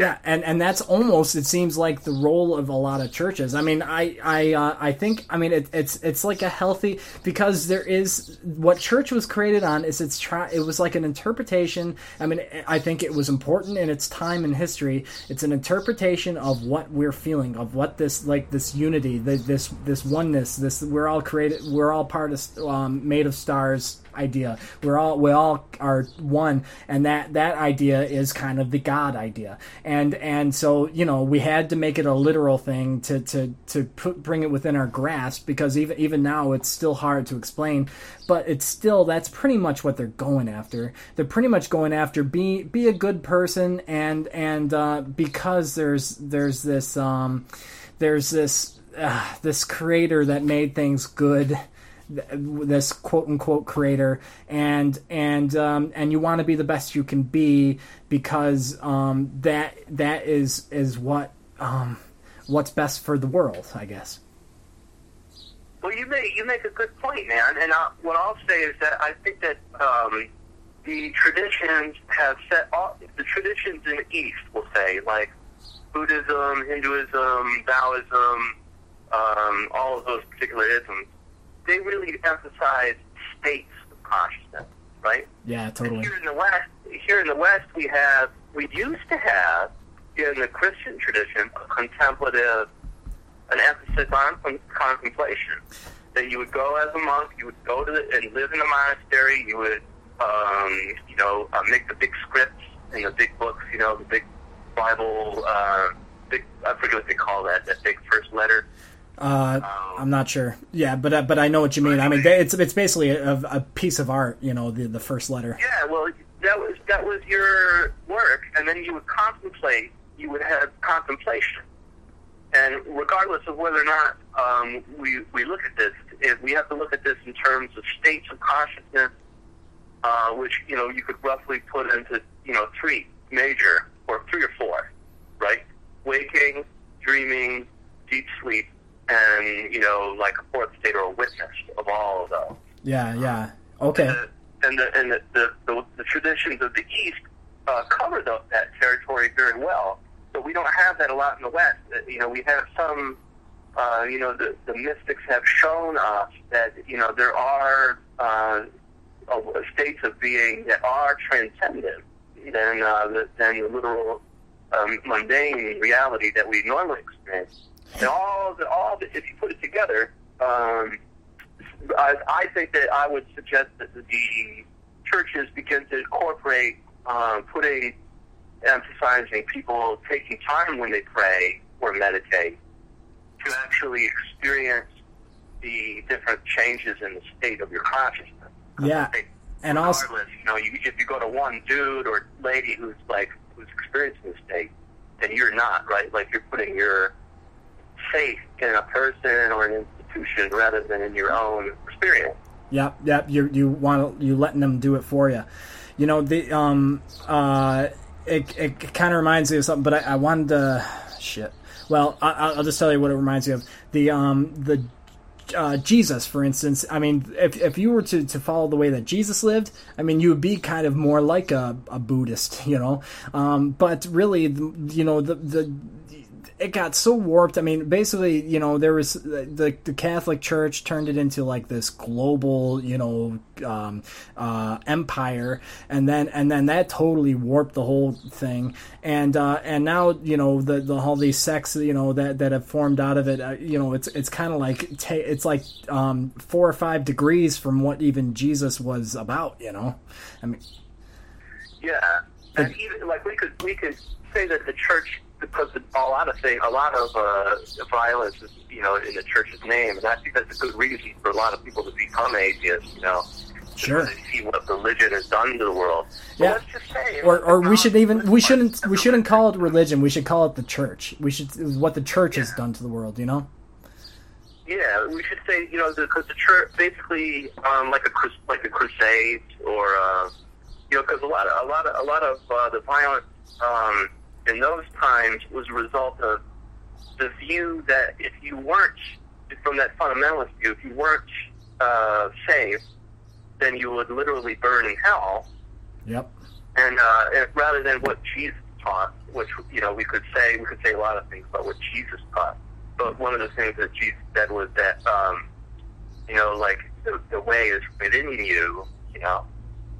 Yeah, and, and that's almost it seems like the role of a lot of churches. I mean, I I uh, I think I mean it, it's it's like a healthy because there is what church was created on is it's try it was like an interpretation. I mean, I think it was important in its time in history. It's an interpretation of what we're feeling of what this like this unity, the, this this oneness, this we're all created, we're all part of um, made of stars idea. We're all we all are one, and that that idea is kind of the God idea. And and so you know we had to make it a literal thing to to to put, bring it within our grasp because even even now it's still hard to explain. But it's still that's pretty much what they're going after. They're pretty much going after be be a good person and and uh, because there's there's this um, there's this uh, this creator that made things good this quote unquote creator and and um, and you want to be the best you can be because um, that that is is what um, what's best for the world I guess Well, you make you make a good point, man. And uh, what I'll say is that I think that um, the traditions have set all the traditions in the East. We'll say like Buddhism, Hinduism, Taoism, um, all of those particular isms. They really emphasize states of consciousness, right? yeah And totally here in the West, here in the West, we have we used to have in the Christian tradition a contemplative, an emphasis on contemplation. That you would go as a monk, you would go to the, and live in a monastery. You would, um, you know, uh, make the big scripts and the big books. You know, the big Bible. Uh, big, I forget what they call that. That big first letter. Uh, I'm not sure yeah but uh, but I know what you mean I mean it's it's basically a, a piece of art you know the the first letter Yeah, well, that was that was your work, and then you would contemplate. You would have contemplation, and regardless of whether or not um, we we look at this, if we have to look at this in terms of states of consciousness, uh, which you know you could roughly put into you know three major or three or four, right? Waking, dreaming, deep sleep, and you know like a fourth state or a witness of all of those yeah yeah okay the, and the and the, the, the, the traditions of the East uh, cover the, that territory very well. But we don't have that a lot in the West. Uh, You know, we have some. Uh, you know, the, the mystics have shown us that you know there are uh, uh, states of being that are transcendent than uh, the, than the literal um, mundane reality that we normally experience. And all the all the, if you put it together. Um, I, I think that I would suggest that the churches begin to incorporate um, putting, emphasizing people taking time when they pray or meditate to actually experience the different changes in the state of your consciousness. yeah and also you know, you, if you go to one dude or lady who's like who's experiencing the state, then you're not, right? Like you're putting your faith in a person or an institution rather than in your own experience. Yep, yep. You you want you letting them do it for you. You know the um uh it it kind of reminds me of something, but I, I wanted to shit. Well, I, I'll just tell you what it reminds me of. The um the uh, Jesus, for instance. I mean, if if you were to, to follow the way that Jesus lived, I mean, you would be kind of more like a, a Buddhist, you know. Um, but really, you know, the the it got so warped. I mean, basically, you know, there was the the Catholic Church turned it into like this global, you know, um, uh, empire, and then and then that totally warped the whole thing. And uh, and now, you know, the the all these sects, you know, that that have formed out of it, uh, you know, it's it's kind of like ta- it's like um, four or five degrees from what even Jesus was about. You know, I mean, Yeah, and even like we could we could say that the church because a lot of things, a lot of uh, violence is you know in the church's name, and I think that's a good reason for a lot of people to become atheists. You know, Sure. they see what religion has done to the world. But Yeah. let's just say, or or we should even we shouldn't we shouldn't call it religion. We should call it the church. We should what the church has done to the world. You know. Yeah, we should say you know because the church basically um, like a like a crusade or uh, you know because a lot of a lot of a lot of uh, the violence um, in those times was a result of the view that if you weren't from that fundamentalist view, if you weren't uh, saved, then you would literally burn in hell. Yep. And, uh, and rather than what Jesus taught, which you know we could say we could say a lot of things about what Jesus taught, but one of the things that Jesus said was that um, you know like the, the way is within you. You know,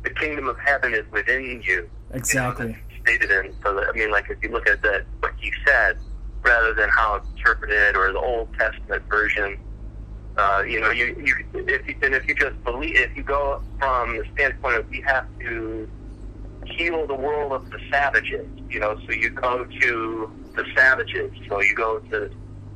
the kingdom of heaven is within you. Exactly. You know, stated in. So that, I mean, like if you look at that what he said, rather than how it's interpreted or the Old Testament version. Uh, you know, you, you if you, and if you just believe, if you go from the standpoint of we have to heal the world of the savages, you know, so you go to the savages, so you go to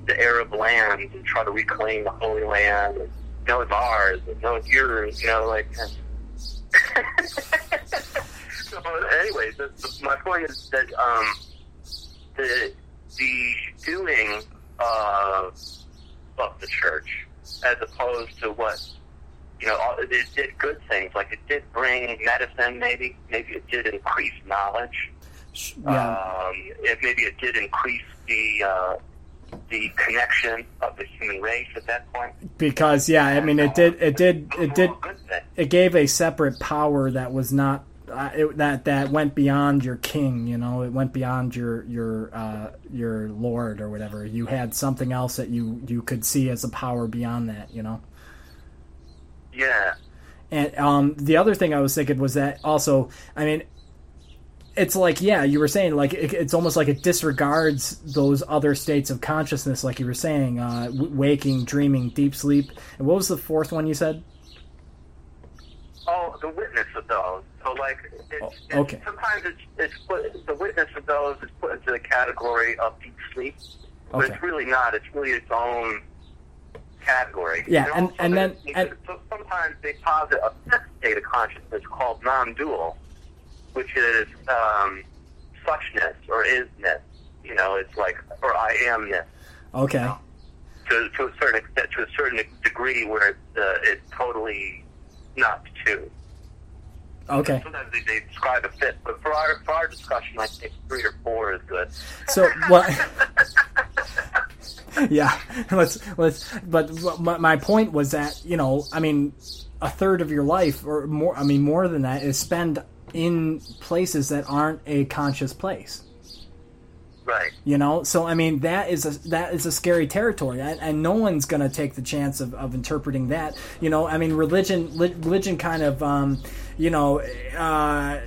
the Arab lands and try to reclaim the Holy Land. And, no, it's ours. And, no, it's yours. You know, like. anyway, the, the, my point is that um, the the doing uh, of the church, as opposed to what you know, all- it did good things. Like it did bring medicine, maybe. Maybe it did increase knowledge. Yeah. Um, it, maybe it did increase the uh, the connection of the human race at that point. because yeah, I mean it did it did it did Overall, good thing. it gave a separate power that was not uh, it, that that went beyond your king. You know, it went beyond your your uh, your lord or whatever. You had something else that you you could see as a power beyond that. You know. Yeah. And um, the other thing I was thinking was that also, I mean, it's like yeah, you were saying like it, it's almost like it disregards those other states of consciousness, like you were saying, uh, w- waking, dreaming, deep sleep. And what was the fourth one you said? Oh, the witness of those. So, like, it's, Oh, it's- sometimes it's, it's put, the witness of those is put into the category of deep sleep, but Okay. it's really not. It's really its own category. Yeah, and- and then- and- so sometimes they posit a fifth state of consciousness called non-dual, which is um, suchness or isness. You know, it's like or I amness Okay. to, to a certain extent, to a certain degree, where it's, uh, it's totally not two. Okay. Sometimes they, they describe a fifth, but for our for our discussion, I think three or four is good. So what? yeah, let's let's. But my, my point was that you know, I mean, a third of your life, or more. I mean, more than that, is spent in places that aren't a conscious place. Right. You know, so I mean that is a that is a scary territory, and, and no one's going to take the chance of, of interpreting that. You know, I mean, religion li- religion kind of, um, you know, uh,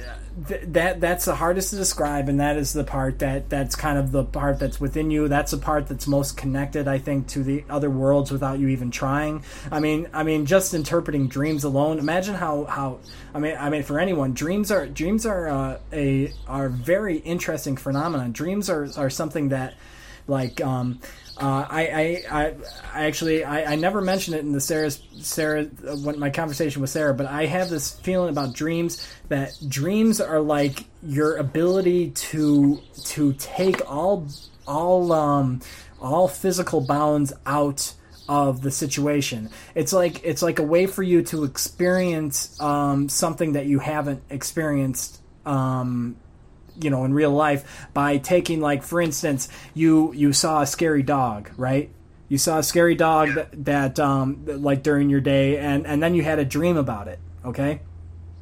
th- that that's the hardest to describe, and that is the part that that's kind of the part that's within you. That's the part that's most connected, I think, to the other worlds without you even trying. I mean, I mean, just interpreting dreams alone. Imagine how how I mean, I mean, for anyone, dreams are dreams are uh, a are very interesting phenomenon. Dreams are are something that, like, um, Uh, I, I, I, actually, I, I never mentioned it in the Sarah's, Sarah, uh, when my conversation with Sarah, but I have this feeling about dreams that dreams are like your ability to, to take all, all, um, all physical bounds out of the situation. It's like it's like a way for you to experience um, something that you haven't experienced. Um, you know, in real life, by taking like, for instance, you you saw a scary dog, right? You saw a scary dog that, that um, like during your day, and and then you had a dream about it. Okay,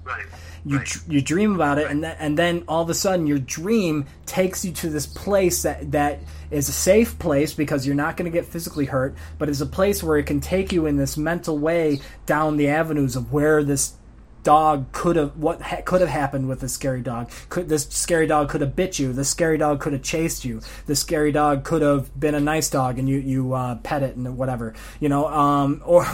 Right. you Right. you dream about it, and then and then all of a sudden your dream takes you to this place that that is a safe place because you're not going to get physically hurt, but is a place where it can take you in this mental way down the avenues of where this dog could have what ha- could have happened with this scary dog? Could this scary dog could have bit you. This scary dog could have chased you. This scary dog could have been a nice dog and you you uh, pet it and whatever you know um or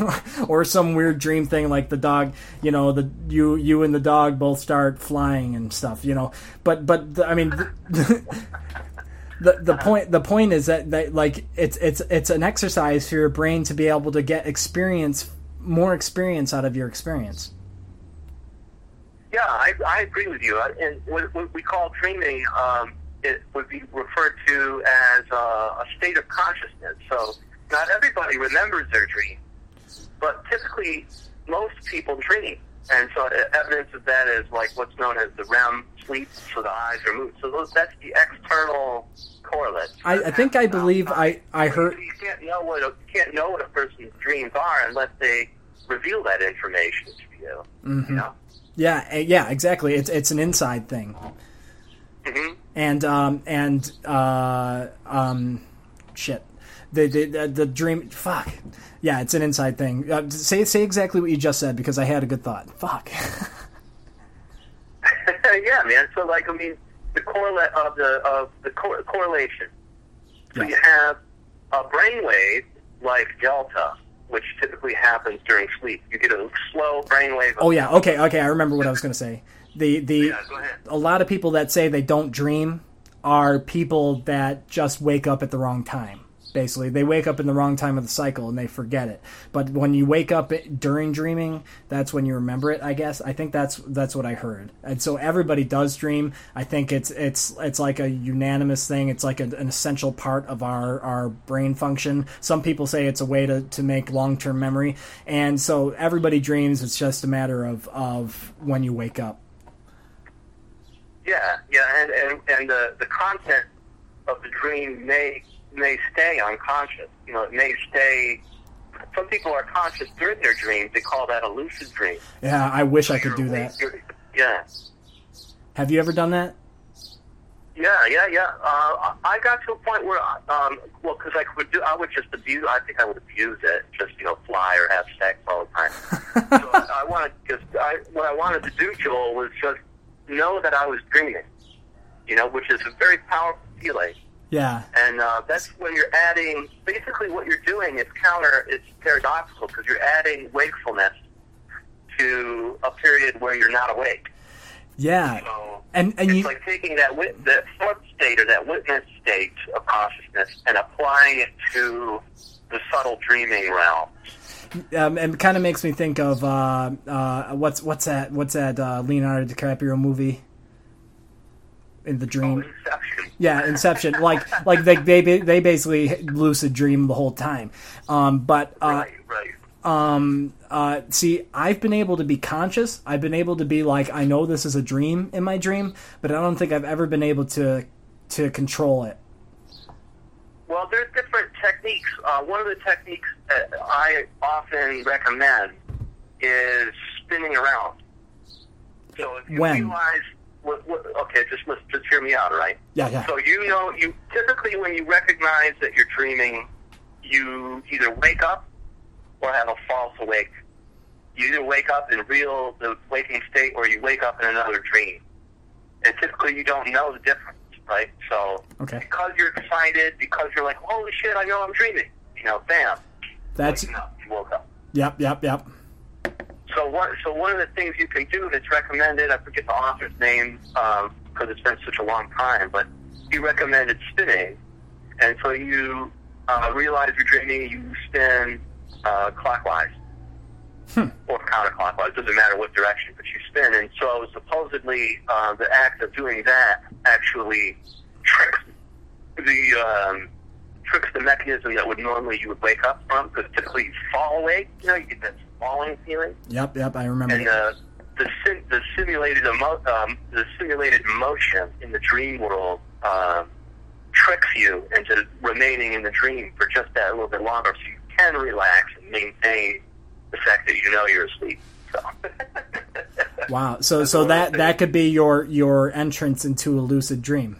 or some weird dream thing like the dog you know the you you and the dog both start flying and stuff you know. But but the, i mean the, the the point the point is that, that like it's it's it's an exercise for your brain to be able to get experience more experience out of your experience Yeah, I, I agree with you. And what, what we call dreaming, um, it would be referred to as a, a state of consciousness. So not everybody remembers their dream, but typically most people dream. And so uh, evidence of that is like what's known as the REM sleep, so the eyes are moved. So those, that's the external correlate. I, I think I believe I, I heard You can't know what a, can't know what a person's dreams are unless they reveal that information to you. Mm-hmm. You know. Yeah eh, yeah exactly. It's it's an inside thing. Hmm and um and uh um shit. The the the, the dream fuck. Yeah it's an inside thing. Uh, say say exactly what you just said because I had a good thought. Fuck. Yeah, man. So, like, I mean, the correlate of the of the cor- correlation. So Yeah. you have a brainwave like delta, which typically happens during sleep. You get a slow brainwave. oh yeah okay okay I remember what I was gonna say the the Yeah, go ahead. a lot of people that say they don't dream are people that just wake up at the wrong time. Basically, they wake up in the wrong time of the cycle and they forget it. But when you wake up during dreaming, that's when you remember it. I guess I think that's that's what I heard. And so everybody does dream. I think it's it's it's like a unanimous thing. It's like a, an essential part of our our brain function. Some people say it's a way to to make long term memory, and so everybody dreams. It's just a matter of of when you wake up. Yeah, yeah, and and, and the the content of the dream may may stay unconscious. You know, it may stay. Some people are conscious during their dreams. They call that a lucid dream. Yeah, I wish I could do that. Yeah. Have you ever done that? Yeah, yeah, yeah. Uh, I got to a point where, um, well, because I would do, I would just abuse. I think I would abuse it, just you know, fly or have sex all the time. so I, I wanted just, I, what I wanted to do, Joel, was just know that I was dreaming. You know, which is a very powerful feeling, Yeah, and uh, that's when you're adding. Basically, what you're doing is counter. It's paradoxical because you're adding wakefulness to a period where you're not awake. yeah, So and and it's you like taking that wit- that thought state or that witness state of consciousness and applying it to the subtle dreaming realm. um, and kind of makes me think of uh, uh, what's what's that what's that uh, Leonardo DiCaprio movie in the Oh, dream? Inception. Yeah, Inception. like like they they they basically lucid dream the whole time. Um, but uh, Right, right. um, uh, see, I've been able to be conscious. I've been able to be like, I know this is a dream in my dream, but I don't think I've ever been able to to control it. Well, there's different techniques. Uh, one of the techniques that I often recommend is spinning around. So if you When? realize, what, what, okay, just just hear me out, right? Yeah, yeah. So you know, you typically when you recognize that you're dreaming, you either wake up or have a false awake. You either wake up in real the waking state, or you wake up in another dream. And typically, you don't know the difference, right? So Okay, because you're excited, because you're like, holy shit, I know I'm dreaming. You know, bam, that's you woke up. yep, yep, yep. So one, so one of the things you can do that's recommended, I forget the author's name because it's been such a long time, but he recommended spinning, and so you uh, realize you're dreaming, you spin uh, clockwise or counterclockwise. It Doesn't matter what direction, but you spin. And so supposedly uh, the act of doing that actually tricks the um, tricks the mechanism that would normally you would wake up from because typically you fall awake. You know, you get that falling feeling Yep, yep, I remember. and uh, the sim- the simulated emo- um, the simulated motion in the dream world um, tricks you into remaining in the dream for just that little bit longer, so you can relax and maintain the fact that you know you're asleep. So. Wow. So so that that could be your your entrance into a lucid dream.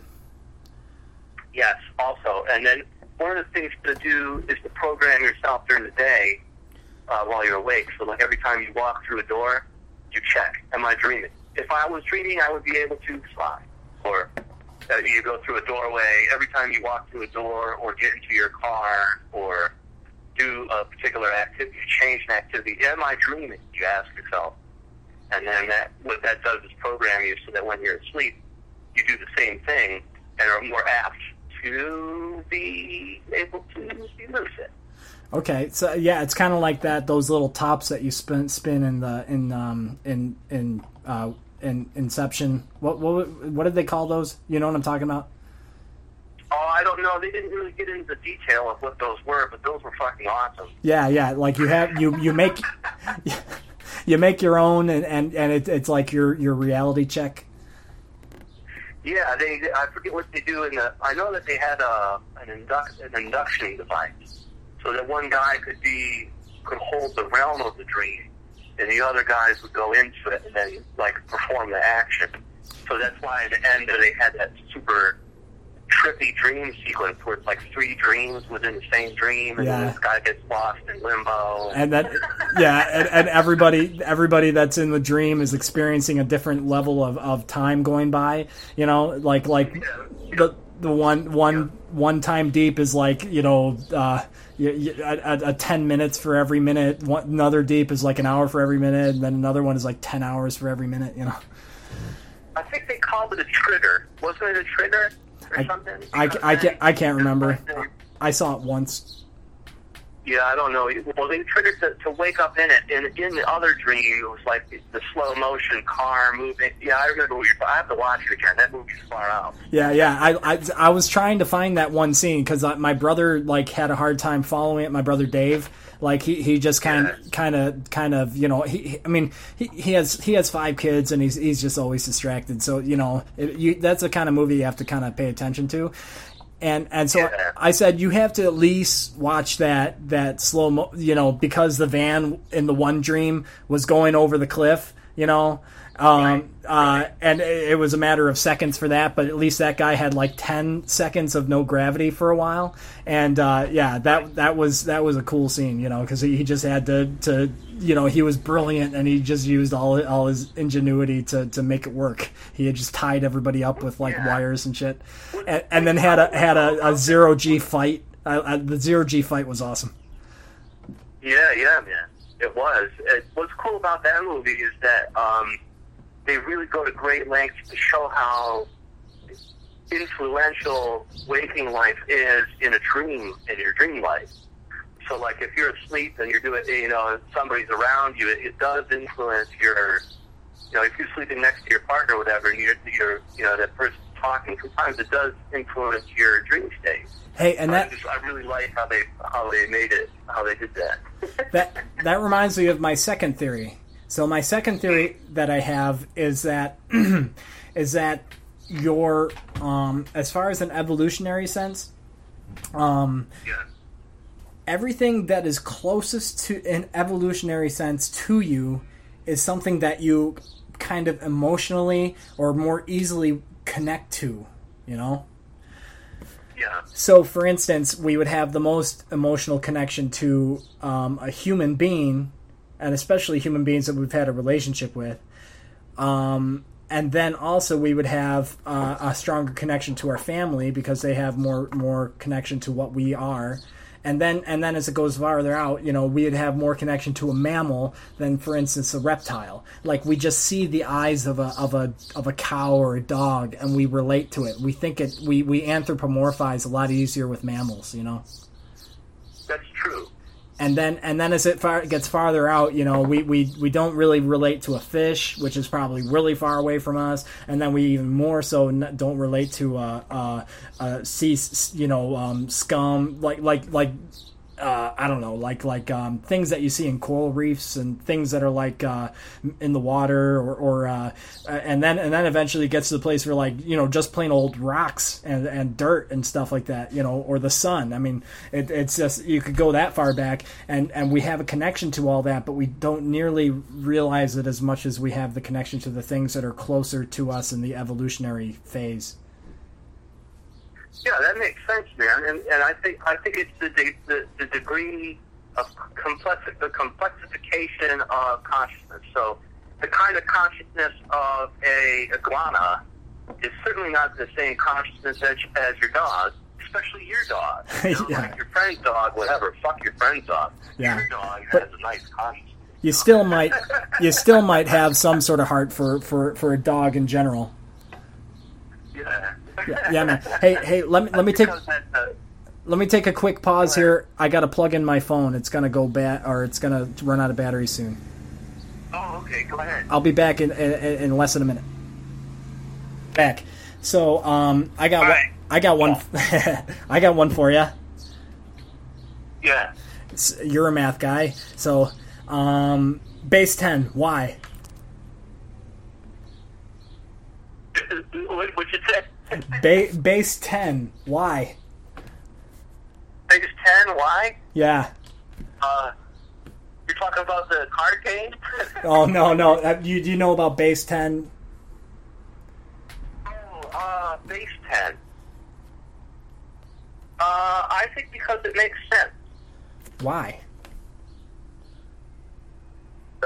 Yes, also. And then one of the things to do is to program yourself during the day uh, while you're awake. So, like every time you walk through a door, you check, am I dreaming? If I was dreaming, I would be able to fly. Or uh, you go through a doorway, every time you walk through a door or get into your car or do a particular activity, change an activity, am I dreaming? You ask yourself. And then that what that does is program you so that when you're asleep, you do the same thing and are more apt to be able to be lucid. Okay, so yeah, it's kind of like that. Those little tops that you spin spin in the in um in in uh in Inception. What what what did they call those? You know what I'm talking about? Oh, I don't know. They didn't really get into the detail of what those were, but those were fucking awesome. Yeah, yeah. Like you have you you make you make your own, and and and it, it's like your your reality check. Yeah, they. I forget what they do in the. I know that they had a an, induct, an induction device, so that one guy could be could hold the realm of the dream, and the other guys would go into it and then like perform the action. So that's why at the end they had that super trippy dream sequence where it's like three dreams within the same dream, and Yeah. this guy gets lost in limbo. and that yeah and, and everybody everybody that's in the dream is experiencing a different level of, of time going by you know like like the the one one one time deep is like you know uh y- y- a, a, a 10 minutes for every minute. One, another deep is like an hour for every minute and then another one is like 10 hours for every minute you know. I think they called it a trigger. Wasn't it a trigger or I- something? I, I, can't, I can't remember. It's like they- i saw it once Yeah, I don't know. Well, they triggered to, to wake up in it. And in the other dream, it was like the, slow motion car moving. Yeah, I remember you're. I have to watch it again. That movie's far out. Yeah, yeah. I, I, I was trying to find that one scene because uh, my brother like had a hard time following it. My brother Dave, like he, he just kind Yes. kind of kind of you know he, he- I mean he, he has he has five kids and he's he's just always distracted. So you know it, you, that's the kind of movie you have to kind of pay attention to. And and so Yeah. I said you have to at least watch that that slow mo you know because the van in the one dream was going over the cliff you know um, uh, and it it was a matter of seconds for that but at least that guy had like 10 seconds of no gravity for a while and uh, yeah that that was that was a cool scene you know because he, he just had to to you know he was brilliant and he just used all all his ingenuity to, to make it work he had just tied everybody up with like Yeah. wires and shit and, and then had a had a, a zero g fight uh, uh, the zero g fight was awesome Yeah, yeah, man. It was. It, what's cool about that movie is that um, they really go to great lengths to show how influential waking life is in a dream, in your dream life. So, like, if you're asleep and you're doing, you know, somebody's around you, it, it does influence your, you know, if you're sleeping next to your partner or whatever, and you're, you're you know, that person's talking, sometimes it does influence your dream state. hey and I that just, I really like how they, how they made it, how they did that. that that reminds me of my second theory. So my second theory that I have is that is that your um, as far as an evolutionary sense, um, yeah. everything that is closest to an evolutionary sense to you is something that you kind of emotionally or more easily connect to. You know. Yeah. So, for instance, we would have the most emotional connection to um, a human being, and especially human beings that we've had a relationship with. Um, and then also we would have uh, a stronger connection to our family because they have more more connection to what we are. And then and then as it goes farther out, you know, we'd have more connection to a mammal than, for instance, a reptile. Like we just see the eyes of a of a of a cow or a dog, and we relate to it. We think it. We we anthropomorphize a lot easier with mammals. You know. That's true. And then and then as it far, gets farther out, you know, we, we we don't really relate to a fish, which is probably really far away from us, and then we even more so n- don't relate to uh, uh, uh, sea, you know, um, scum, like like like. Uh, I don't know, like like um, things that you see in coral reefs and things that are like uh, in the water, or, or uh, and then and then eventually gets to the place where like you know just plain old rocks and, and dirt and stuff like that, you know, or the sun. I mean, it, it's just you could go that far back, and and we have a connection to all that, but we don't nearly realize it as much as we have the connection to the things that are closer to us in the evolutionary phase. Yeah, that makes sense, man. And, and I think I think it's the de- the, the degree of complex the complexification of consciousness. So the kind of consciousness of a iguana is certainly not the same consciousness as, as your dog, especially your dog. You know, Yeah. Like your friend's dog, whatever. Fuck your friend's dog. Yeah. Your dog But- has a nice consciousness. You still might you still might have some sort of heart for for, for a dog in general. Yeah. Yeah, yeah, man. Hey, hey, let me let me take a- let me take a quick pause here. I got to plug in my phone. It's gonna go bad, or it's gonna run out of battery soon. oh, okay. Go ahead. I'll be back in in, in less than a minute. Back. So, um, I got one, I got one. I got one for you. Yeah. You're a math guy, so um, base ten. Why? What, what you say? Ba- base ten. Why? Base 10, why? Yeah. Uh, you're talking about the card game? Oh no no. Uh, You do you know about base ten? oh, uh, base 10. Uh, I think because it makes sense. Why?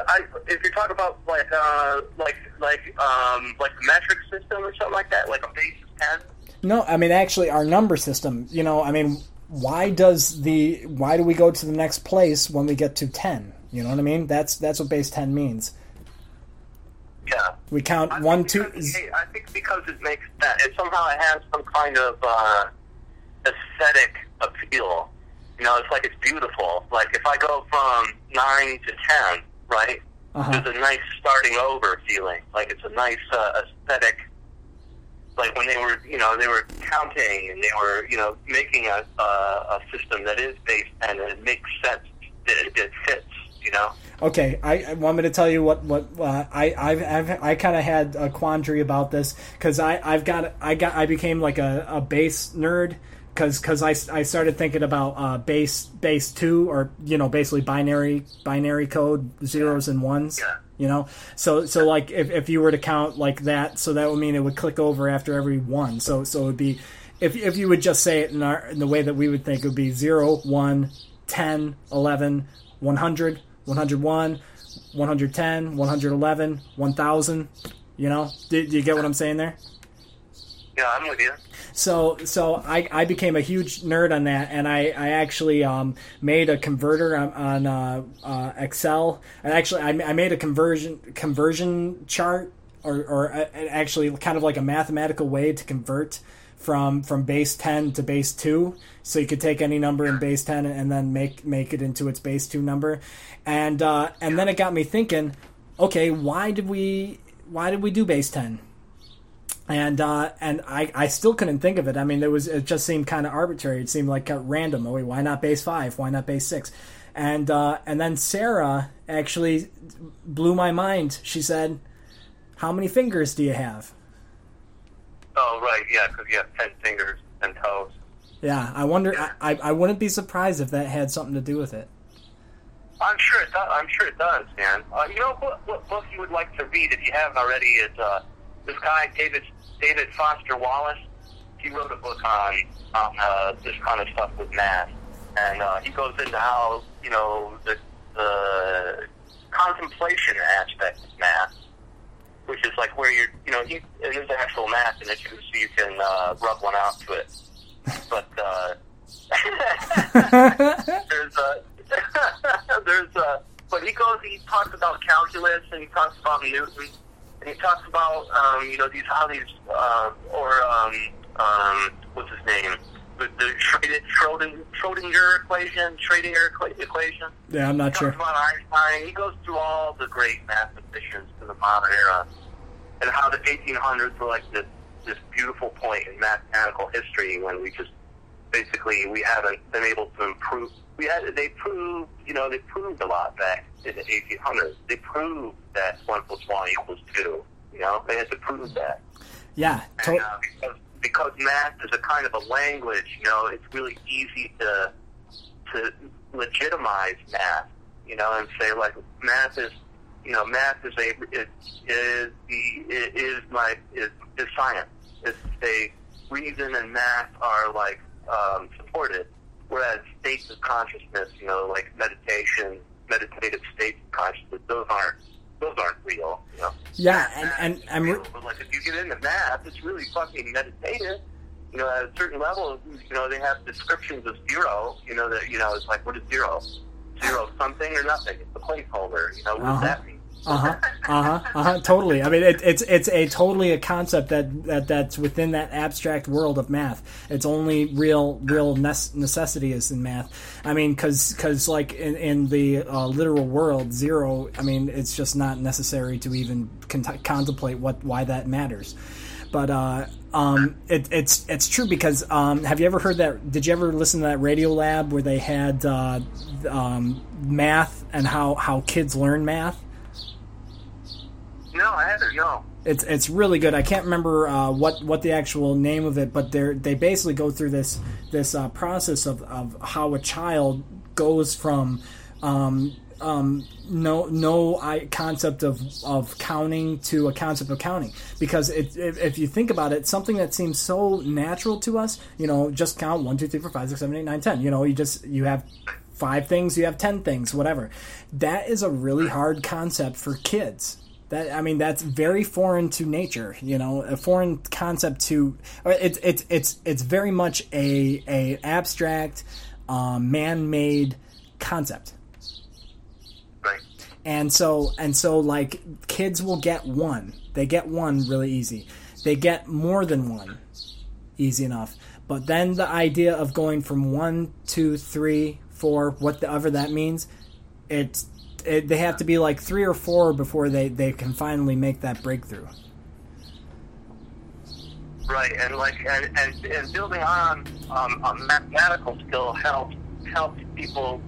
I, if you're talking about like uh like like um like the metric system or something like that, like a base ten. No, I mean actually our number system. You know, I mean, why does the why do we go to the next place when we get to ten? You know what I mean? That's that's what base ten means. Yeah. We count I one, two. because- hey, I think because it makes that it somehow it has some kind of uh, aesthetic appeal. You know, it's like it's beautiful. Like if I go from nine to ten, right? Uh-huh. There's a nice starting over feeling. Like it's a nice uh, aesthetic. Like when they were, you know, they were counting and they were, you know, making a a, a system that is based and it makes sense. It, it fits. You know. Okay, I, I want me to tell you what what uh, I I've, I've I kind of had a quandary about this because I I've got I got I became like a, a base nerd because because I, I started thinking about uh, base base two or you know basically binary binary code zeros and ones. Yeah. You know, so so like if, if you were to count like that, so that would mean it would click over after every one. So so it would be if if you would just say it in our in the way that we would think it would be 0, 1, 10, 11, 100, 101, 110, 111, 1000. You know, do, do you get what I'm saying there? Yeah, I'm with you. So so I, I became a huge nerd on that, and I, I actually um, made a converter on, on uh, uh, Excel. And actually, I, I made a conversion conversion chart, or, or uh, actually kind of like a mathematical way to convert from from base ten to base two. So you could take any number in base ten and then make make it into its base two number, and uh, and then it got me thinking, okay, why did we why did we do base ten? And uh, and I, I still couldn't think of it. I mean, it was it just seemed kind of arbitrary. It seemed like uh, random. Oh, wait, why not base five? Why not base six? And uh, and then Sarah actually blew my mind. She said, "How many fingers do you have?" Oh, right, yeah, because you have ten fingers and toes. Yeah, I wonder. I, I, I wouldn't be surprised if that had something to do with it. I'm sure it does. I'm sure it does, man. Uh, you know what, what book you would like to read if you haven't already is uh, this guy David David Foster Wallace. He wrote a book on on uh, this kind of stuff with math, and uh, he goes into how you know the the contemplation aspect of math, which is like where you're you know he it is actual math and it's so you can uh, rub one out to it, but. Uh, there's a there's a but he goes he talks about calculus and he talks about Newton and he talks about um, you know these how these uh, or um, um, what's his name the the, the Schrödinger, Schrödinger, Schrödinger equation, Schrödinger equation. Yeah, I'm not He sure. talks about Einstein. He goes through all the great mathematicians in the modern era, and how the 1800s were like this this beautiful point in mathematical history when we just basically we haven't been able to improve. We had they proved you know they proved a lot back in the 1800s. They proved that one plus one equals two. You know they had to prove that. Yeah, And, uh, because, because math is a kind of a language, you know, it's really easy to to legitimize math, you know, and say like math is, you know, math is a is is the is my is, is science. It's a reason and math are like um, supported, whereas states of consciousness, you know, like meditation, meditative states of consciousness, those aren't those aren't real, you know. yeah, and and Math and is re- real, but like if you get into math, it's really fucking meditative. You know, at a certain level, you know, they have descriptions of zero. You know that you know it's like what is zero? Zero something or nothing. It's a placeholder. You know, what Uh-huh. does that mean? Uh huh. Uh huh. Uh huh. Totally. I mean, it, it's it's a totally a concept that, that that's within that abstract world of math. It's only real real necessity is in math. I mean, because like in, in the uh, literal world, zero. I mean, it's just not necessary to even con- contemplate what why that matters. But uh, um, it, it's it's true because um, have you ever heard that? Did you ever listen to that Radiolab where they had uh, um, math and how how kids learn math? No, I haven't. No. It's it's really good. I can't remember uh, what what the actual name of it, but they they basically go through this this uh, process of, of how a child goes from um, um, no no concept of, of counting to a concept of counting because it, if, if you think about it, something that seems so natural to us, you know, just count one two three four five six seven eight nine ten. You know, you just you have five things, you have ten things, whatever. That is a really hard concept for kids. That I mean, that's very foreign to nature. You know, a foreign concept to it's it's it's it's very much a a abstract, um, man-made concept. Right. And so and so like kids will get one. They get one really easy. They get more than one easy enough. But then the idea of going from one, two, three, four, whatever that means, it's it, they have to be like three or four before they, they can finally make that breakthrough. Right, and like and and, and building on um, a mathematical skill helps helps people,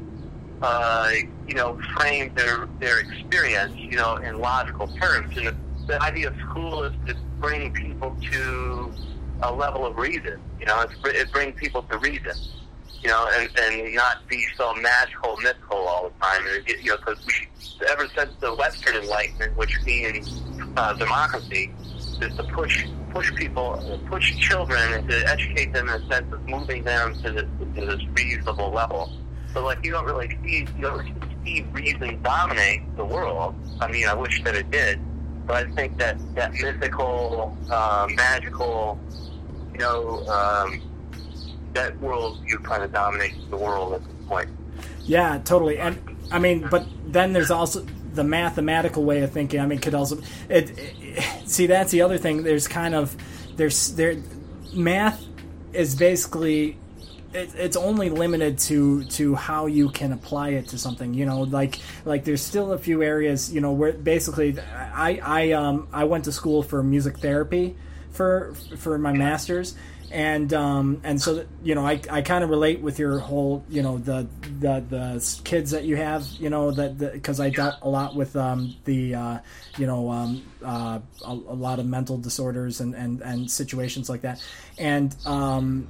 uh, you know, frame their their experience, you know, in logical terms. And the, the idea of school is to bring people to a level of reason. You know, it's, it brings people to reason. You know, and, and not be so magical, mythical all the time. And, you know, because we, ever since the Western Enlightenment, which means uh, democracy, is to push push people, push children, and to educate them in a sense of moving them to this, to this reasonable level. So, like, you don't really see you don't see reason dominate the world. I mean, I wish that it did, but I think that that mythical, uh, magical, you know, um, that world view kind of dominates the world at this point. Yeah, totally. And I mean, but then there's also the mathematical way of thinking. I mean, could also it, it see that's the other thing. There's kind of there's there math is basically it, it's only limited to to how you can apply it to something. You know, like like there's still a few areas. You know, where basically I I um I went to school for music therapy for for my masters and um, and so you know I, I kind of relate with your whole you know the the the kids that you have you know that because I dealt a lot with um, the uh, you know um, uh, a, a lot of mental disorders and, and, and situations like that. And um,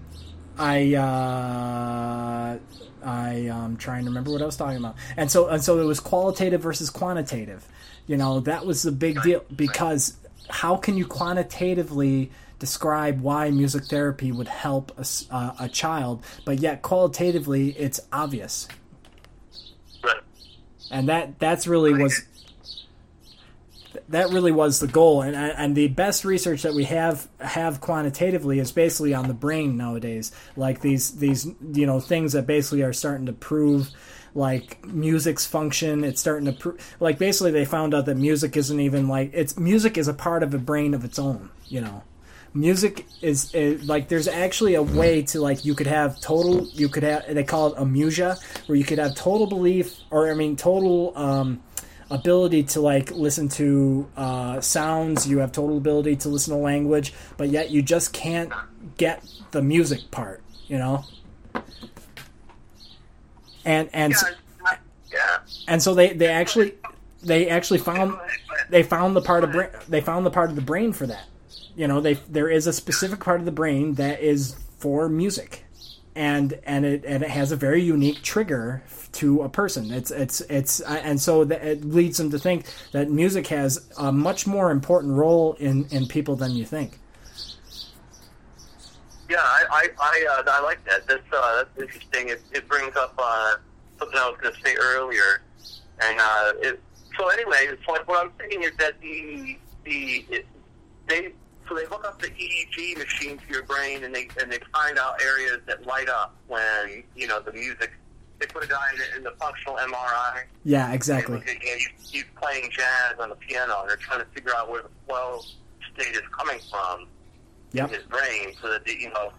I uh, I am trying to remember what I was talking about. And so and so it was qualitative versus quantitative. You know that was the big deal because how can you quantitatively describe why music therapy would help a, uh, a child, but yet qualitatively it's obvious. Right. And that that's really was that really was the goal, and and the best research that we have have quantitatively is basically on the brain nowadays. Like these these you know things that basically are starting to prove like music's function. It's starting to prove like basically they found out that music isn't even like it's music is a part of a brain of its own. You know music is, is like there's actually a way to like you could have total you could have they call it amusia where you could have total belief or I mean total um, ability to like listen to uh, sounds. You have total ability to listen to language but yet you just can't get the music part you know? And and Yeah, and so they they actually they actually found they found the part of brain they found the part of the brain for that you know they there is a specific part of the brain that is for music and and it and it has a very unique trigger to a person it's it's it's uh, and so that it leads them to think that music has a much more important role in in people than you think Yeah, I I I, uh, I like that. That's uh, that's interesting. It, it brings up uh, something I was going to say earlier, and uh, it, so anyway, it's like what I'm saying is that the the it, they so they hook up the EEG machine to your brain, and they and they find out areas that light up when you know the music. They put a guy in, in the functional MRI. yeah exactly at, you know, he's, he's playing jazz on the piano, and they're trying to figure out where the flow state is coming from yep his brain so that they, you know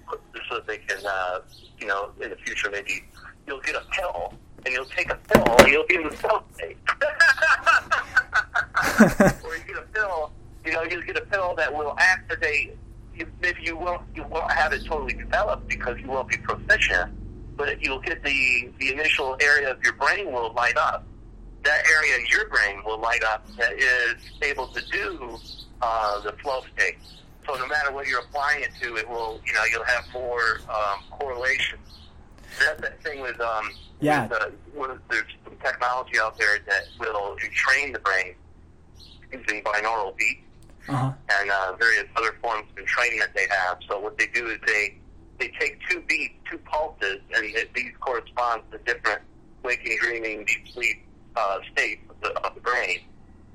so that they can uh, you know in the future maybe you'll get a pill and you'll take a pill and you'll be in the flow state. or you get a pill, you know, you'll get a pill that will activate. You, maybe you won't you won't have it totally developed because you won't be proficient, but you'll get the the initial area of your brain will light up. That area of your brain will light up that is able to do uh, the flow state. So no matter what you're applying it to, it will, you know, you'll have more um, correlation. That's the thing with, um, Yeah. with, uh, with, there's some technology out there that will train the brain using binaural beats uh-huh and uh, various other forms of training that they have. So what they do is they they take two beats, two pulses, and it, these correspond to different waking, dreaming, deep sleep uh, states of the, of the brain.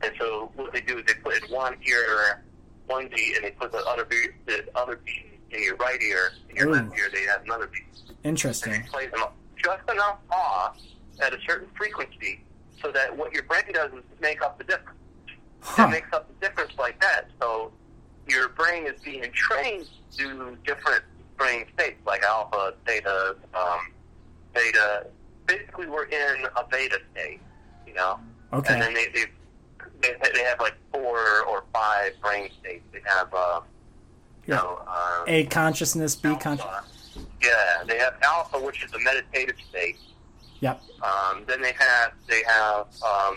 And so what they do is they put in one ear one beat, and they put the other beat, the other beat in your right ear. In your Ooh. left ear, they have another beat Interesting. and you play them just enough off at a certain frequency so that what your brain does is make up the difference. Huh It makes up the difference like that. So your brain is being trained to different brain states, like alpha, theta, um, beta. Basically, we're in a beta state, you know. okay And then they, they they they have like four or five brain states. They have uh, you Yeah. know uh, a consciousness b consciousness. Yeah, they have alpha, which is a meditative state. yep Um, then they have they have um,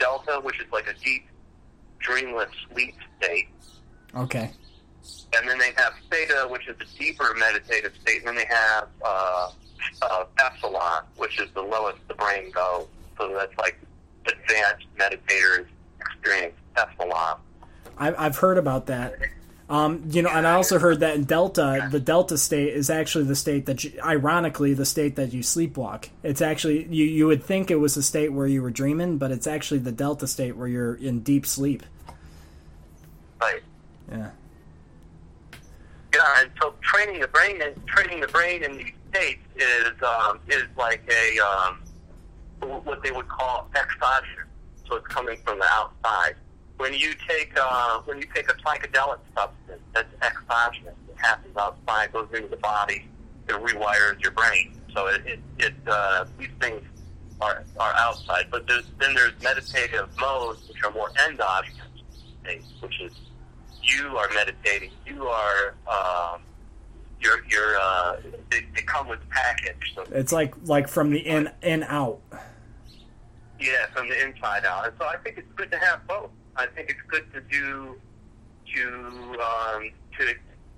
delta, which is like a deep, dreamless sleep state. okay And then they have theta, which is a deeper meditative state. And then they have uh, uh, epsilon, which is the lowest the brain goes. So that's like advanced meditators experience epsilon. I've, I've heard about that. Um, you know, and I also heard that in Delta, the Delta state is actually the state that, you, ironically, the state that you sleepwalk. It's actually you. You would think it was the state where you were dreaming, but it's actually the Delta state where you're in deep sleep. Right. Yeah. Yeah, and so training the brain and training the brain in these states is um, is like a um, what they would call exogenous. So it's coming from the outside. When you take uh, when you take a psychedelic substance, that's exogenous. It happens outside, goes into the body, it rewires your brain. So it it, it uh, these things are are outside. But there's, then there's meditative modes, which are more endogenous states, which is you are meditating. You are um, you're you're uh, they, they come with package. So It's like like from the in in out. yeah, from the inside out. And so I think it's good to have both. I think it's good to do to um, to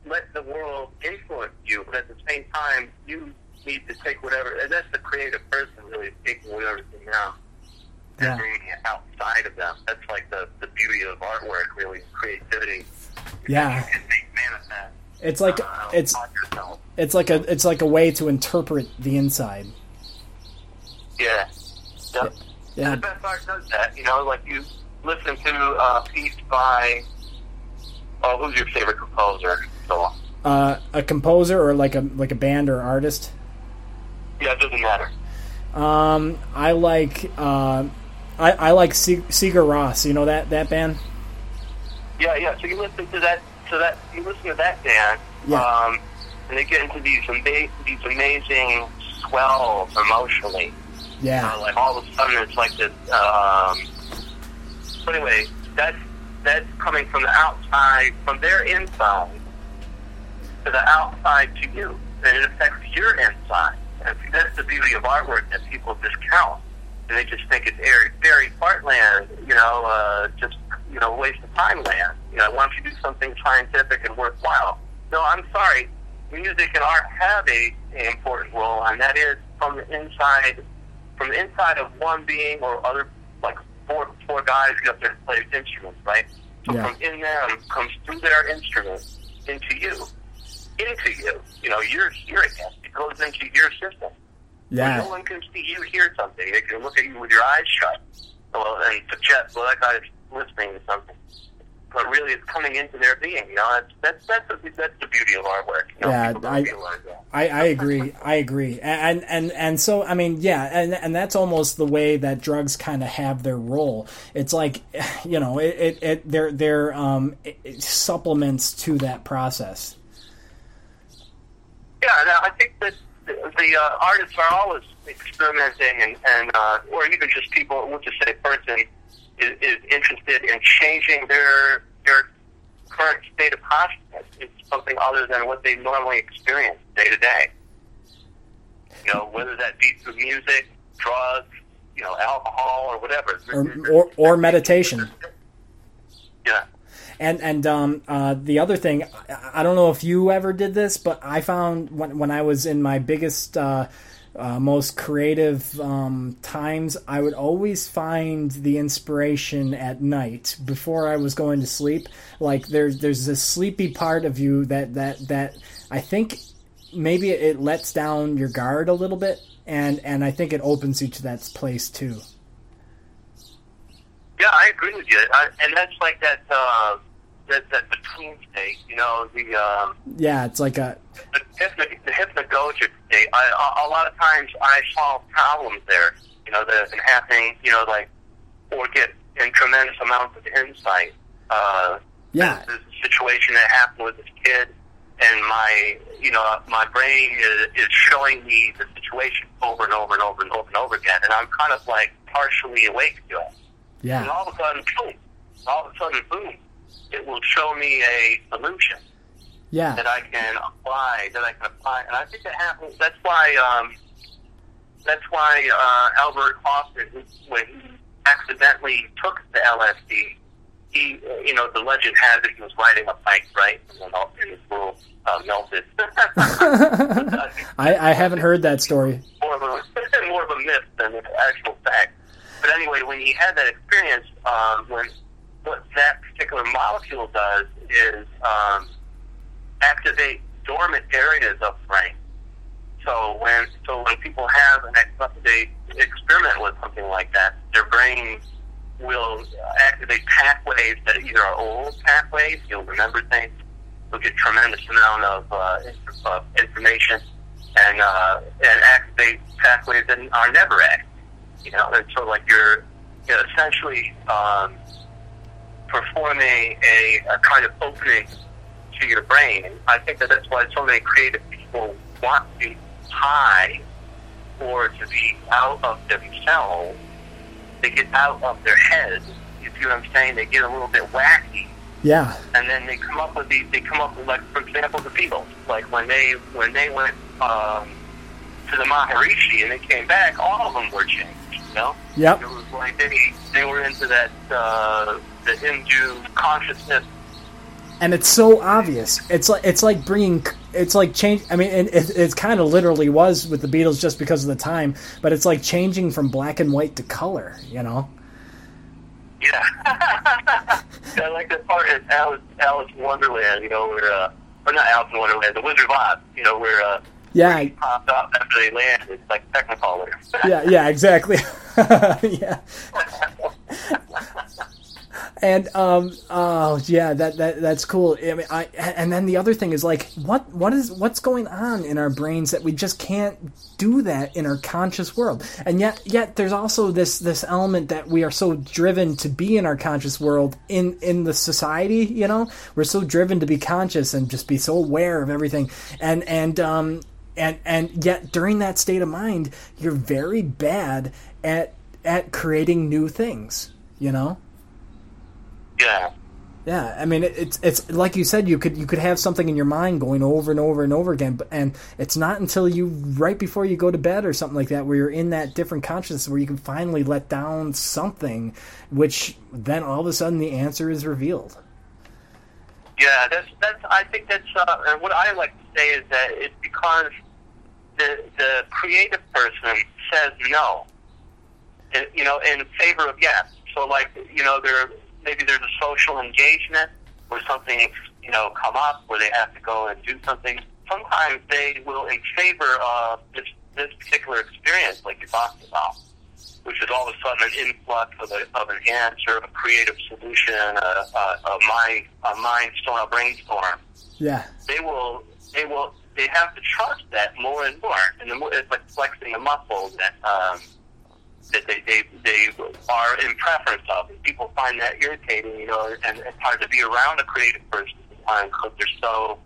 let the world influence you, but at the same time, you need to take whatever. And that's the creative person really taking whatever's them Yeah. and bringing it outside of them. That's like the the beauty of artwork, really, creativity. Yeah. Manifest. It's like uh, it's it's like a it's like a way to interpret the inside. Yeah. Yep. Yeah. The best art does that. You know, like you listen to a piece by, oh, who's your favorite composer? So, Uh, a composer or like a like a band or artist. yeah, it doesn't matter. Um, I like uh, I, I like Se- Sigur Rós. You know that that band? Yeah, yeah. So you listen to that so that you listen to that band, Yeah. um, and they get into these ama- these amazing swells emotionally. Yeah. Uh, like all of a sudden, it's like this. Um, so anyway, that's that's coming from the outside, from their inside to the outside to you, and it affects your inside. And that's the beauty of artwork that people discount, and they just think it's very, very fartland. You know, uh, just you know, waste of time land. You know, why don't you do something scientific and worthwhile? No, I'm sorry. Music and art have a, a important role, and that is from the inside, from the inside of one being or other, four four guys get up there and play instruments, right? So Yeah. from in them comes through their instrument into you, into you. You know, you're hearing it. It goes into your system. Yeah. No one can see you hear something. They can look at you with your eyes shut well, and suggest, well, that guy's listening to something. But really, it's coming into their being. You know, that's that's that's the, that's the beauty of our work. You know, Yeah, I- I, I agree. I agree. And and and so I mean, yeah, and and that's almost the way that drugs kind of have their role. It's like, you know, it it, it they're they're um supplements to that process. Yeah, and I think that the, the uh, artists are always experimenting, and, and uh, or even just people. We'll just say person is, is interested in changing their their current state of consciousness. It's something other than what they normally experience day to day. You know, whether that be through music, drugs, you know, alcohol, or whatever. Or or, or meditation. Yeah. And and um, uh, the other thing, I- I don't know if you ever did this, but I found when when I was in my biggest, uh, uh, most creative um, times, I would always find the inspiration at night before I was going to sleep. Like there's there's this sleepy part of you that that that I think maybe it lets down your guard a little bit, and and I think it opens you to that place too. Yeah, I agree with you, I, and that's like that uh, that that between state. You know, the um, Yeah, it's like a the, hypno- the hypnagogic state. I, a, a lot of times I solve problems there. You know, that have been happening. You know, like or get in tremendous amounts of insight. Uh, yeah. a situation that happened with this kid, and my you know my brain is, is showing me the situation over and over and over and over and over again, and I'm kind of like partially awake to it. And Yeah, all of a sudden, boom! All of a sudden, boom! It will show me a solution yeah, that I can apply. That I can apply, and I think that happens. That's why. Um, that's why uh, Albert Hofmann, when he accidentally took the LSD, he, you know, the legend has it he was riding a bike, right, and then all his world uh, melted. I, I haven't heard that story. more of a more of a myth than an actual fact. But anyway, when he had that experience, um, when what that particular molecule does is um, activate dormant areas of the brain. So when so when people have an they experiment with something like that, their brain will activate pathways that either are old pathways, you'll remember things, you'll get tremendous amount of uh, inf- information, and uh, and activate pathways that are never active. You know, and so like you're, you know, essentially um, performing a, a kind of opening to your brain. And I think that that's why so many creative people want to be high or to be out of themselves. They get out of their heads. You see what I'm saying? They get a little bit wacky Yeah, and then they come up with these. They come up with, like, for example, the Beatles. Like when they when they went um, to the Maharishi and they came back, all of them were changed. You know, yep, it was like they they were into that uh, the Hindu consciousness. and it's so obvious. It's like it's like bringing it's like change. I mean, it, it, it kind of literally was with the Beatles just because of the time, but it's like changing from black and white to color. You know? Yeah, I like that part in Alice, Alice Wonderland. You know, where uh, or not Alice in Wonderland, the Wizard of Oz. You know, where uh, Yeah, popped up after they land. It's like Technicolor. yeah, yeah, exactly. yeah. and um oh yeah that that that's cool i mean i and then the other thing is like what what is what's going on in our brains that we just can't do that in our conscious world and yet yet there's also this this element that we are so driven to be in our conscious world in in the society you know we're so driven to be conscious and just be so aware of everything and and um and and yet during that state of mind you're very bad at at creating new things you know Yeah. yeah, I mean it, it's it's like you said you could you could have something in your mind going over and over and over again, but and it's not until you right before you go to bed or something like that where you're in that different consciousness where you can finally let down something, which then all of a sudden the answer is revealed. Yeah, that's that's. I think that's. Uh, what I like to say is that it's because the the creative person says no, and, you know, in favor of yes. So, like, you know, there maybe there's a social engagement where something you know come up where they have to go and do something. Sometimes they will in favor of this this particular experience, like you talked about, which is all of a sudden an influx of, a, of an answer, a creative solution, a, a, a mind a mindstorm, a brainstorm Yeah, they will they will they have to trust that more and more, and the more it's like flexing a muscle that um, that they, they they are in preference of. And people find that irritating, you know, and it's hard to be around a creative person sometimes because they're so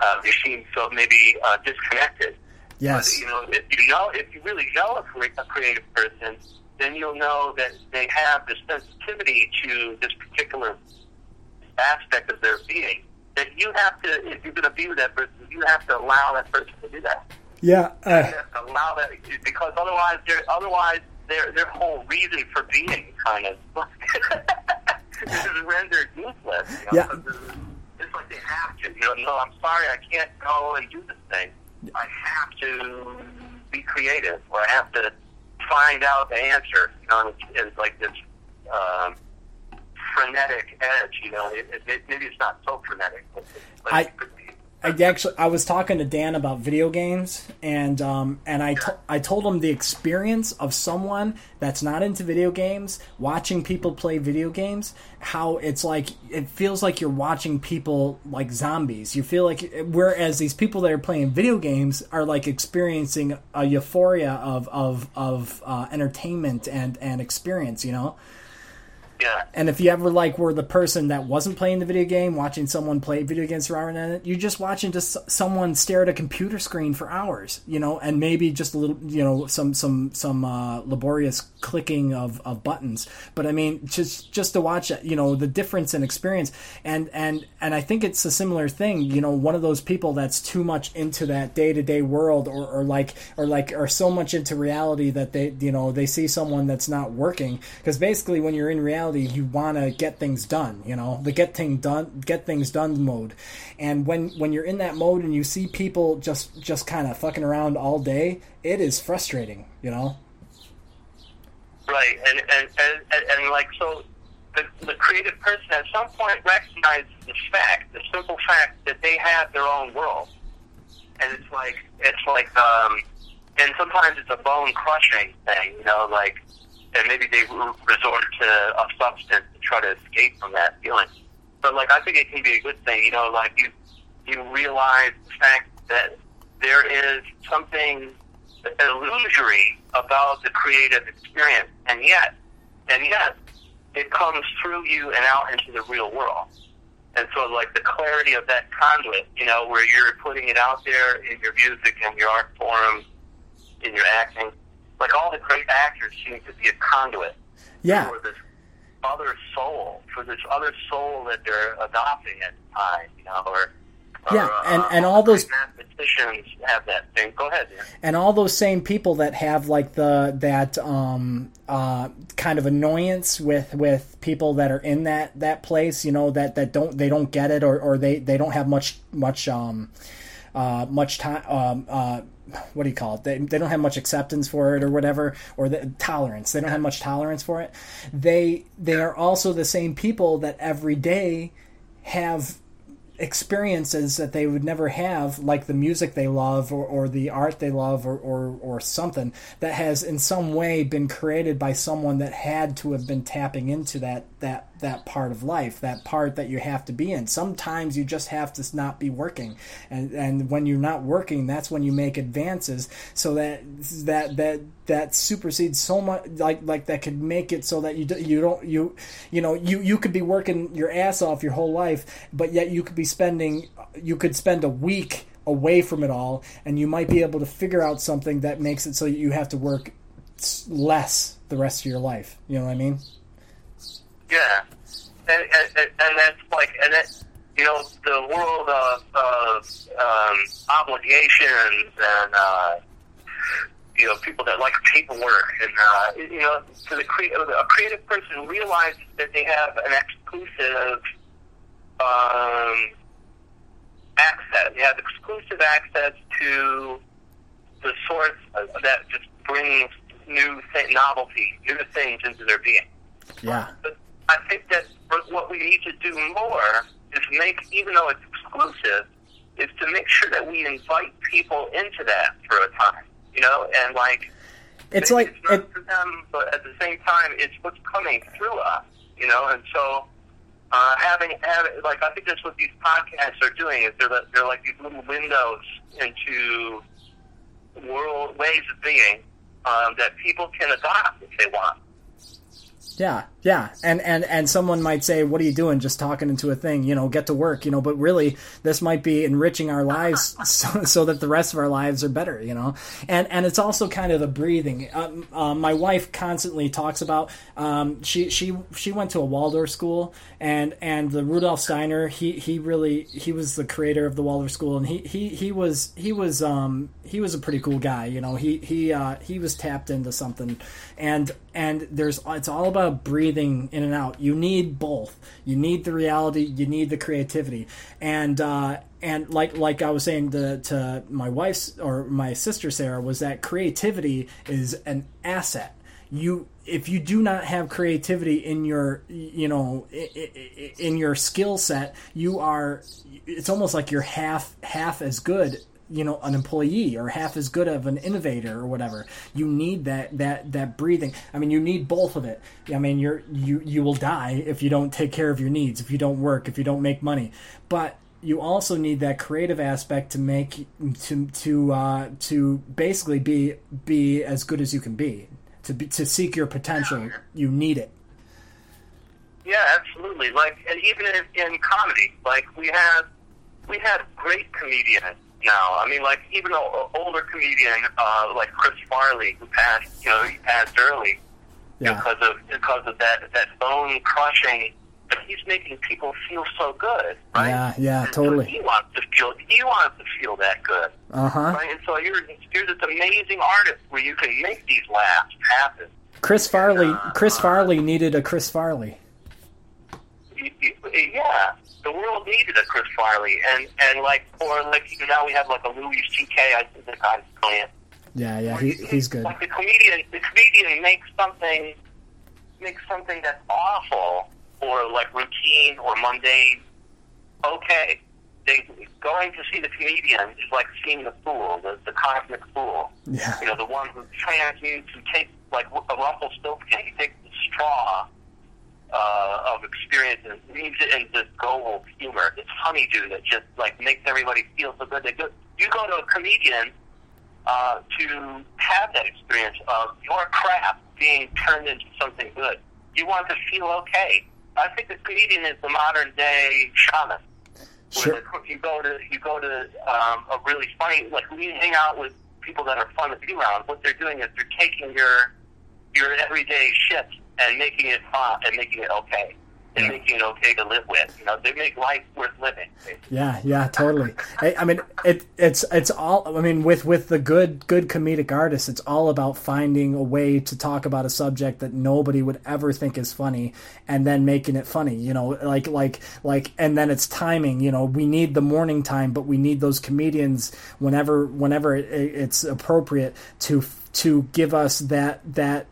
uh, they seem so maybe uh, disconnected. Yes, But, you know, if you know, if you really know a, cre- a creative person, then you'll know that they have this sensitivity to this particular aspect of their being. That you have to, if you're going to be with that person, you have to allow that person to do that. yeah, uh, You have to allow that because otherwise, their otherwise their their whole reason for being kind of is rendered useless. You know, Yeah. It's it's like they have to. You know, no, I'm sorry, I can't go and do this thing. I have to be creative, or I have to find out the answer. You know, it's, it's like this um, frenetic edge. You know, it, it, maybe it's not so frenetic, but, but I- it could be. I actually I was talking to Dan about video games and um and I I told him the experience of someone that's not into video games watching people play video games how it's like it feels like you're watching people like zombies. You feel like whereas these people that are playing video games are like experiencing a euphoria of of of uh, entertainment and and experience you know Yeah. and if you ever like were the person that wasn't playing the video game, watching someone play video games for hours, you're just watching just someone stare at a computer screen for hours, you know, and maybe just a little, you know, some some some uh, laborious clicking of, of buttons. But I mean, just just to watch, you know, the difference in experience, and and and I think it's a similar thing. You know, one of those people that's too much into that day to day world, or, or like or like are so much into reality that they, you know, they see someone that's not working because basically when you're in reality you want to get things done you know? The get thing done get things done mode. And when when you're in that mode and you see people just just kind of fucking around all day it is frustrating you know? Right, and and, and, and, and like so, the, the creative person at some point recognizes the fact, the simple fact that they have their own world, and it's like it's like, um, and sometimes it's a bone crushing thing, you know, like, and maybe they resort to a substance to try to escape from that feeling. But like, I think it can be a good thing, you know, like you you realize the fact that there is something illusory about the creative experience, and yet, and yet, it comes through you and out into the real world. And so, like the clarity of that conduit, you know, where you're putting it out there in your music and your art form, in your acting, like all the great actors seem to be a conduit yeah for this other soul, for this other soul that they're adopting at the time, you know, or, or Yeah, and- uh, and all those- mathematicians have that thing. Go ahead, Dan. and all those same people that have like the that um uh kind of annoyance with with people that are in that that place you know that that don't they don't get it or or they they don't have much much um uh much time um uh what do you call it? They, they don't have much acceptance for it or whatever, or the tolerance. They don't have much tolerance for it. They they are also the same people that every day have experiences that they would never have, like the music they love or, or the art they love or, or, or something that has in some way been created by someone that had to have been tapping into that that that part of life, that part that you have to be in. Sometimes you just have to not be working, and and when you're not working, that's when you make advances. So that that that that supersedes so much, like like that could make it so that you do, you don't you you know you you could be working your ass off your whole life, but yet you could be spending you could spend a week away from it all, and you might be able to figure out something that makes it so you have to work less the rest of your life. You know what I mean? Yeah, and and, and that's like, and that you know, the world of, of um, obligations and uh, you know, people that like paperwork and uh, you know, to the cre- a creative person realizes that they have an exclusive um, access. They have exclusive access to the source that just brings new th- novelty, new things into their being. Yeah. But I think that what we need to do more is make, even though it's exclusive, is to make sure that we invite people into that for a time. You know, and like It's like it's not it, for them, but at the same time, it's what's coming through us. You know, and so uh, having having like I think that's what these podcasts are doing is they're they're like these little windows into world ways of being um, that people can adopt if they want. Yeah, yeah, and and and someone might say, "What are you doing? Just talking into a thing? You know, get to work." You know, but really, this might be enriching our lives so, so that the rest of our lives are better. You know, and and it's also kind of the breathing. Um, uh, my wife constantly talks about. Um, she she she went to a Waldorf school, and and the Rudolf Steiner. He he really he was the creator of the Waldorf school, and he he he was he was um he was a pretty cool guy. You know, he he uh, he was tapped into something, and and there's it's all about breathing in and out. You need both. You need the reality. You need the creativity. And uh, and like like I was saying to, to my wife's or my sister Sarah was that creativity is an asset. You if you do not have creativity in your you know in your skill set, you are it's almost like you're half half as good you know an employee or half as good of an innovator or whatever. You need that that that breathing. I mean you need both of it. I mean you're you you will die if you don't take care of your needs if you don't work if you don't make money. But you also need that creative aspect to make to to uh, to basically be be as good as you can be. To be to seek your potential you need it. Yeah, absolutely. Like, and even in, in comedy, like we have we have great comedians now. I mean, like even an older comedian uh, like Chris Farley, who passed, you know, he passed early yeah because of because of that that bone crushing. But he's making people feel so good, right? yeah yeah And so totally he wants to feel he wants to feel that good, uh-huh right? And so you're you're this amazing artist where you can make these laughs happen. chris farley chris farley needed a chris farley yeah, the world needed a Chris Farley, and and like or like even now we have like a Louis C.K. I think the guy's brilliant. yeah yeah he, he's good Like the comedian, the comedian makes something makes something that's awful or like routine or mundane okay. They, going to see the comedian is like seeing the fool, the, the cosmic fool. yeah You know, the one who transmutes, who takes like a Rumpelstiltskin, he takes the straw uh, of experience and leaves it in this gold humor, this honeydew that just like makes everybody feel so good. They go, you go to a comedian uh, to have that experience of your craft being turned into something good. You want to feel okay. I think the comedian is the modern day shaman. Sure. Where you go to you go to um, a really funny like we hang out with people that are fun to be around. What they're doing is they're taking your your everyday shit and making it fun and making it okay and making it okay to live with. You know, they make life worth living. Yeah, yeah, totally. I, I mean, it it's it's all. I mean, with with the good good comedic artists, it's all about finding a way to talk about a subject that nobody would ever think is funny, and then making it funny. You know, like like like, and then it's timing. You know, we need the mourning time, but we need those comedians whenever whenever it, it's appropriate to to give us that that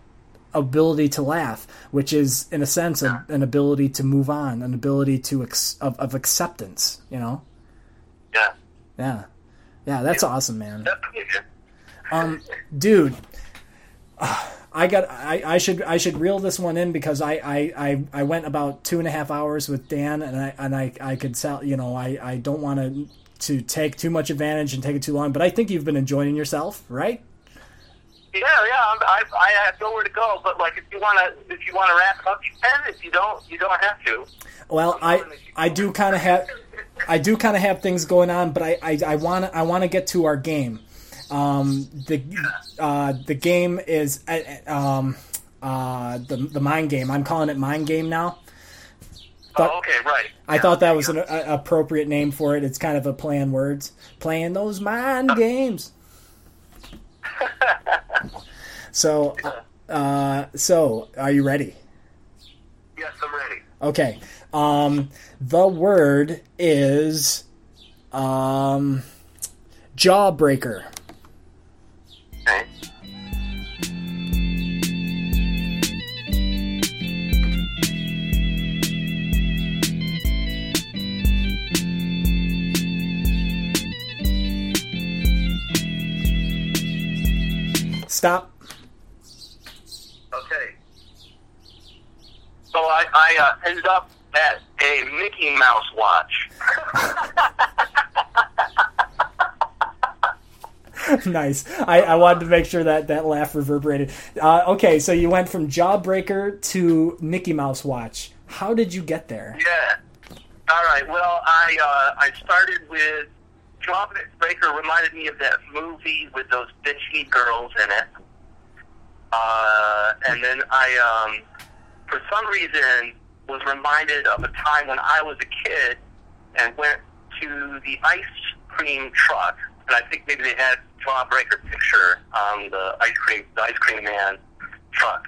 ability to laugh, which is in a sense a, an ability to move on, an ability to ex, of, of acceptance. You know, Yeah. yeah, yeah, that's awesome, man. Um, dude, uh, I got I, I should I should reel this one in because I, I, I, I went about two and a half hours with Dan and I and I, I could sell you know I, I don't want to to take too much advantage and take it too long but I think you've been enjoying yourself right Yeah, yeah. I'm, I I have nowhere to go, but like if you wanna if you wanna wrap up, you can. If you don't, you don't have to. well I I do kind of have I do kind of have things going on but I I, to I want to get to our game um the uh the game is uh, um uh the the mind game I'm calling it mind game now Thought- oh, okay, right. I thought that was an a, appropriate name for it. It's kind of a play on words, playing those mind games. So, uh, so are you ready? Yes, I'm ready. Okay. Um, the word is um, jawbreaker. Okay. Stop. Okay. So I, I uh, ended up at a Mickey Mouse watch. nice. I, I wanted to make sure that that laugh reverberated. Uh, okay, so you went from jawbreaker to Mickey Mouse watch. How did you get there? Yeah. All right. Well, I uh, I started with Jawbreaker reminded me of that movie with those bitchy girls in it. Uh, and then I, um, for some reason, was reminded of a time when I was a kid and went to the ice cream truck, and I think maybe they had Jawbreaker picture on the ice cream the ice cream man truck.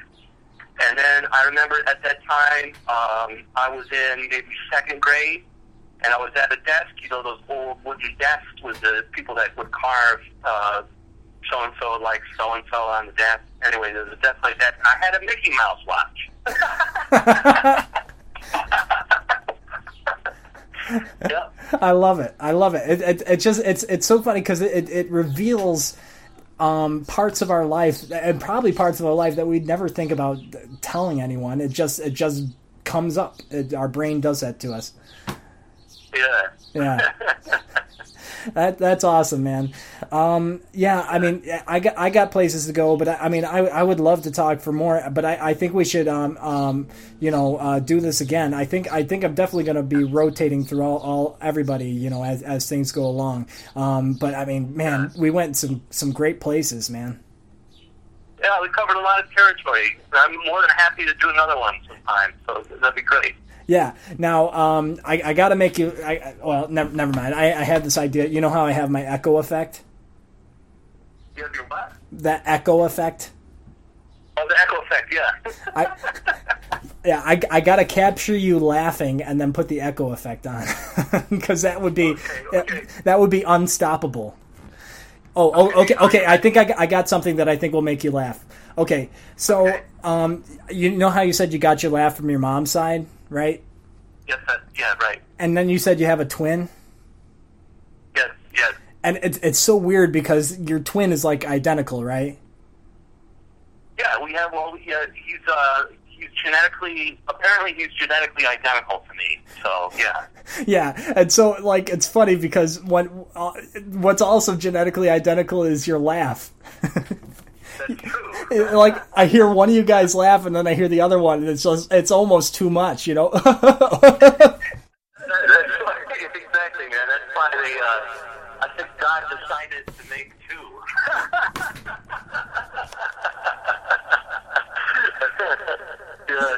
And then I remember at that time, um, I was in maybe second grade, and I was at a desk, you know, those old wooden desks with the people that would carve uh, so and so like so and so on the desk. Anyway, there was a desk like that. I had a Mickey Mouse watch. yep. I love it. I love it. It, it, it just it's it's so funny because it, it, it reveals um, parts of our life and probably parts of our life that we'd never think about telling anyone. It just it just comes up. It, our brain does that to us. Yeah. Yeah. That that's awesome, man. Um, yeah, I mean, I got I got places to go, but I, I mean, I, I would love to talk for more, but I, I think we should, um, um, you know, uh, do this again. I think I think I'm definitely going to be rotating through all, all everybody, you know, as as things go along. Um, but I mean, man, we went some some great places, man. Yeah, we covered a lot of territory. I'm more than happy to do another one sometime. So that'd be great. Yeah. Now, um, I, I got to make you. I, I- well, never, never mind. I, I had this idea. You know how I have my echo effect? You have your what? That echo effect. Oh, the echo effect. Yeah. I, yeah, I, I got to capture you laughing and then put the echo effect on because that would be Okay, okay. that would be unstoppable. Oh, oh, okay, okay. I think I, got- I got something that I think will make you laugh. Okay, so um, you know how you said you got your laugh from your mom's side, right? yes. That, yeah. Right. And then you said you have a twin. Yes. Yes. And it's it's so weird because your twin is like identical, right? Yeah. We have. Well, yeah, he's uh, he's genetically. Apparently, he's genetically identical to me. So yeah. Yeah, and so like it's funny because what uh, what's also genetically identical is your laugh. That's true. Like I hear one of you guys laugh, and then I hear the other one, and it's just it's almost too much, you know. That- That's why, exactly, man. That's why they. Uh, I think God decided to make two. yeah.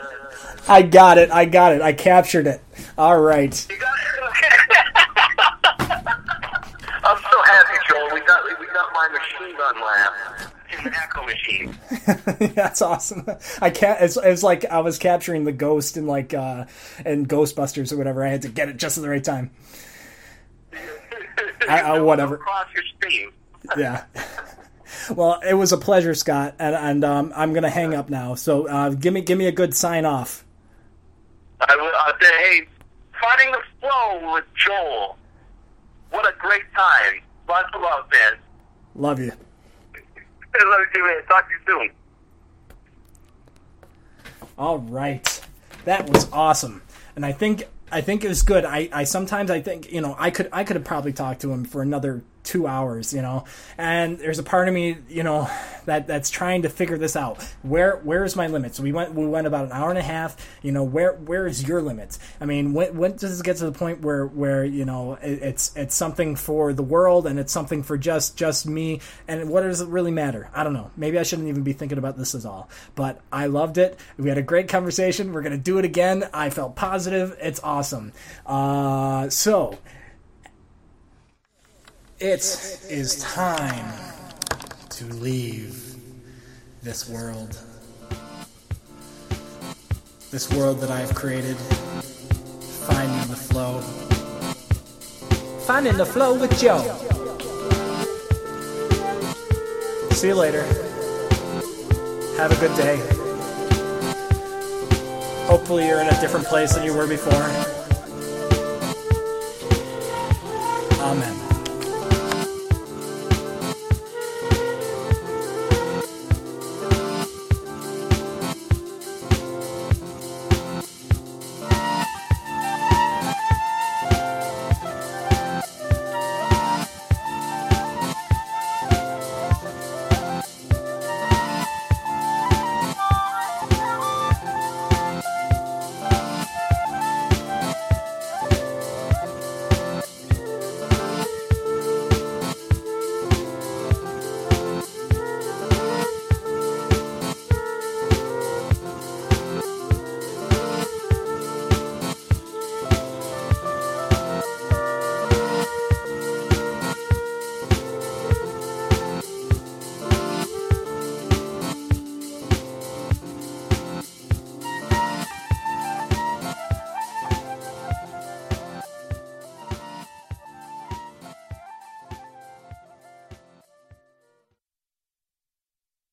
I got it, I got it, I captured it. All right, You got it. I'm so happy, Joel. We got we got my machine gun laugh the echo machine. that's awesome. I can't. It's, it's like I was capturing the ghost in like uh in Ghostbusters or whatever. I had to get it just at the right time. I- I- whatever. Your stream. Yeah. Well, it was a pleasure, Scott, and, and um, I'm gonna hang up now. So uh, give me give me a good sign off. I I'd say, hey, finding the flow with Joel. What a great time. Lots of love, man. Love you love you man. Talk to you soon. All right, that was awesome, and I think I think it was good. I, I sometimes I think you know I could I could have probably talked to him for another two hours, you know. And there's a part of me, you know, that that's trying to figure this out. Where where's my limit? So we went we went about an hour and a half. You know, where where is your limits? I mean, when when does it get to the point where where you know it, it's it's something for the world and it's something for just just me? And what does it really matter? I don't know. Maybe I shouldn't even be thinking about this at all. But I loved it. We had a great conversation. We're gonna do it again. I felt positive. It's awesome. Uh, so it is time to leave this world. This world that I've created. Finding the flow. Finding the flow with Joe. See you later. Have a good day. Hopefully, you're in a different place than you were before. Amen.